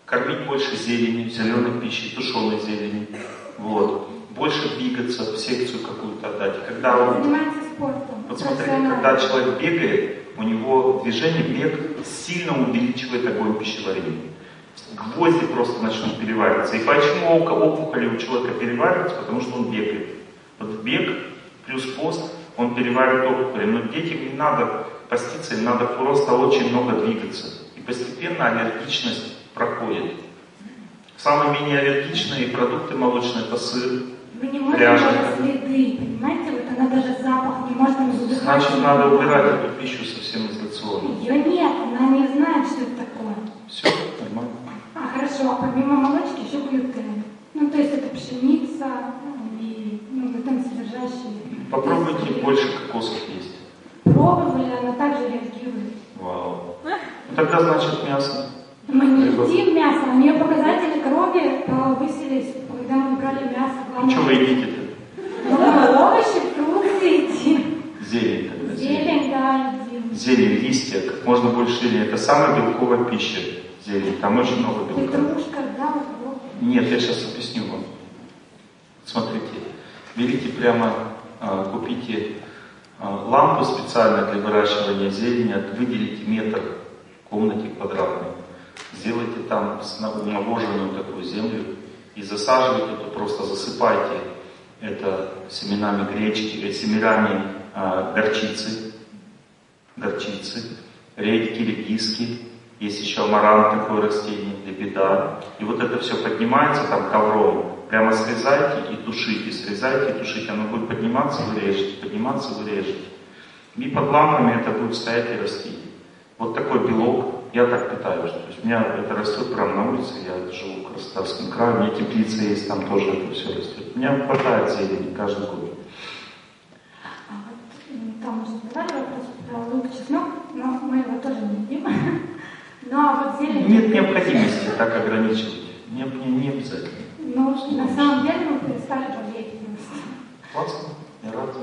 кормить больше зелени, зеленой пищи, тушеной зелени. Вот. Больше двигаться, в секцию какую-то отдать. Когда он Занимается спортом. Вот смотрите, когда человек бегает, у него движение, бег сильно увеличивает огонь пищеварения. Гвозди просто начнут перевариваться. И почему опухоли у человека перевариваются? Потому что он бегает. Вот бег плюс пост, он переваривает опухоли. Но детям не надо поститься, им надо просто очень много двигаться. И постепенно аллергичность проходит. Самые менее аллергичные продукты молочные это сыр, Вы не можете Пряжа. даже следы, понимаете? Вот она даже запах не может задыхаться. Значит, надо убирать эту пищу совсем из рациона. Ее нет, она не знает, что это такое. Все нормально. А хорошо, а помимо молочки еще глютен. Ну, то есть это пшеница и ну, глютен содержащие. Попробуйте больше кокосов есть. Пробовали, она также реагирует. Вау. Ну, тогда значит мясо. Мы не едим мясо, у нее показатели крови повысились, когда мы брали мясо. Главное, что вы едите-то? Ну, овощи, фрукты едим. Зелень тогда. Зелень. Да, едим. Зелень, листья, как можно больше зелени. Это самая белковая пища. Зелень. Там очень много белка. Петрушка, да, вот. Нет, я сейчас объясню вам. Смотрите, берите прямо, а, купите а, лампу специально для выращивания зелени, выделите метр в комнате квадратной, сделайте там набоженную такую землю и засаживайте, то просто засыпайте это семенами гречки, э, семенами а, горчицы, горчицы, редьки, редиски, есть еще маран, такое растение, лебеда. И вот это все поднимается там ковром. Прямо срезайте и тушите, срезайте и тушите. Оно будет подниматься, вы режете, подниматься, вы режете. И под лампами это будет стоять и расти. Вот такой белок, я так питаюсь. То есть у меня это растет прямо на улице, я живу в Краснодарском крае, у меня теплица есть, там тоже это все растет. У меня хватает зелени каждый год. А вот там уже задавали вопрос про лук, чеснок, но мы его тоже не едим. Ну а вот зелень... Нет необходимости так ограничивать. Не, не, не обязательно. Ну, на самом деле мы перестали болеть просто. Классно, я рад.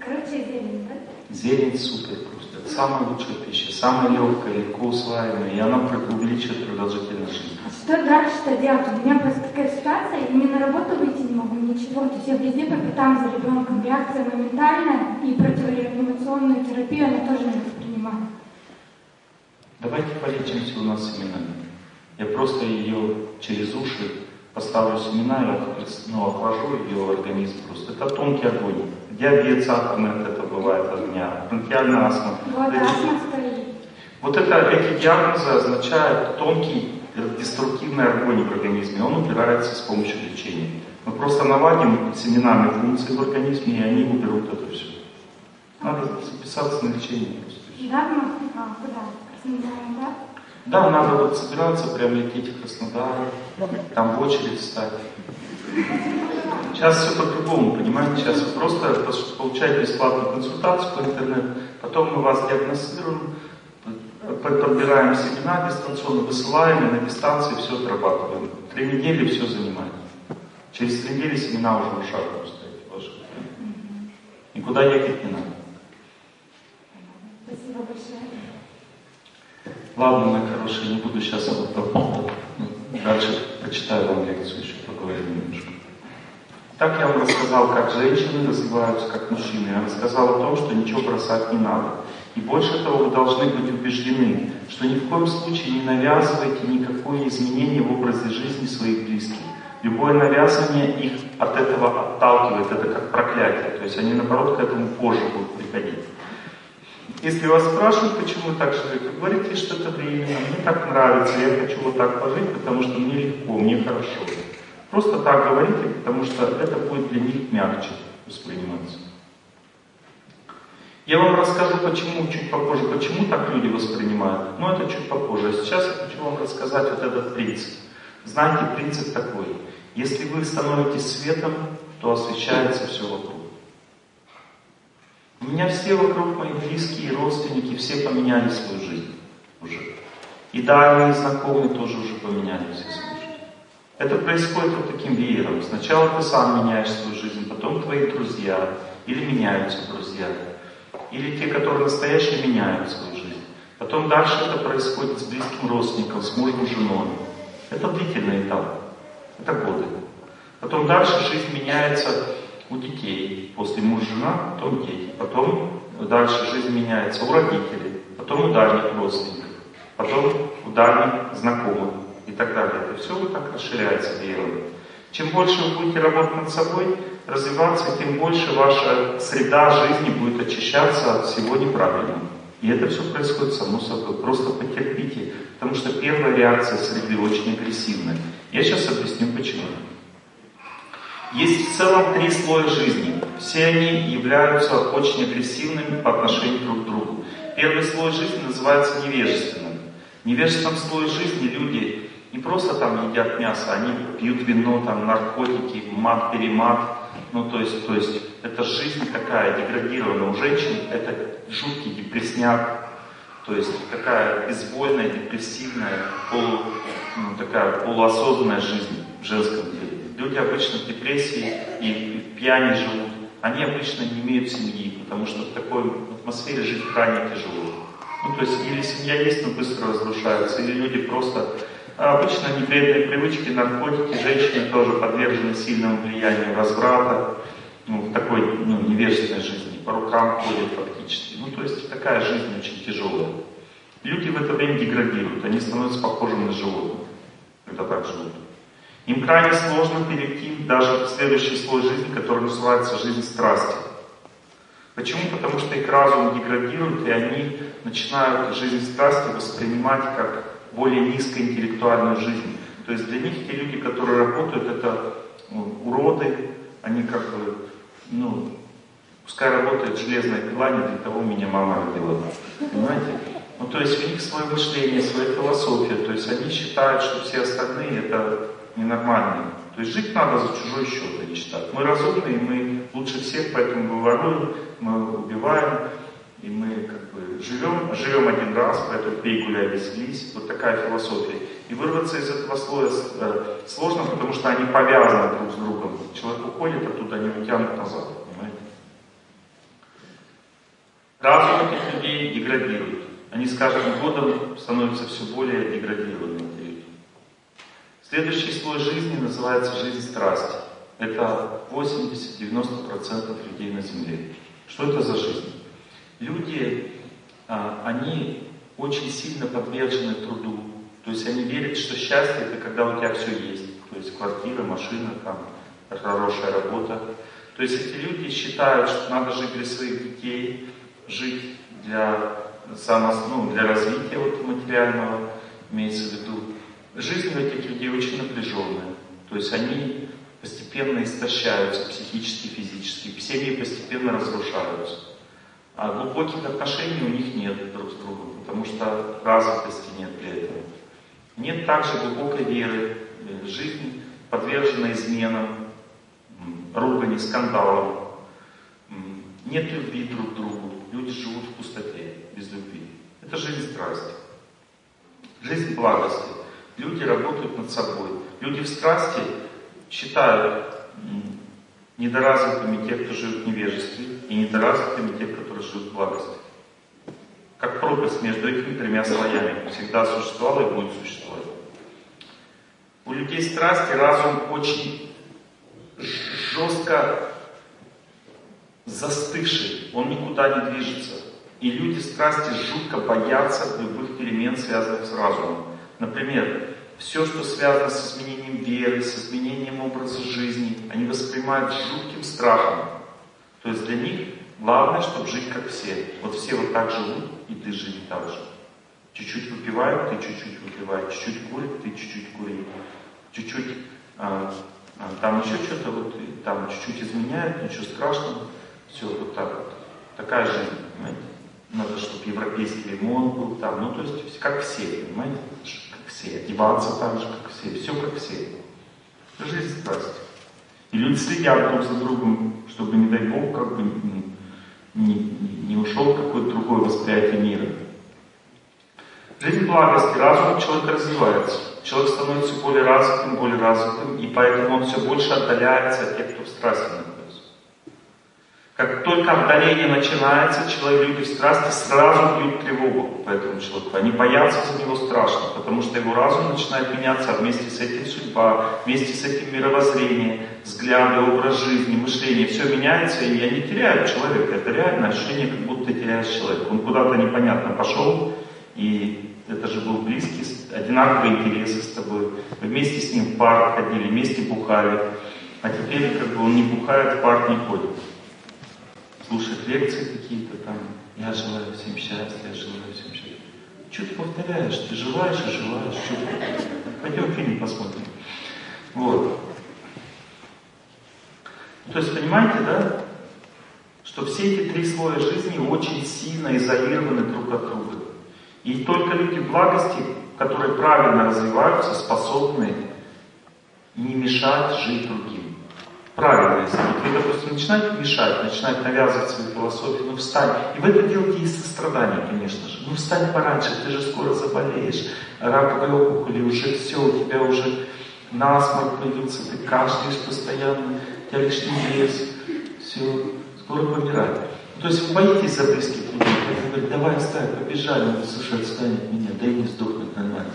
Короче, зелень, да? Зелень супер. Это самая лучшая пища. самая легкая, легко усваиваемая, и она увеличивает продолжительность жизни. Что дальше-то делать? У меня просто такая ситуация, и не на работу выйти не могу, ничего. То есть я везде по пятам за ребенком. Реакция моментальная, и противореанимационную терапию она тоже не воспринимаю. Давайте полечимся у нас семенами. Я просто ее через уши поставлю семена и ну, охлажу ее организм просто. Это тонкий огонь. Диабет, сахарный от этого бывает от огня, бронхиальная астма. Вот Эти- астма. Вот это, эти диагнозы означают тонкий деструктивный огонь в организме. Он убирается с помощью лечения. Мы просто наладим семенами функции в организме, и они уберут это все. Надо записаться на лечение просто. Дагма? А, куда? Краснодар, да? Да, надо вот собираться, прям лететь в Краснодар, там в очередь стать. Сейчас все по-другому, понимаете? Сейчас вы просто получаете бесплатную консультацию по интернету, потом мы вас диагностируем, подбираем семена дистанционно, высылаем и на дистанции все отрабатываем. Три недели все занимает. Через три недели семена уже в ушах ваши. Никуда ехать не надо. Спасибо большое. Ладно, мои хорошие, не буду сейчас об этом. Дальше почитаю вам лекцию, еще поговорим немножко. Так я вам рассказал, как женщины развиваются, как мужчины. Я рассказал о том, что ничего бросать не надо. И больше того, вы должны быть убеждены, что ни в коем случае не навязывайте никакое изменение в образе жизни своих близких. Любое навязывание их от этого отталкивает, это как проклятие. То есть они, наоборот, к этому позже будут приходить. Если вас спрашивают, почему вы так живете, говорите, что это временно, мне так нравится, я хочу вот так пожить, потому что мне легко, мне хорошо. Просто так говорите, потому что это будет для них мягче восприниматься. Я вам расскажу, почему чуть попозже, почему так люди воспринимают. Но это чуть попозже. А сейчас я хочу вам рассказать вот этот принцип. Знаете, принцип такой. Если вы становитесь светом, то освещается все вокруг. У меня все вокруг мои близкие, родственники, все поменяли свою жизнь уже. И дальние знакомые тоже уже поменяли все свою. Это происходит вот таким веером. Сначала ты сам меняешь свою жизнь, потом твои друзья, или меняются друзья, или те, которые настоящие, меняют свою жизнь. Потом дальше это происходит с близким родственником, с мужем, женой. Это длительный этап, это годы. Потом дальше жизнь меняется у детей, после муж, жена, потом дети. Потом дальше жизнь меняется у родителей, потом у дальних родственников, потом у дальних знакомых и так далее. Это все вот так расширяется веером. Чем больше вы будете работать над собой, развиваться, тем больше ваша среда жизни будет очищаться от всего неправильного. И это все происходит само собой. Просто потерпите, потому что первая реакция среды очень агрессивная. Я сейчас объясню почему. Есть в целом три слоя жизни. Все они являются очень агрессивными по отношению друг к другу. Первый слой жизни называется невежественным. В невежественном слое жизни люди не просто там едят мясо, они пьют вино, там наркотики, мат-перемат. Ну, то есть, то есть, это жизнь такая деградированная. У женщин это жуткий депрессняк, то есть такая безвольная, депрессивная, полу, ну, такая полуосознанная жизнь в женском теле. Люди обычно в депрессии и в пьяни живут. Они обычно не имеют семьи, потому что в такой атмосфере жить крайне тяжело. Ну, то есть, или семья есть, но быстро разрушается, или люди просто... а обычно невредные привычки, наркотики, женщины тоже подвержены сильному влиянию разврата, ну, такой ну, невежественной жизни, по рукам ходят фактически. Ну, то есть, такая жизнь очень тяжелая. Люди в это время деградируют, они становятся похожими на животных, когда так живут. Им крайне сложно перейти даже в следующий слой жизни, который называется жизнь страсти. Почему? Потому что их разум деградирует, и они начинают жизнь страсти воспринимать как более низкоинтеллектуальную жизнь. То есть для них те люди, которые работают, это ну, уроды, они как бы, ну, пускай работает железная пила, не для того меня мама родила. Понимаете? Ну, то есть у них свое мышление, своя философия, то есть они считают, что все остальные это ненормальные. То есть жить надо за чужой счет, они считают. Мы разумные, мы лучше всех, поэтому мы воруем, мы убиваем, и мы как бы живем, живем один раз, поэтому пей, гуляй, веселись. Вот такая философия. И вырваться из этого слоя э, сложно, потому что они повязаны друг с другом. Человек уходит оттуда, они утянут назад, понимаете? Разум этих людей деградирует. они с каждым годом становятся все более деградированными. Следующий слой жизни называется жизнь страсти. Это 80-90% людей на Земле. Что это за жизнь? Люди, а, они очень сильно подвержены труду. То есть они верят, что счастье это когда у тебя все есть. То есть квартира, машина, там, хорошая работа. То есть эти люди считают, что надо жить для своих детей, жить для, само, ну, для развития вот, материального, имеется в виду. Жизнь у этих людей очень напряженная. То есть они постепенно истощаются психически, физически, семьи постепенно разрушаются. А глубоких отношений у них нет друг с другом, потому что развитости нет для этого. Нет также глубокой веры. Жизнь подвержена изменам, ругани, скандалам. Нет любви друг к другу. Люди живут в пустоте, без любви. Это жизнь страсти. Жизнь благости. Люди работают над собой. Люди в страсти считают недоразвитыми тех, кто живет в невежестве, и недоразвитыми тех, которые живут в благости. Как пропасть между этими тремя слоями всегда существовала и будет существовать. У людей страсти разум очень жестко застывший, он никуда не движется. И люди страсти жутко боятся любых перемен, связанных с разумом. Например, все, что связано с изменением веры, с изменением образа жизни, они воспринимают жутким страхом. То есть для них главное, чтобы жить как все. Вот все вот так живут, и ты живи так же. Чуть-чуть выпивают, ты чуть-чуть выпиваешь, чуть-чуть курит, ты чуть-чуть кури. Чуть-чуть а, а, там еще что-то, вот, там чуть-чуть изменяют, ничего страшного. Все, вот так вот. Такая жизнь, понимаете? Надо, чтобы европейский лимон был там, ну то есть как все, понимаете? все, одеваться так же, как все, все как все. Жизнь страсти. И люди следят друг за другом, чтобы, не дай Бог, как бы не, не, ушел какое-то другое восприятие мира. Жизнь благости, разум человека развивается. Человек становится более развитым, более развитым, и поэтому он все больше отдаляется от тех, кто в страсти как только отдаление начинается, человек, люди в страсти сразу бьют тревогу по этому человеку. Они боятся за него страшно, потому что его разум начинает меняться, вместе с этим судьба, вместе с этим мировоззрение, взгляды, образ жизни, мышление, все меняется, и они теряют человека. Это реально ощущение, как будто ты теряешь человека. Он куда-то непонятно пошел, и это же был близкий, одинаковые интересы с тобой. Вы вместе с ним в парк ходили, вместе бухали, а теперь как бы он не бухает, в парк не ходит слушать лекции какие-то там, я желаю всем счастья, я желаю всем счастья. Что ты повторяешь? Ты желаешь и желаешь. Что ты... Пойдем фильм посмотрим. Вот. То есть, понимаете, да, что все эти три слоя жизни очень сильно изолированы друг от друга. И только люди благости, которые правильно развиваются, способны не мешать жить другим правильно, если вы, допустим, начинаете мешать, начинаете навязывать свою философию, ну встань. И в это дело есть сострадание, конечно же. Ну встань пораньше, ты же скоро заболеешь. Раковые опухоли, уже все, у тебя уже насморк появился, ты кашляешь постоянно, у тебя лишний вес, все, скоро помирать. Ну, то есть вы боитесь за близких людей. Вы говорите, давай встань, побежали, ну слушай, отстань от меня, дай мне сдохнуть нормально.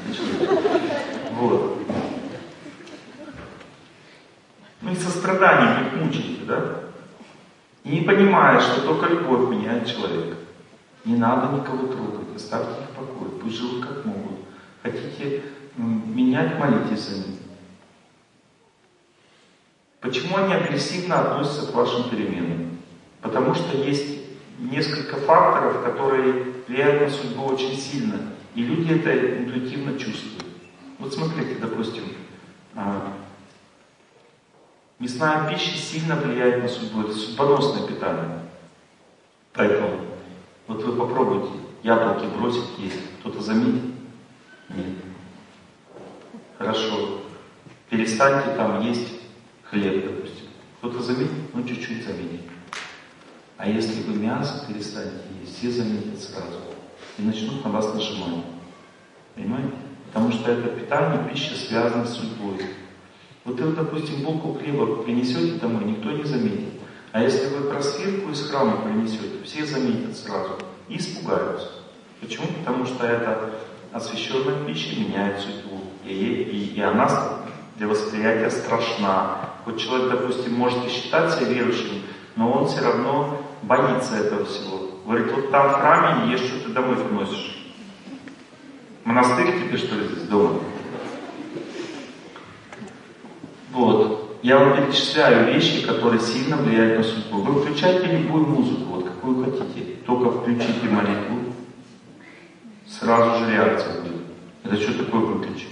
Вот. Ну и сострадание их мучаете, да? И не понимая, что только любовь меняет человека. Не надо никого трогать, оставьте их в покое, пусть живут как могут. Хотите менять, молитесь за них. Почему они агрессивно относятся к вашим переменам? Потому что есть несколько факторов, которые влияют на судьбу очень сильно. И люди это интуитивно чувствуют. Вот смотрите, допустим, а, Мясная пища сильно влияет на судьбу, это судьбоносное питание. Поэтому вот вы попробуйте яблоки бросить есть. Кто-то заметит? Нет. Хорошо. Перестаньте там есть хлеб, допустим. Кто-то заметит? Ну, чуть-чуть заметит. А если вы мясо перестанете есть, все заметят сразу. И начнут на вас нажимать. Понимаете? Потому что это питание, пища связана с судьбой. Вот вы, допустим, булку хлеба принесете домой, никто не заметит. А если вы просвирку из храма принесете, все заметят сразу и испугаются. Почему? Потому что эта освященная пища меняет судьбу. И, и, и она для восприятия страшна. Вот человек, допустим, может и считать себя верующим, но он все равно боится этого всего. Говорит, вот там в храме ешь, что ты домой приносишь. Монастырь тебе, что ли, здесь дома? Вот. Я вам перечисляю вещи, которые сильно влияют на судьбу. Вы включайте любую музыку, вот какую хотите. Только включите молитву. Сразу же реакция будет. Это что такое выключить?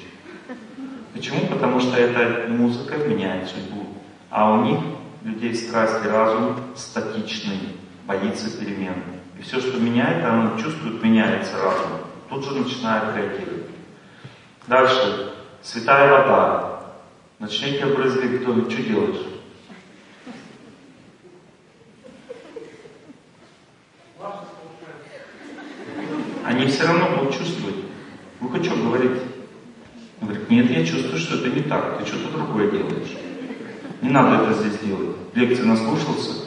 Почему? Потому что эта музыка меняет судьбу. А у них, людей страсть и разум, статичный, боится перемен. И все, что меняет, оно чувствует, меняется разум. Тут же начинает реагировать. Дальше. Святая вода. Начнете обрызгать, кто что делаешь? Они все равно будут чувствовать. Вы хоть что говорите? Он говорит, нет, я чувствую, что это не так, ты что-то другое делаешь. Не надо это здесь делать. Лекции наслушался,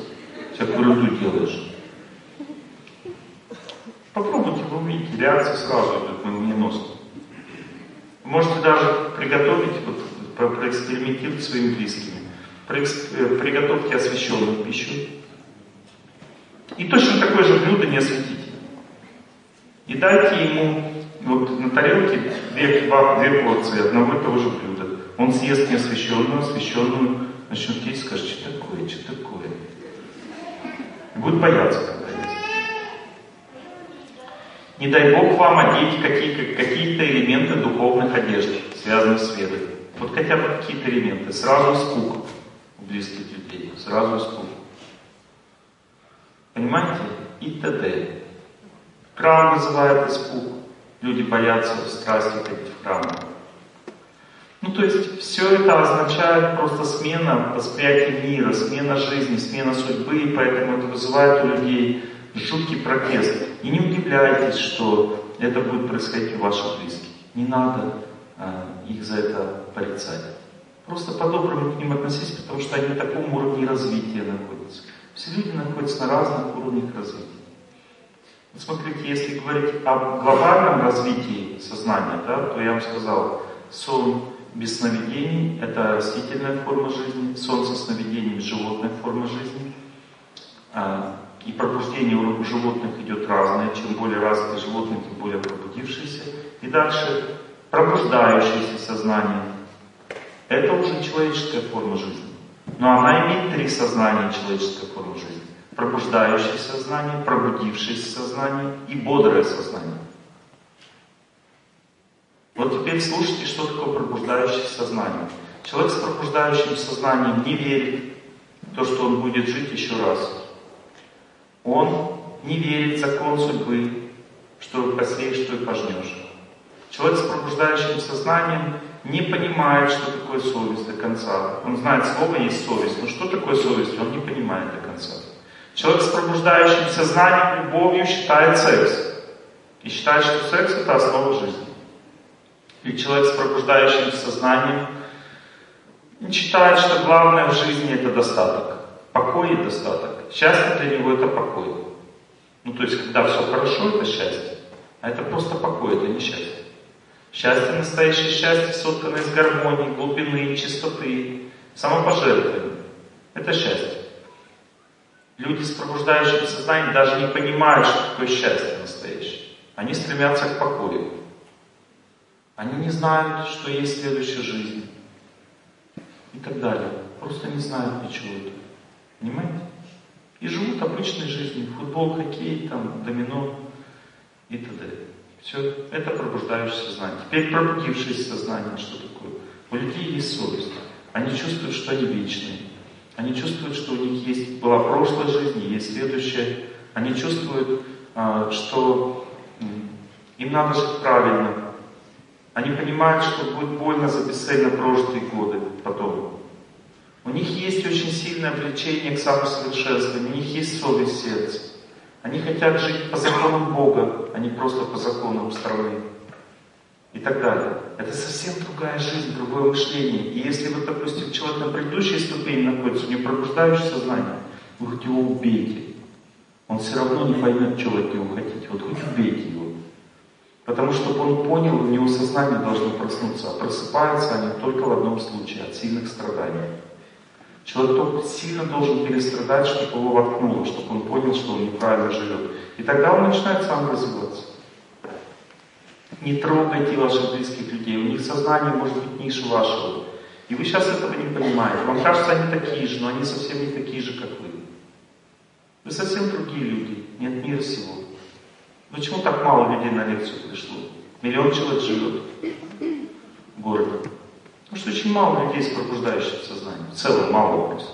всякую ерунду делаешь. Попробуйте, вы увидите, реакция сразу идет молниеносно. Вы можете даже приготовить, вот, проэкспериментировать своими близкими. Э, приготовьте освященную пищу. И точно такое же блюдо не осветите. И дайте ему вот на тарелке две, две порции одного и того же блюда. Он съест неосвященную, освященную, начнет есть, скажет, что такое, что такое. И будет бояться, когда есть. Не дай Бог вам одеть какие, какие-то элементы духовных одежд, связанных с верой. Вот хотя бы какие-то элементы. Сразу испуг у близких людей. Сразу испуг. Понимаете? И т.д. Храм вызывает испуг. Люди боятся в страсти ходить в храм. Ну, то есть, все это означает просто смена восприятия мира, смена жизни, смена судьбы, и поэтому это вызывает у людей жуткий протест. И не удивляйтесь, что это будет происходить у ваших близких. Не надо э, их за это порицать. Просто по-доброму к ним относитесь, потому что они на таком уровне развития находятся. Все люди находятся на разных уровнях развития. Смотрите, если говорить о глобальном развитии сознания, да, то я вам сказал, сон без сновидений – это растительная форма жизни, сон со сновидениями – животная форма жизни. А, и пробуждение у животных идет разное. Чем более развитые животные, тем более пробудившиеся. И дальше пробуждающееся сознание. Это уже человеческая форма жизни. Но она имеет три сознания человеческой формы жизни пробуждающее сознание, пробудившееся сознание и бодрое сознание. Вот теперь слушайте, что такое пробуждающее сознание. Человек с пробуждающим сознанием не верит в то, что он будет жить еще раз. Он не верит в закон судьбы, что посеешь, что и пожнешь. Человек с пробуждающим сознанием не понимает, что такое совесть до конца. Он знает, слово есть совесть, но что такое совесть, он не понимает до конца. Человек с пробуждающимся знанием, любовью считает секс. И считает, что секс это основа жизни. И человек с пробуждающимся сознанием считает, что главное в жизни это достаток. Покой и достаток. Счастье для него это покой. Ну то есть, когда все хорошо, это счастье. А это просто покой, это не счастье. Счастье, настоящее счастье, соткано из гармонии, глубины, чистоты, самопожертвования. Это счастье. Люди с пробуждающим сознанием даже не понимают, что такое счастье настоящее. Они стремятся к покою. Они не знают, что есть следующая жизнь. И так далее. Просто не знают ничего этого. Понимаете? И живут обычной жизнью. Футбол, хоккей, там, домино и т.д. Все, это пробуждающее сознание. Теперь пробудившееся сознание, что такое? У людей есть совесть. Они чувствуют, что они вечные. Они чувствуют, что у них есть была прошлая жизнь есть следующая. Они чувствуют, а, что им надо жить правильно. Они понимают, что будет больно за бесцельно прожитые годы потом. У них есть очень сильное влечение к самосовершенствованию, у них есть совесть сердца. Они хотят жить по законам Бога, а не просто по законам страны и так далее. Это совсем другая жизнь, другое мышление. И если вот, допустим, человек на предыдущей ступени находится, у него пробуждающее сознание, вы хоть его убейте. Он все равно не поймет, чего от него хотите. Вот хоть убейте его. Потому что он понял, у него сознание должно проснуться, а просыпаются они только в одном случае, от сильных страданий. Человек только сильно должен перестрадать, чтобы его воткнуло, чтобы он понял, что он неправильно живет. И тогда он начинает сам развиваться. Не трогайте ваших близких людей, у них сознание может быть ниже вашего. И вы сейчас этого не понимаете. Вам кажется, они такие же, но они совсем не такие же, как вы. Вы совсем другие люди, нет мира всего. Почему так мало людей на лекцию пришло? Миллион человек живет в городе. Потому что очень мало людей с пробуждающим сознанием. В целом мало просто.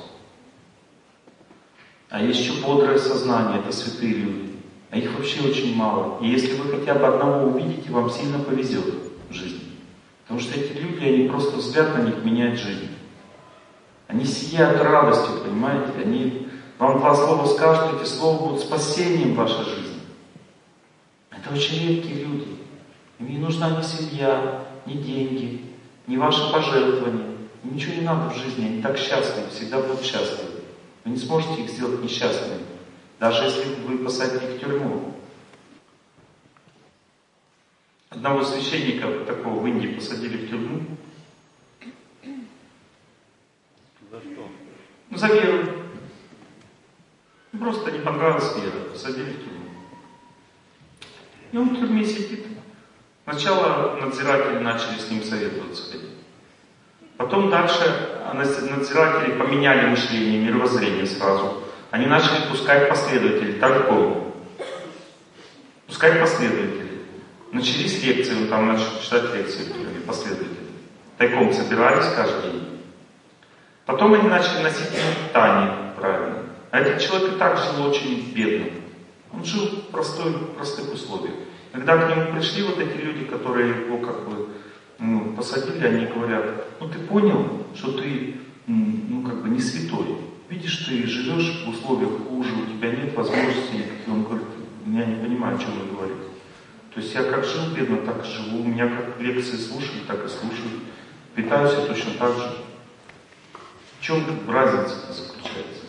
А есть еще бодрое сознание, это святые люди. А их вообще очень мало. И если вы хотя бы одного увидите, вам сильно повезет в жизни. Потому что эти люди, они просто взгляд на них меняют жизнь. Они сияют радостью, понимаете? Они вам два слова скажут, эти слова будут спасением вашей жизни. Это очень редкие люди. Им не нужна ни семья, ни деньги, ни ваши пожертвования. Ничего не надо в жизни, они так счастливы, всегда будут счастливы. Вы не сможете их сделать несчастными, даже если вы посадите их в тюрьму. Одного священника такого в Индии посадили в тюрьму. За что? Ну, за веру. Просто не понравилась вера, посадили в тюрьму. И он в тюрьме сидит. Сначала надзиратели начали с ним советоваться. Потом дальше надзиратели поменяли мышление, мировоззрение сразу. Они начали пускать последователей, тайком. Пускать последователей. Начались лекции, он там начал читать лекции последователи. Тайком собирались каждый день. Потом они начали носить питание правильно. А этот человек и так жил очень бедно. Он жил в простой, простых условиях. Когда к нему пришли вот эти люди, которые его как бы ну, посадили, они говорят, ну ты понял, что ты ну как бы не святой. Видишь, ты живешь в условиях хуже, у тебя нет возможности никаких. Он говорит, я не понимаю, о чем вы говорите. То есть я как жил бедно, так и живу. Меня как лекции слушали, так и слушаю. Питаюсь я точно так же. В чем разница заключается?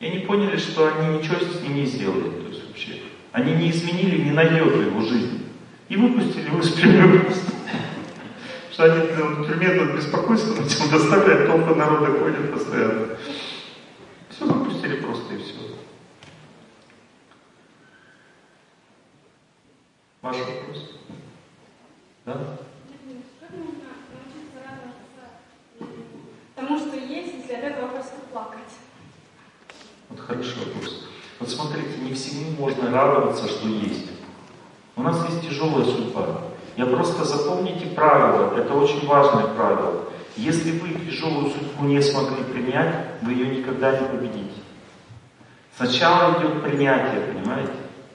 И они поняли, что они ничего с ним не сделали. То есть вообще. Они не изменили ни на йоту его жизнь. И выпустили его из тюрьмы Что они тут беспокойство начал доставлять, толпы народа ходят постоянно. Все выпустили просто и все. Ваш вопрос? Да? Тому, что есть, если от этого хочется плакать. Вот хороший вопрос. Вот смотрите, не всему можно радоваться, что есть. У нас есть тяжелая судьба. Я просто запомните правило, это очень важное правило. Если вы тяжелую судьбу не смогли принять, вы ее никогда не победите. Сначала идет принятие, понимаете?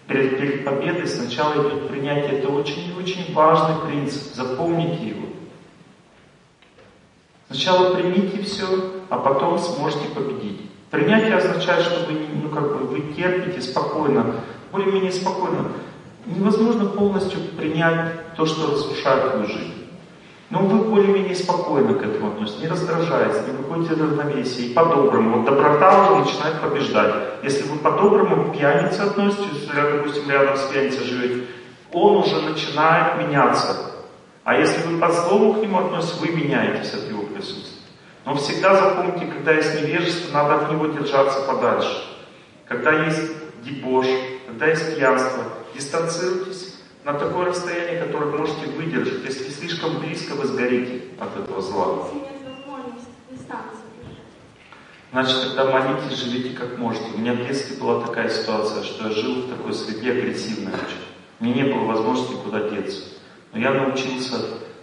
Перед, перед победой сначала идет принятие. Это очень-очень важный принцип. Запомните его. Сначала примите все, а потом сможете победить. Принятие означает, что вы, ну, как бы, вы терпите спокойно, более-менее спокойно. Невозможно полностью принять то, что разрушает твою жизнь. Но вы более-менее спокойно к этому относитесь, не раздражаетесь, не выходите из равновесия, и по-доброму. Вот доброта уже начинает побеждать. Если вы по-доброму к пьянице относитесь, допустим, рядом с пьяницей живете, он уже начинает меняться. А если вы по-злому к нему относитесь, вы меняетесь от его присутствия. Но всегда запомните, когда есть невежество, надо от него держаться подальше. Когда есть дебош, когда есть пьянство, дистанцируйтесь на такое расстояние, которое можете выдержать. Если слишком близко, вы сгорите от этого зла. Значит, тогда молитесь, живите как можете. У меня в детстве была такая ситуация, что я жил в такой среде агрессивной очень. Мне не было возможности куда деться. Но я научился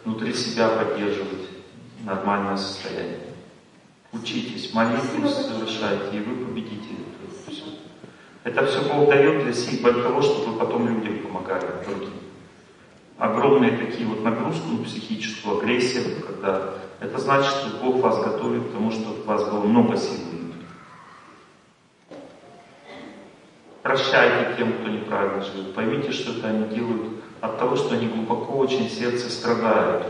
внутри себя поддерживать нормальное состояние. Учитесь, молитву совершайте, и вы победите это все. Это все Бог дает для, сил, для того, чтобы вы потом людям помогали, другим. Огромные такие вот нагрузку на психическую, агрессию, когда это значит, что Бог вас готовит к тому, чтобы у вас было много сил внутри. Прощайте тем, кто неправильно живет. Поймите, что это они делают от того, что они глубоко очень сердце страдают.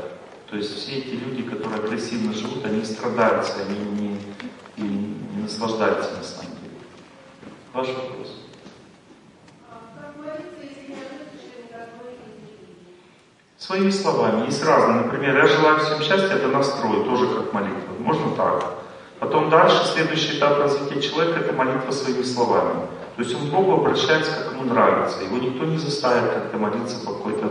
То есть все эти люди, которые агрессивно живут, они страдают, они не, не, не наслаждаются на самом деле. Ваш вопрос. Не Своими словами. Есть разные. Например, я желаю всем счастья, это настрой, тоже как молитва. Можно так. Потом дальше, следующий этап развития человека, это молитва своими словами. То есть он к Богу обращается, как ему нравится. Его никто не заставит как-то молиться по какой-то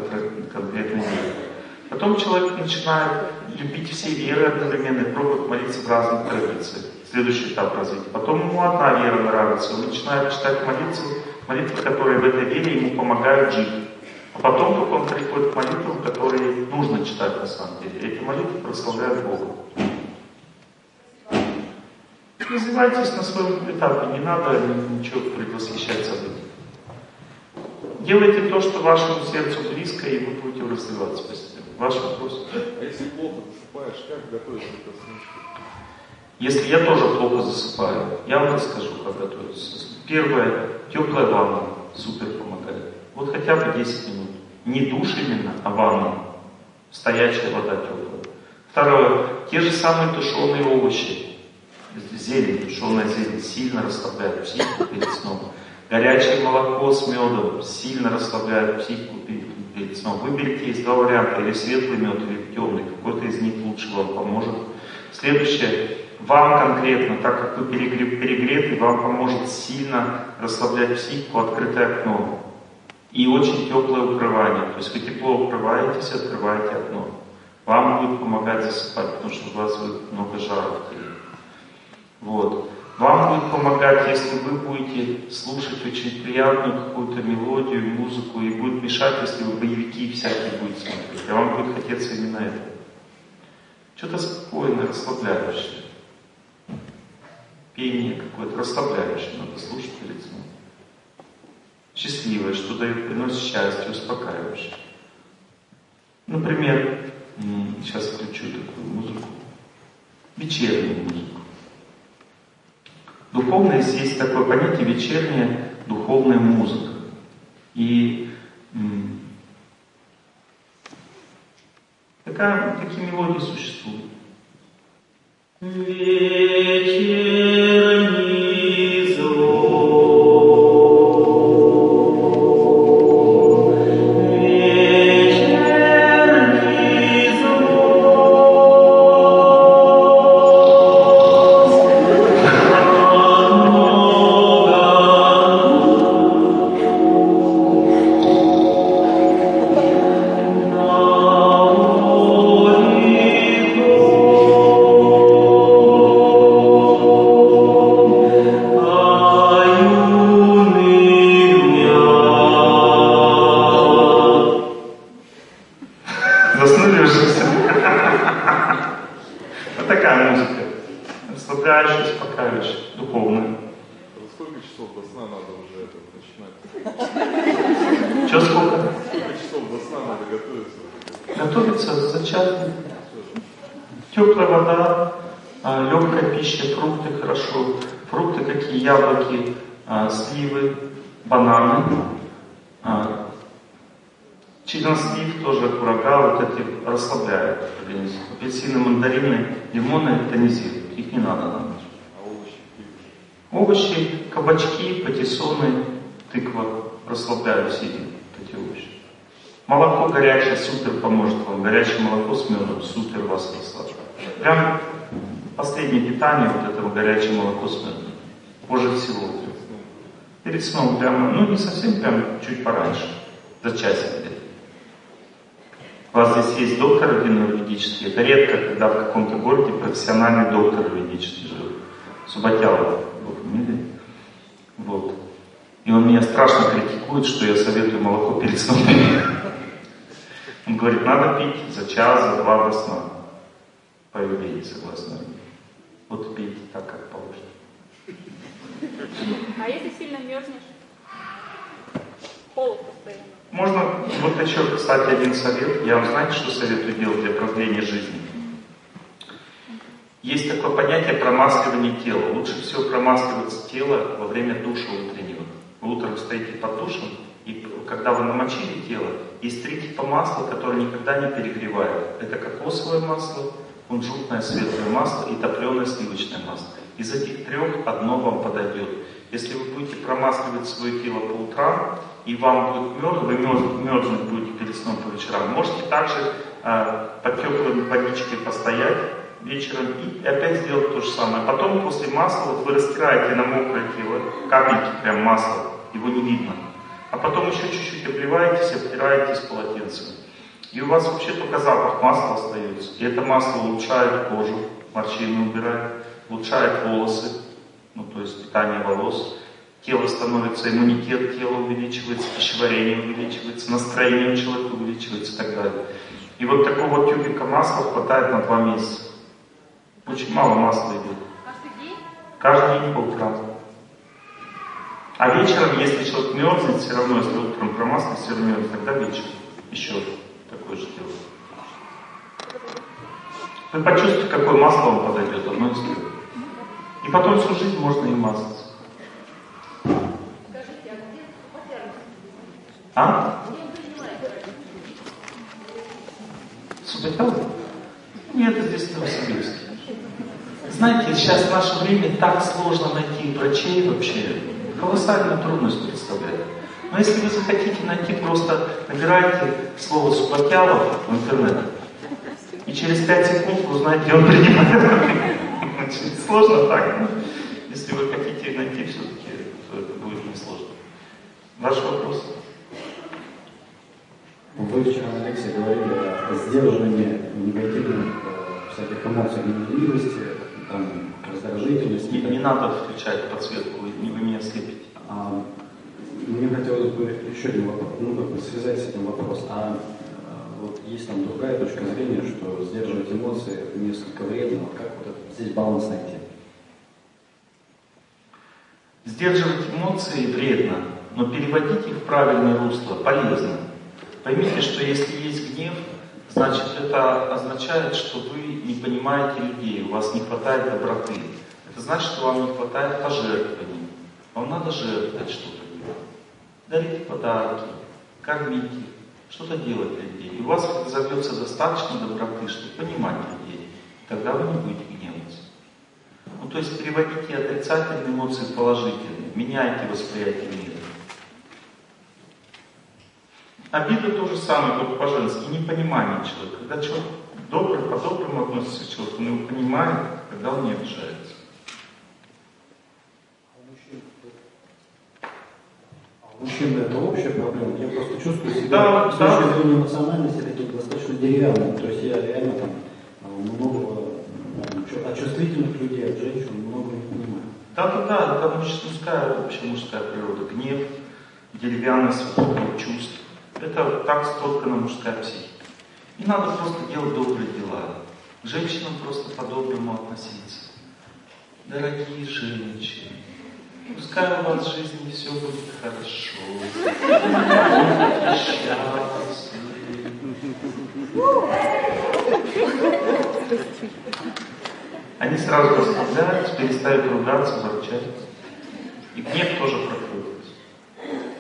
конкретной вере. Потом человек начинает любить все веры одновременно и пробует молиться в разных традициях. Следующий этап развития. Потом ему одна вера нравится. Он начинает читать молитвы, молитвы, которые в этой вере ему помогают жить. А потом только он приходит к молитвам, которые нужно читать на самом деле. Эти молитвы прославляют Бога. Развивайтесь на своем этапе, не надо ничего предвосхищать события. Делайте то, что вашему сердцу близко, и вы будете развиваться. Ваш вопрос? А если плохо засыпаешь, как готовиться к сыночку? Если я тоже плохо засыпаю, я вам расскажу, как готовиться. Первое, теплая ванна супер помогает. Вот хотя бы 10 минут. Не душ именно, а ванна. Стоячая вода теплая. Второе, те же самые тушеные овощи зелень, тушеная зелень сильно расслабляет психику перед сном. Горячее молоко с медом сильно расслабляет психику перед сном. Выберите, есть два варианта, или светлый мед, или темный. Какой-то из них лучше вам поможет. Следующее. Вам конкретно, так как вы перегреты, вам поможет сильно расслаблять психику открытое окно. И очень теплое укрывание. То есть вы тепло укрываетесь, открываете окно. Вам будет помогать засыпать, потому что у вас будет много жара в теле. Вот. Вам будет помогать, если вы будете слушать очень приятную какую-то мелодию, музыку, и будет мешать, если вы боевики всякие будете смотреть. А вам будет хотеться именно это. Что-то спокойное, расслабляющее. Пение какое-то расслабляющее надо слушать перед сном. Счастливое, что дает, приносит счастье, успокаивающее. Например, сейчас включу такую музыку. Вечернюю музыку. Духовное есть такое понятие вечерняя духовная музыка. И такая, такие мелодии существуют. Вечерний духовно. Сколько часов до сна надо уже это начинать? Че сколько? Сколько часов до сна надо готовиться? Готовиться зачатки. Теплая вода, а, легкая пища, фрукты хорошо. Фрукты какие? Яблоки, а, сливы, бананы. А, Чилинслив тоже курага, вот эти расслабляют организм. Апельсины, мандарины, лимоны тонизируют. Их не надо нам питание, вот этого горячее молоко с медом. Позже всего. Перед сном прямо, ну не совсем прямо, чуть пораньше, за часик где-то. У вас здесь есть доктор юридический. Это редко, когда в каком-то городе профессиональный доктор юридический живет. Субатялов его фамилия. Вот. И он меня страшно критикует, что я советую молоко перед сном Он говорит, надо пить за час, за два до сна. По юридии, согласно вот пейте так, как положено. А если сильно мерзнешь? Холод постоянно. Можно, вот еще, кстати, один совет. Я вам знаете, что советую делать для продления жизни? Есть такое понятие промасливания тела. Лучше всего промасливать тело во время душа утреннего. Вы утром стоите под душем, и когда вы намочили тело, есть три типа масла, которые никогда не перегревают. Это кокосовое масло, кунжутное светлое масло и топленое сливочное масло. Из этих трех одно вам подойдет. Если вы будете промасливать свое тело по утрам, и вам будет мерзнуть, вы мерзнуть, мерзнуть будете перед сном по вечерам, можете также э, под теплой водичкой постоять вечером и опять сделать то же самое. Потом после масла вот вы растираете на мокрое тело капельки прям масла, его не видно. А потом еще чуть-чуть обливаетесь, обтираетесь полотенцем. И у вас вообще только запах масла остается. И это масло улучшает кожу, морщины убирает, улучшает волосы, ну то есть питание волос. Тело становится, иммунитет тела увеличивается, пищеварение увеличивается, настроение у человека увеличивается и так далее. И вот такого тюбика масла хватает на два месяца. Очень мало масла идет. Каждый день? Каждый день по утрам. А вечером, если человек мерзнет, все равно, если утром промаслить, все равно мерзнет, тогда вечером еще такое же дело. Вы почувствуете, какое масло вам подойдет, одно из трех. И потом всю жизнь можно им мазаться. А? Субботал? Нет, здесь Новосибирск. Знаете, сейчас в наше время так сложно найти врачей вообще. Колоссальную трудность представляет. Но если вы захотите найти, просто набирайте слово Субакялов в интернет. И через 5 секунд вы узнаете, он принимает. Сложно так. Но если вы хотите найти все-таки, то это будет несложно. Ваш вопрос? Вы вчера на говорили о сдерживании негативных э, всяких эмоций, гневливости, там, раздражительность. Не, не надо включать подсветку, вы, вы меня слепите. А, мне хотелось бы еще один вопрос, ну, как бы связать с этим вопрос. А, а вот есть там другая точка зрения, что сдерживать эмоции несколько вредно. Вот как вот это, здесь баланс найти? Сдерживать эмоции вредно, но переводить их в правильное русло полезно. Поймите, что если есть гнев, значит это означает, что вы не понимаете людей, у вас не хватает доброты. Это значит, что вам не хватает пожертвований. Вам надо жертвовать что-то. Дарите подарки, кормите, что-то делать для людей. И у вас зовется достаточно доброты, чтобы понимать людей. Тогда вы не будете гневаться. Ну, то есть переводите отрицательные эмоции в положительные, меняйте восприятие мира. Обида то же самое, только по-женски, непонимание человека. Когда человек добрый, по-доброму относится к человеку, он его понимает, когда он не обижается. А мужчина это общая проблема. Я просто чувствую себя да, с да. точки зрения эмоциональности таких достаточно деревянным. То есть я реально там а, много от чувствительных людей, от женщин много не понимаю. Да, да, да, это мужская, вообще мужская природа. Гнев, деревянность чувств. Это так соткана мужская психика. И надо просто делать добрые дела. К женщинам просто по-доброму относиться. Дорогие женщины, пускай у вас в жизни все будет хорошо. Они сразу расслабляются, перестают ругаться, ворчать. И гнев тоже проходит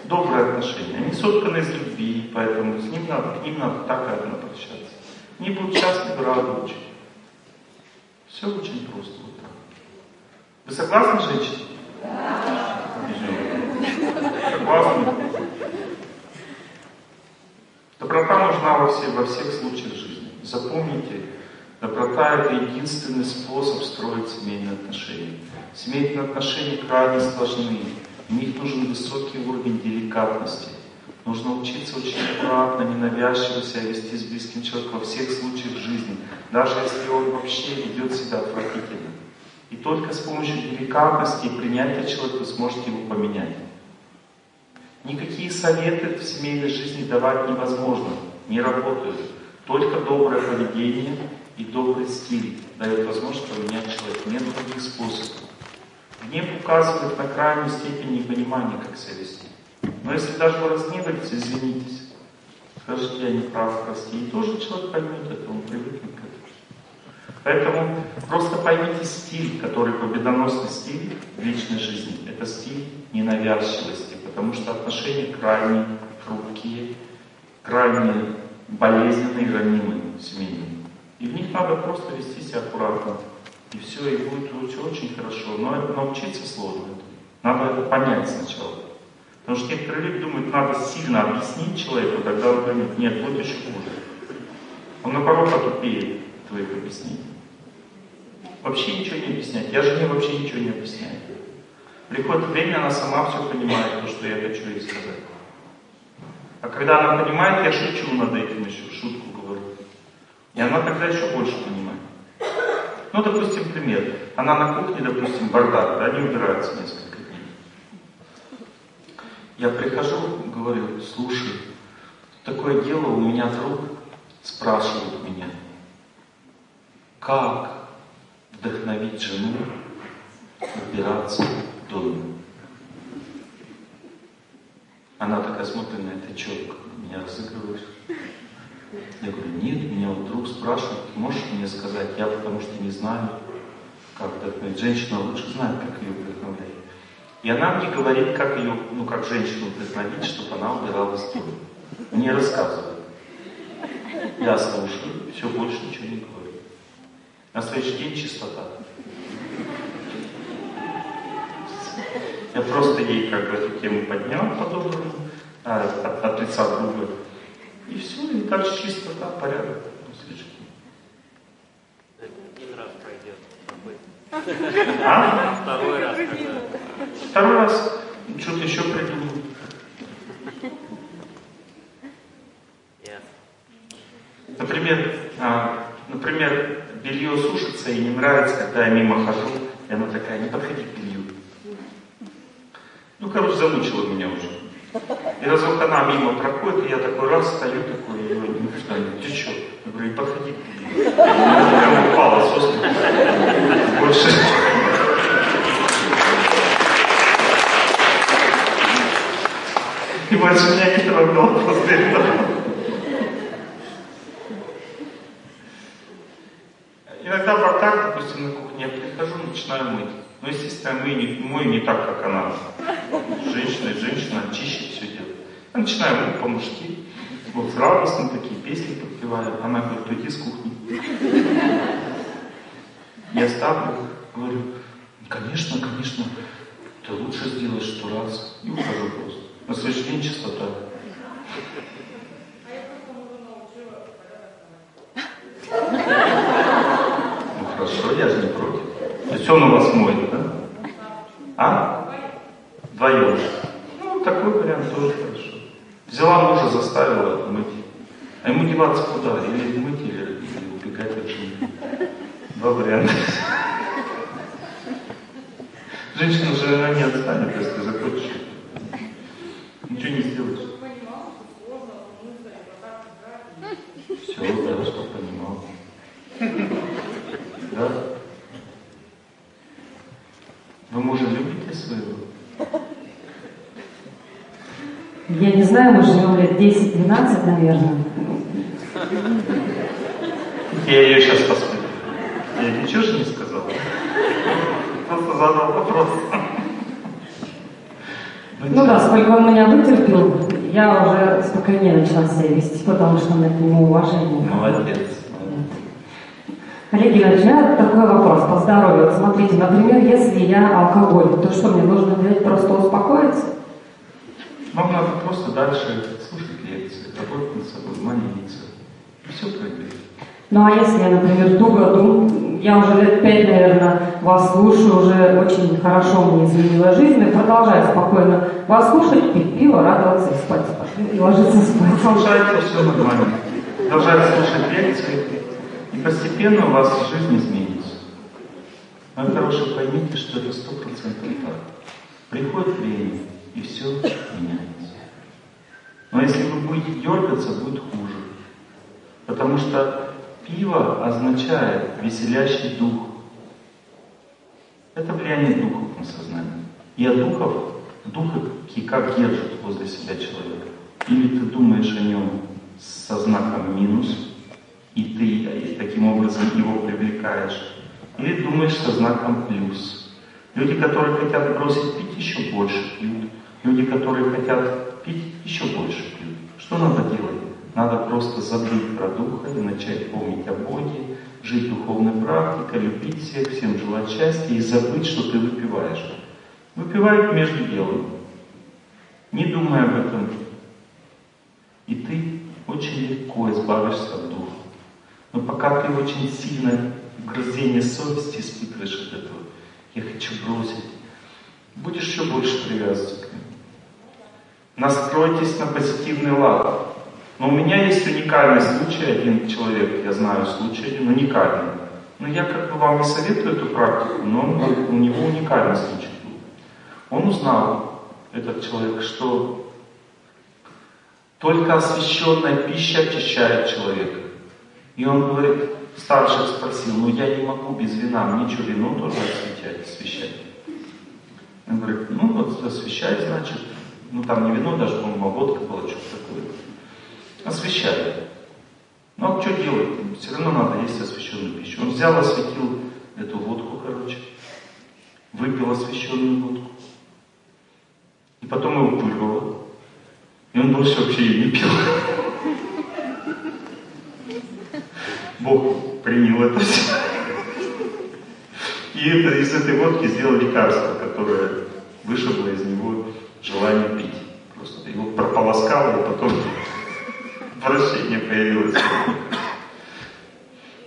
добрые отношения. Сотканы из любви, поэтому с ним надо, к ним надо так обращаться. Они будут счастливы, рады очень. Все очень просто вот так. Вы согласны, женщины? Согласны? Доброта нужна во, все, во всех случаях жизни. Запомните, доброта это единственный способ строить семейные отношения. Семейные отношения крайне сложны. В них нужен высокий уровень деликатности. Нужно учиться очень аккуратно, ненавязчиво себя вести с близким человеком во всех случаях жизни, даже если он вообще ведет себя отвратительно. И только с помощью деликатности и принятия человека вы сможете его поменять. Никакие советы в семейной жизни давать невозможно, не работают. Только доброе поведение и добрый стиль дает возможность поменять человека. Нет других способов. Гнев указывает на крайнюю степень непонимания, как себя вести. Но если даже вы разгневаетесь, извинитесь. Скажите, я не прав, прости. И тоже человек поймет это, он привыкнет к этому. Поэтому просто поймите стиль, который победоносный стиль в личной жизни. Это стиль ненавязчивости, потому что отношения крайне хрупкие, крайне болезненные и ранимые семейные. И в них надо просто вести себя аккуратно. И все, и будет очень, очень хорошо. Но это научиться сложно. Надо это понять сначала. Потому что люди думают, надо сильно объяснить человеку, тогда он поймет, нет, будет еще хуже. Он наоборот потупеет твоих объяснений. Вообще ничего не объяснять. Я жене вообще ничего не объясняю. Приходит время, она сама все понимает, то, что я хочу ей сказать. А когда она понимает, я шучу над этим еще, шутку говорю. И она тогда еще больше понимает. Ну, допустим, пример. Она на кухне, допустим, бардак, да, не убирается несколько. Я прихожу, говорю, слушай, такое дело, у меня друг спрашивает меня, как вдохновить жену убираться в доме. Она такая смотрит на это, что, меня разыгрываешь? Я говорю, нет, меня вот друг спрашивает, можешь мне сказать? Я потому что не знаю, как вдохновить. Женщина лучше знает, как ее вдохновлять. И она мне говорит, как ее, ну как женщину вдохновить, чтобы она убиралась дома. Мне рассказывает. Я слушаю, все, больше ничего не говорю. На следующий день чистота. Я просто ей как бы эту тему поднял по-доброму, а, от, от лица друга. И все, и дальше чистота, порядок. Один раз пройдет. А? Второй раз. Второй раз что-то еще придумал. Например, а, например, белье сушится и не нравится, когда я мимо хожу, и она такая, не подходи к белью. Ну, короче, замучила меня уже. И разок она мимо проходит, и я такой раз стою, такой, и говорю, ну что, ты что? Я говорю, не подходи к белью. Прям упала со Больше. И больше меня не трогал после этого. Иногда бардак, допустим, на кухне, я прихожу, начинаю мыть. Но, естественно, мою не, мою не так, как она. Женщина и женщина чище все делает. Я начинаю мыть по-мужски. Вот радостно такие песни подпеваю. Она говорит, уйди с кухни. Я ставлю, говорю, конечно, конечно, ты лучше сделаешь сто раз. И ухожу просто. На следующий день чистота. Ну хорошо, я же не против. То есть он у вас моет, да? А? Вдвоем. Ну, такой вариант тоже хорошо. Взяла мужа, заставила мыть. А ему деваться куда? Или мыть, или, или убегать от жены. Два варианта. Женщина же она не отстанет, если захочешь. Ничего не сделаешь. Все, да, что понимал. Да? Вы мужа любите своего? Я не знаю, мы живем лет 10-12, наверное. Я ее сейчас посмотрю. Я ничего же не сказал. Просто задал вопрос. Ну да, сколько он меня вытерпел, я уже спокойнее начала себя вести, потому что у меня к нему уважение. Молодец. Олег Геннадьевич, у меня такой вопрос по здоровью. Смотрите, например, если я алкоголик, то что, мне нужно делать, просто успокоиться? Вам надо просто дальше слушать лекции, работать над собой, молиться. И все пройдет. Ну а если я, например, туго думаю, я уже лет пять, наверное, вас слушаю, уже очень хорошо мне изменила жизнь, и продолжаю спокойно вас слушать, пить пиво, радоваться и спать, и ложиться спать. Продолжайте, все нормально. Продолжайте слушать лекции, и постепенно у вас жизнь изменится. Вы, хорошо, поймите, что это сто процентов так. Приходит время, и все меняется. Но если вы будете дергаться, будет хуже. Потому что пиво означает веселящий дух. Это влияние духов на сознание. И от духов, духи как держат возле себя человека. Или ты думаешь о нем со знаком минус, и ты таким образом его привлекаешь. Или думаешь со знаком плюс. Люди, которые хотят бросить пить, еще больше пьют. Люди, которые хотят пить, еще больше пьют. Что надо делать? Надо просто забыть про Духа и начать помнить о Боге, жить духовной практикой, любить всех, всем желать счастья и забыть, что ты выпиваешь. Выпивай между делом. Не думай об этом. И ты очень легко избавишься от духа. Но пока ты очень сильно грызение совести испытываешь от этого, я хочу бросить, будешь еще больше привязываться к. Настройтесь на позитивный лад. Но у меня есть уникальный случай, один человек, я знаю случай уникальный. Но я как бы вам не советую эту практику, но он, у него уникальный случай был. Он узнал, этот человек, что только освященная пища очищает человека. И он говорит, старший спросил, ну я не могу без вина, мне что, вино тоже освещать? освещать? Он говорит, ну вот освещать, значит, ну там не вино даже, по-моему, а водка была, что-то такое. Освещает. Ну а что делать? Все равно надо есть освященную пищу. Он взял, осветил эту водку, короче, выпил освященную водку. И потом его вырвало. И он больше вообще ее не пил. Бог принял это все. И это, из этой водки сделал лекарство, которое вышибло из него желание пить. Просто его прополоскало, и потом вращение появилось.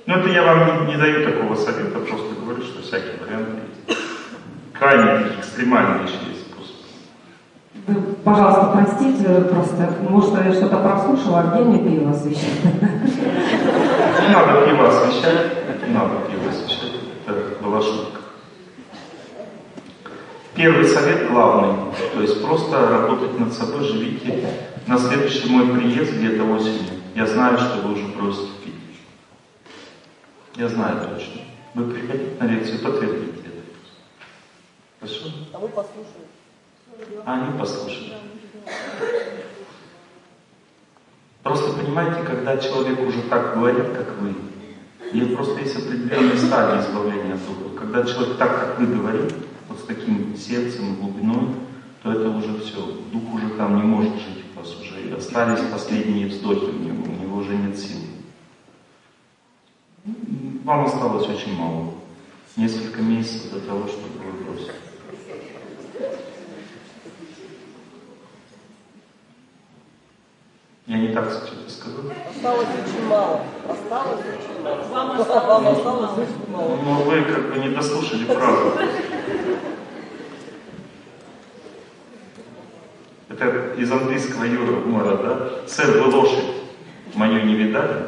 Но это я вам не, не даю такого совета, просто говорю, что всякие варианты есть. Крайне экстремальные вещи есть просто. Вы, пожалуйста, простите, просто, может, я что-то прослушала, а где мне пиво освещать? Не надо пиво освещать, не надо пиво освещать. Это была шутка. Первый совет главный, то есть просто работать над собой, живите. На следующий мой приезд где-то осенью, я знаю, что вы уже бросите пить. Я знаю точно. Вы приходите на лекцию, подтвердите это. Хорошо? А вы послушаете. А они послушают. Просто понимаете, когда человек уже так говорит, как вы, и просто есть определенные стадии избавления от духа. Когда человек так, как вы говорит, вот с таким сердцем, глубиной, то это уже все. Дух уже там не может жить остались последние вздохи у него, у него уже нет сил. Вам осталось очень мало. Несколько месяцев до того, чтобы вы бросили. Я не так что-то сказал. Осталось очень мало. Осталось очень мало. Вам осталось осталось очень мало. Но вы как бы не дослушали фразу. Это из английского юмора, да? Сэр, вы лошадь. Мою не видали?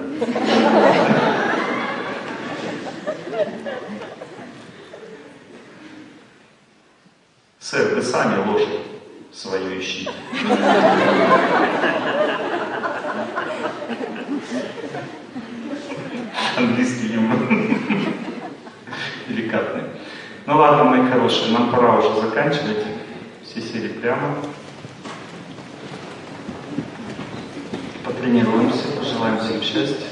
Сэр, вы сами лошадь свою ищите. Английский юмор. Деликатный. Ну ладно, мои хорошие, нам пора уже заканчивать. Все сели прямо. Потренируемся, пожелаем всем счастья.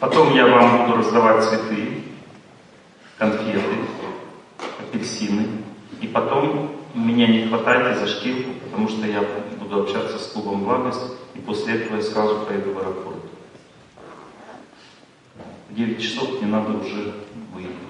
Потом я вам буду раздавать цветы, конфеты, апельсины. И потом меня не хватает за шкирку, потому что я буду общаться с клубом «Благость», и после этого я сразу поеду в аэропорт. В 9 часов мне надо уже выехать.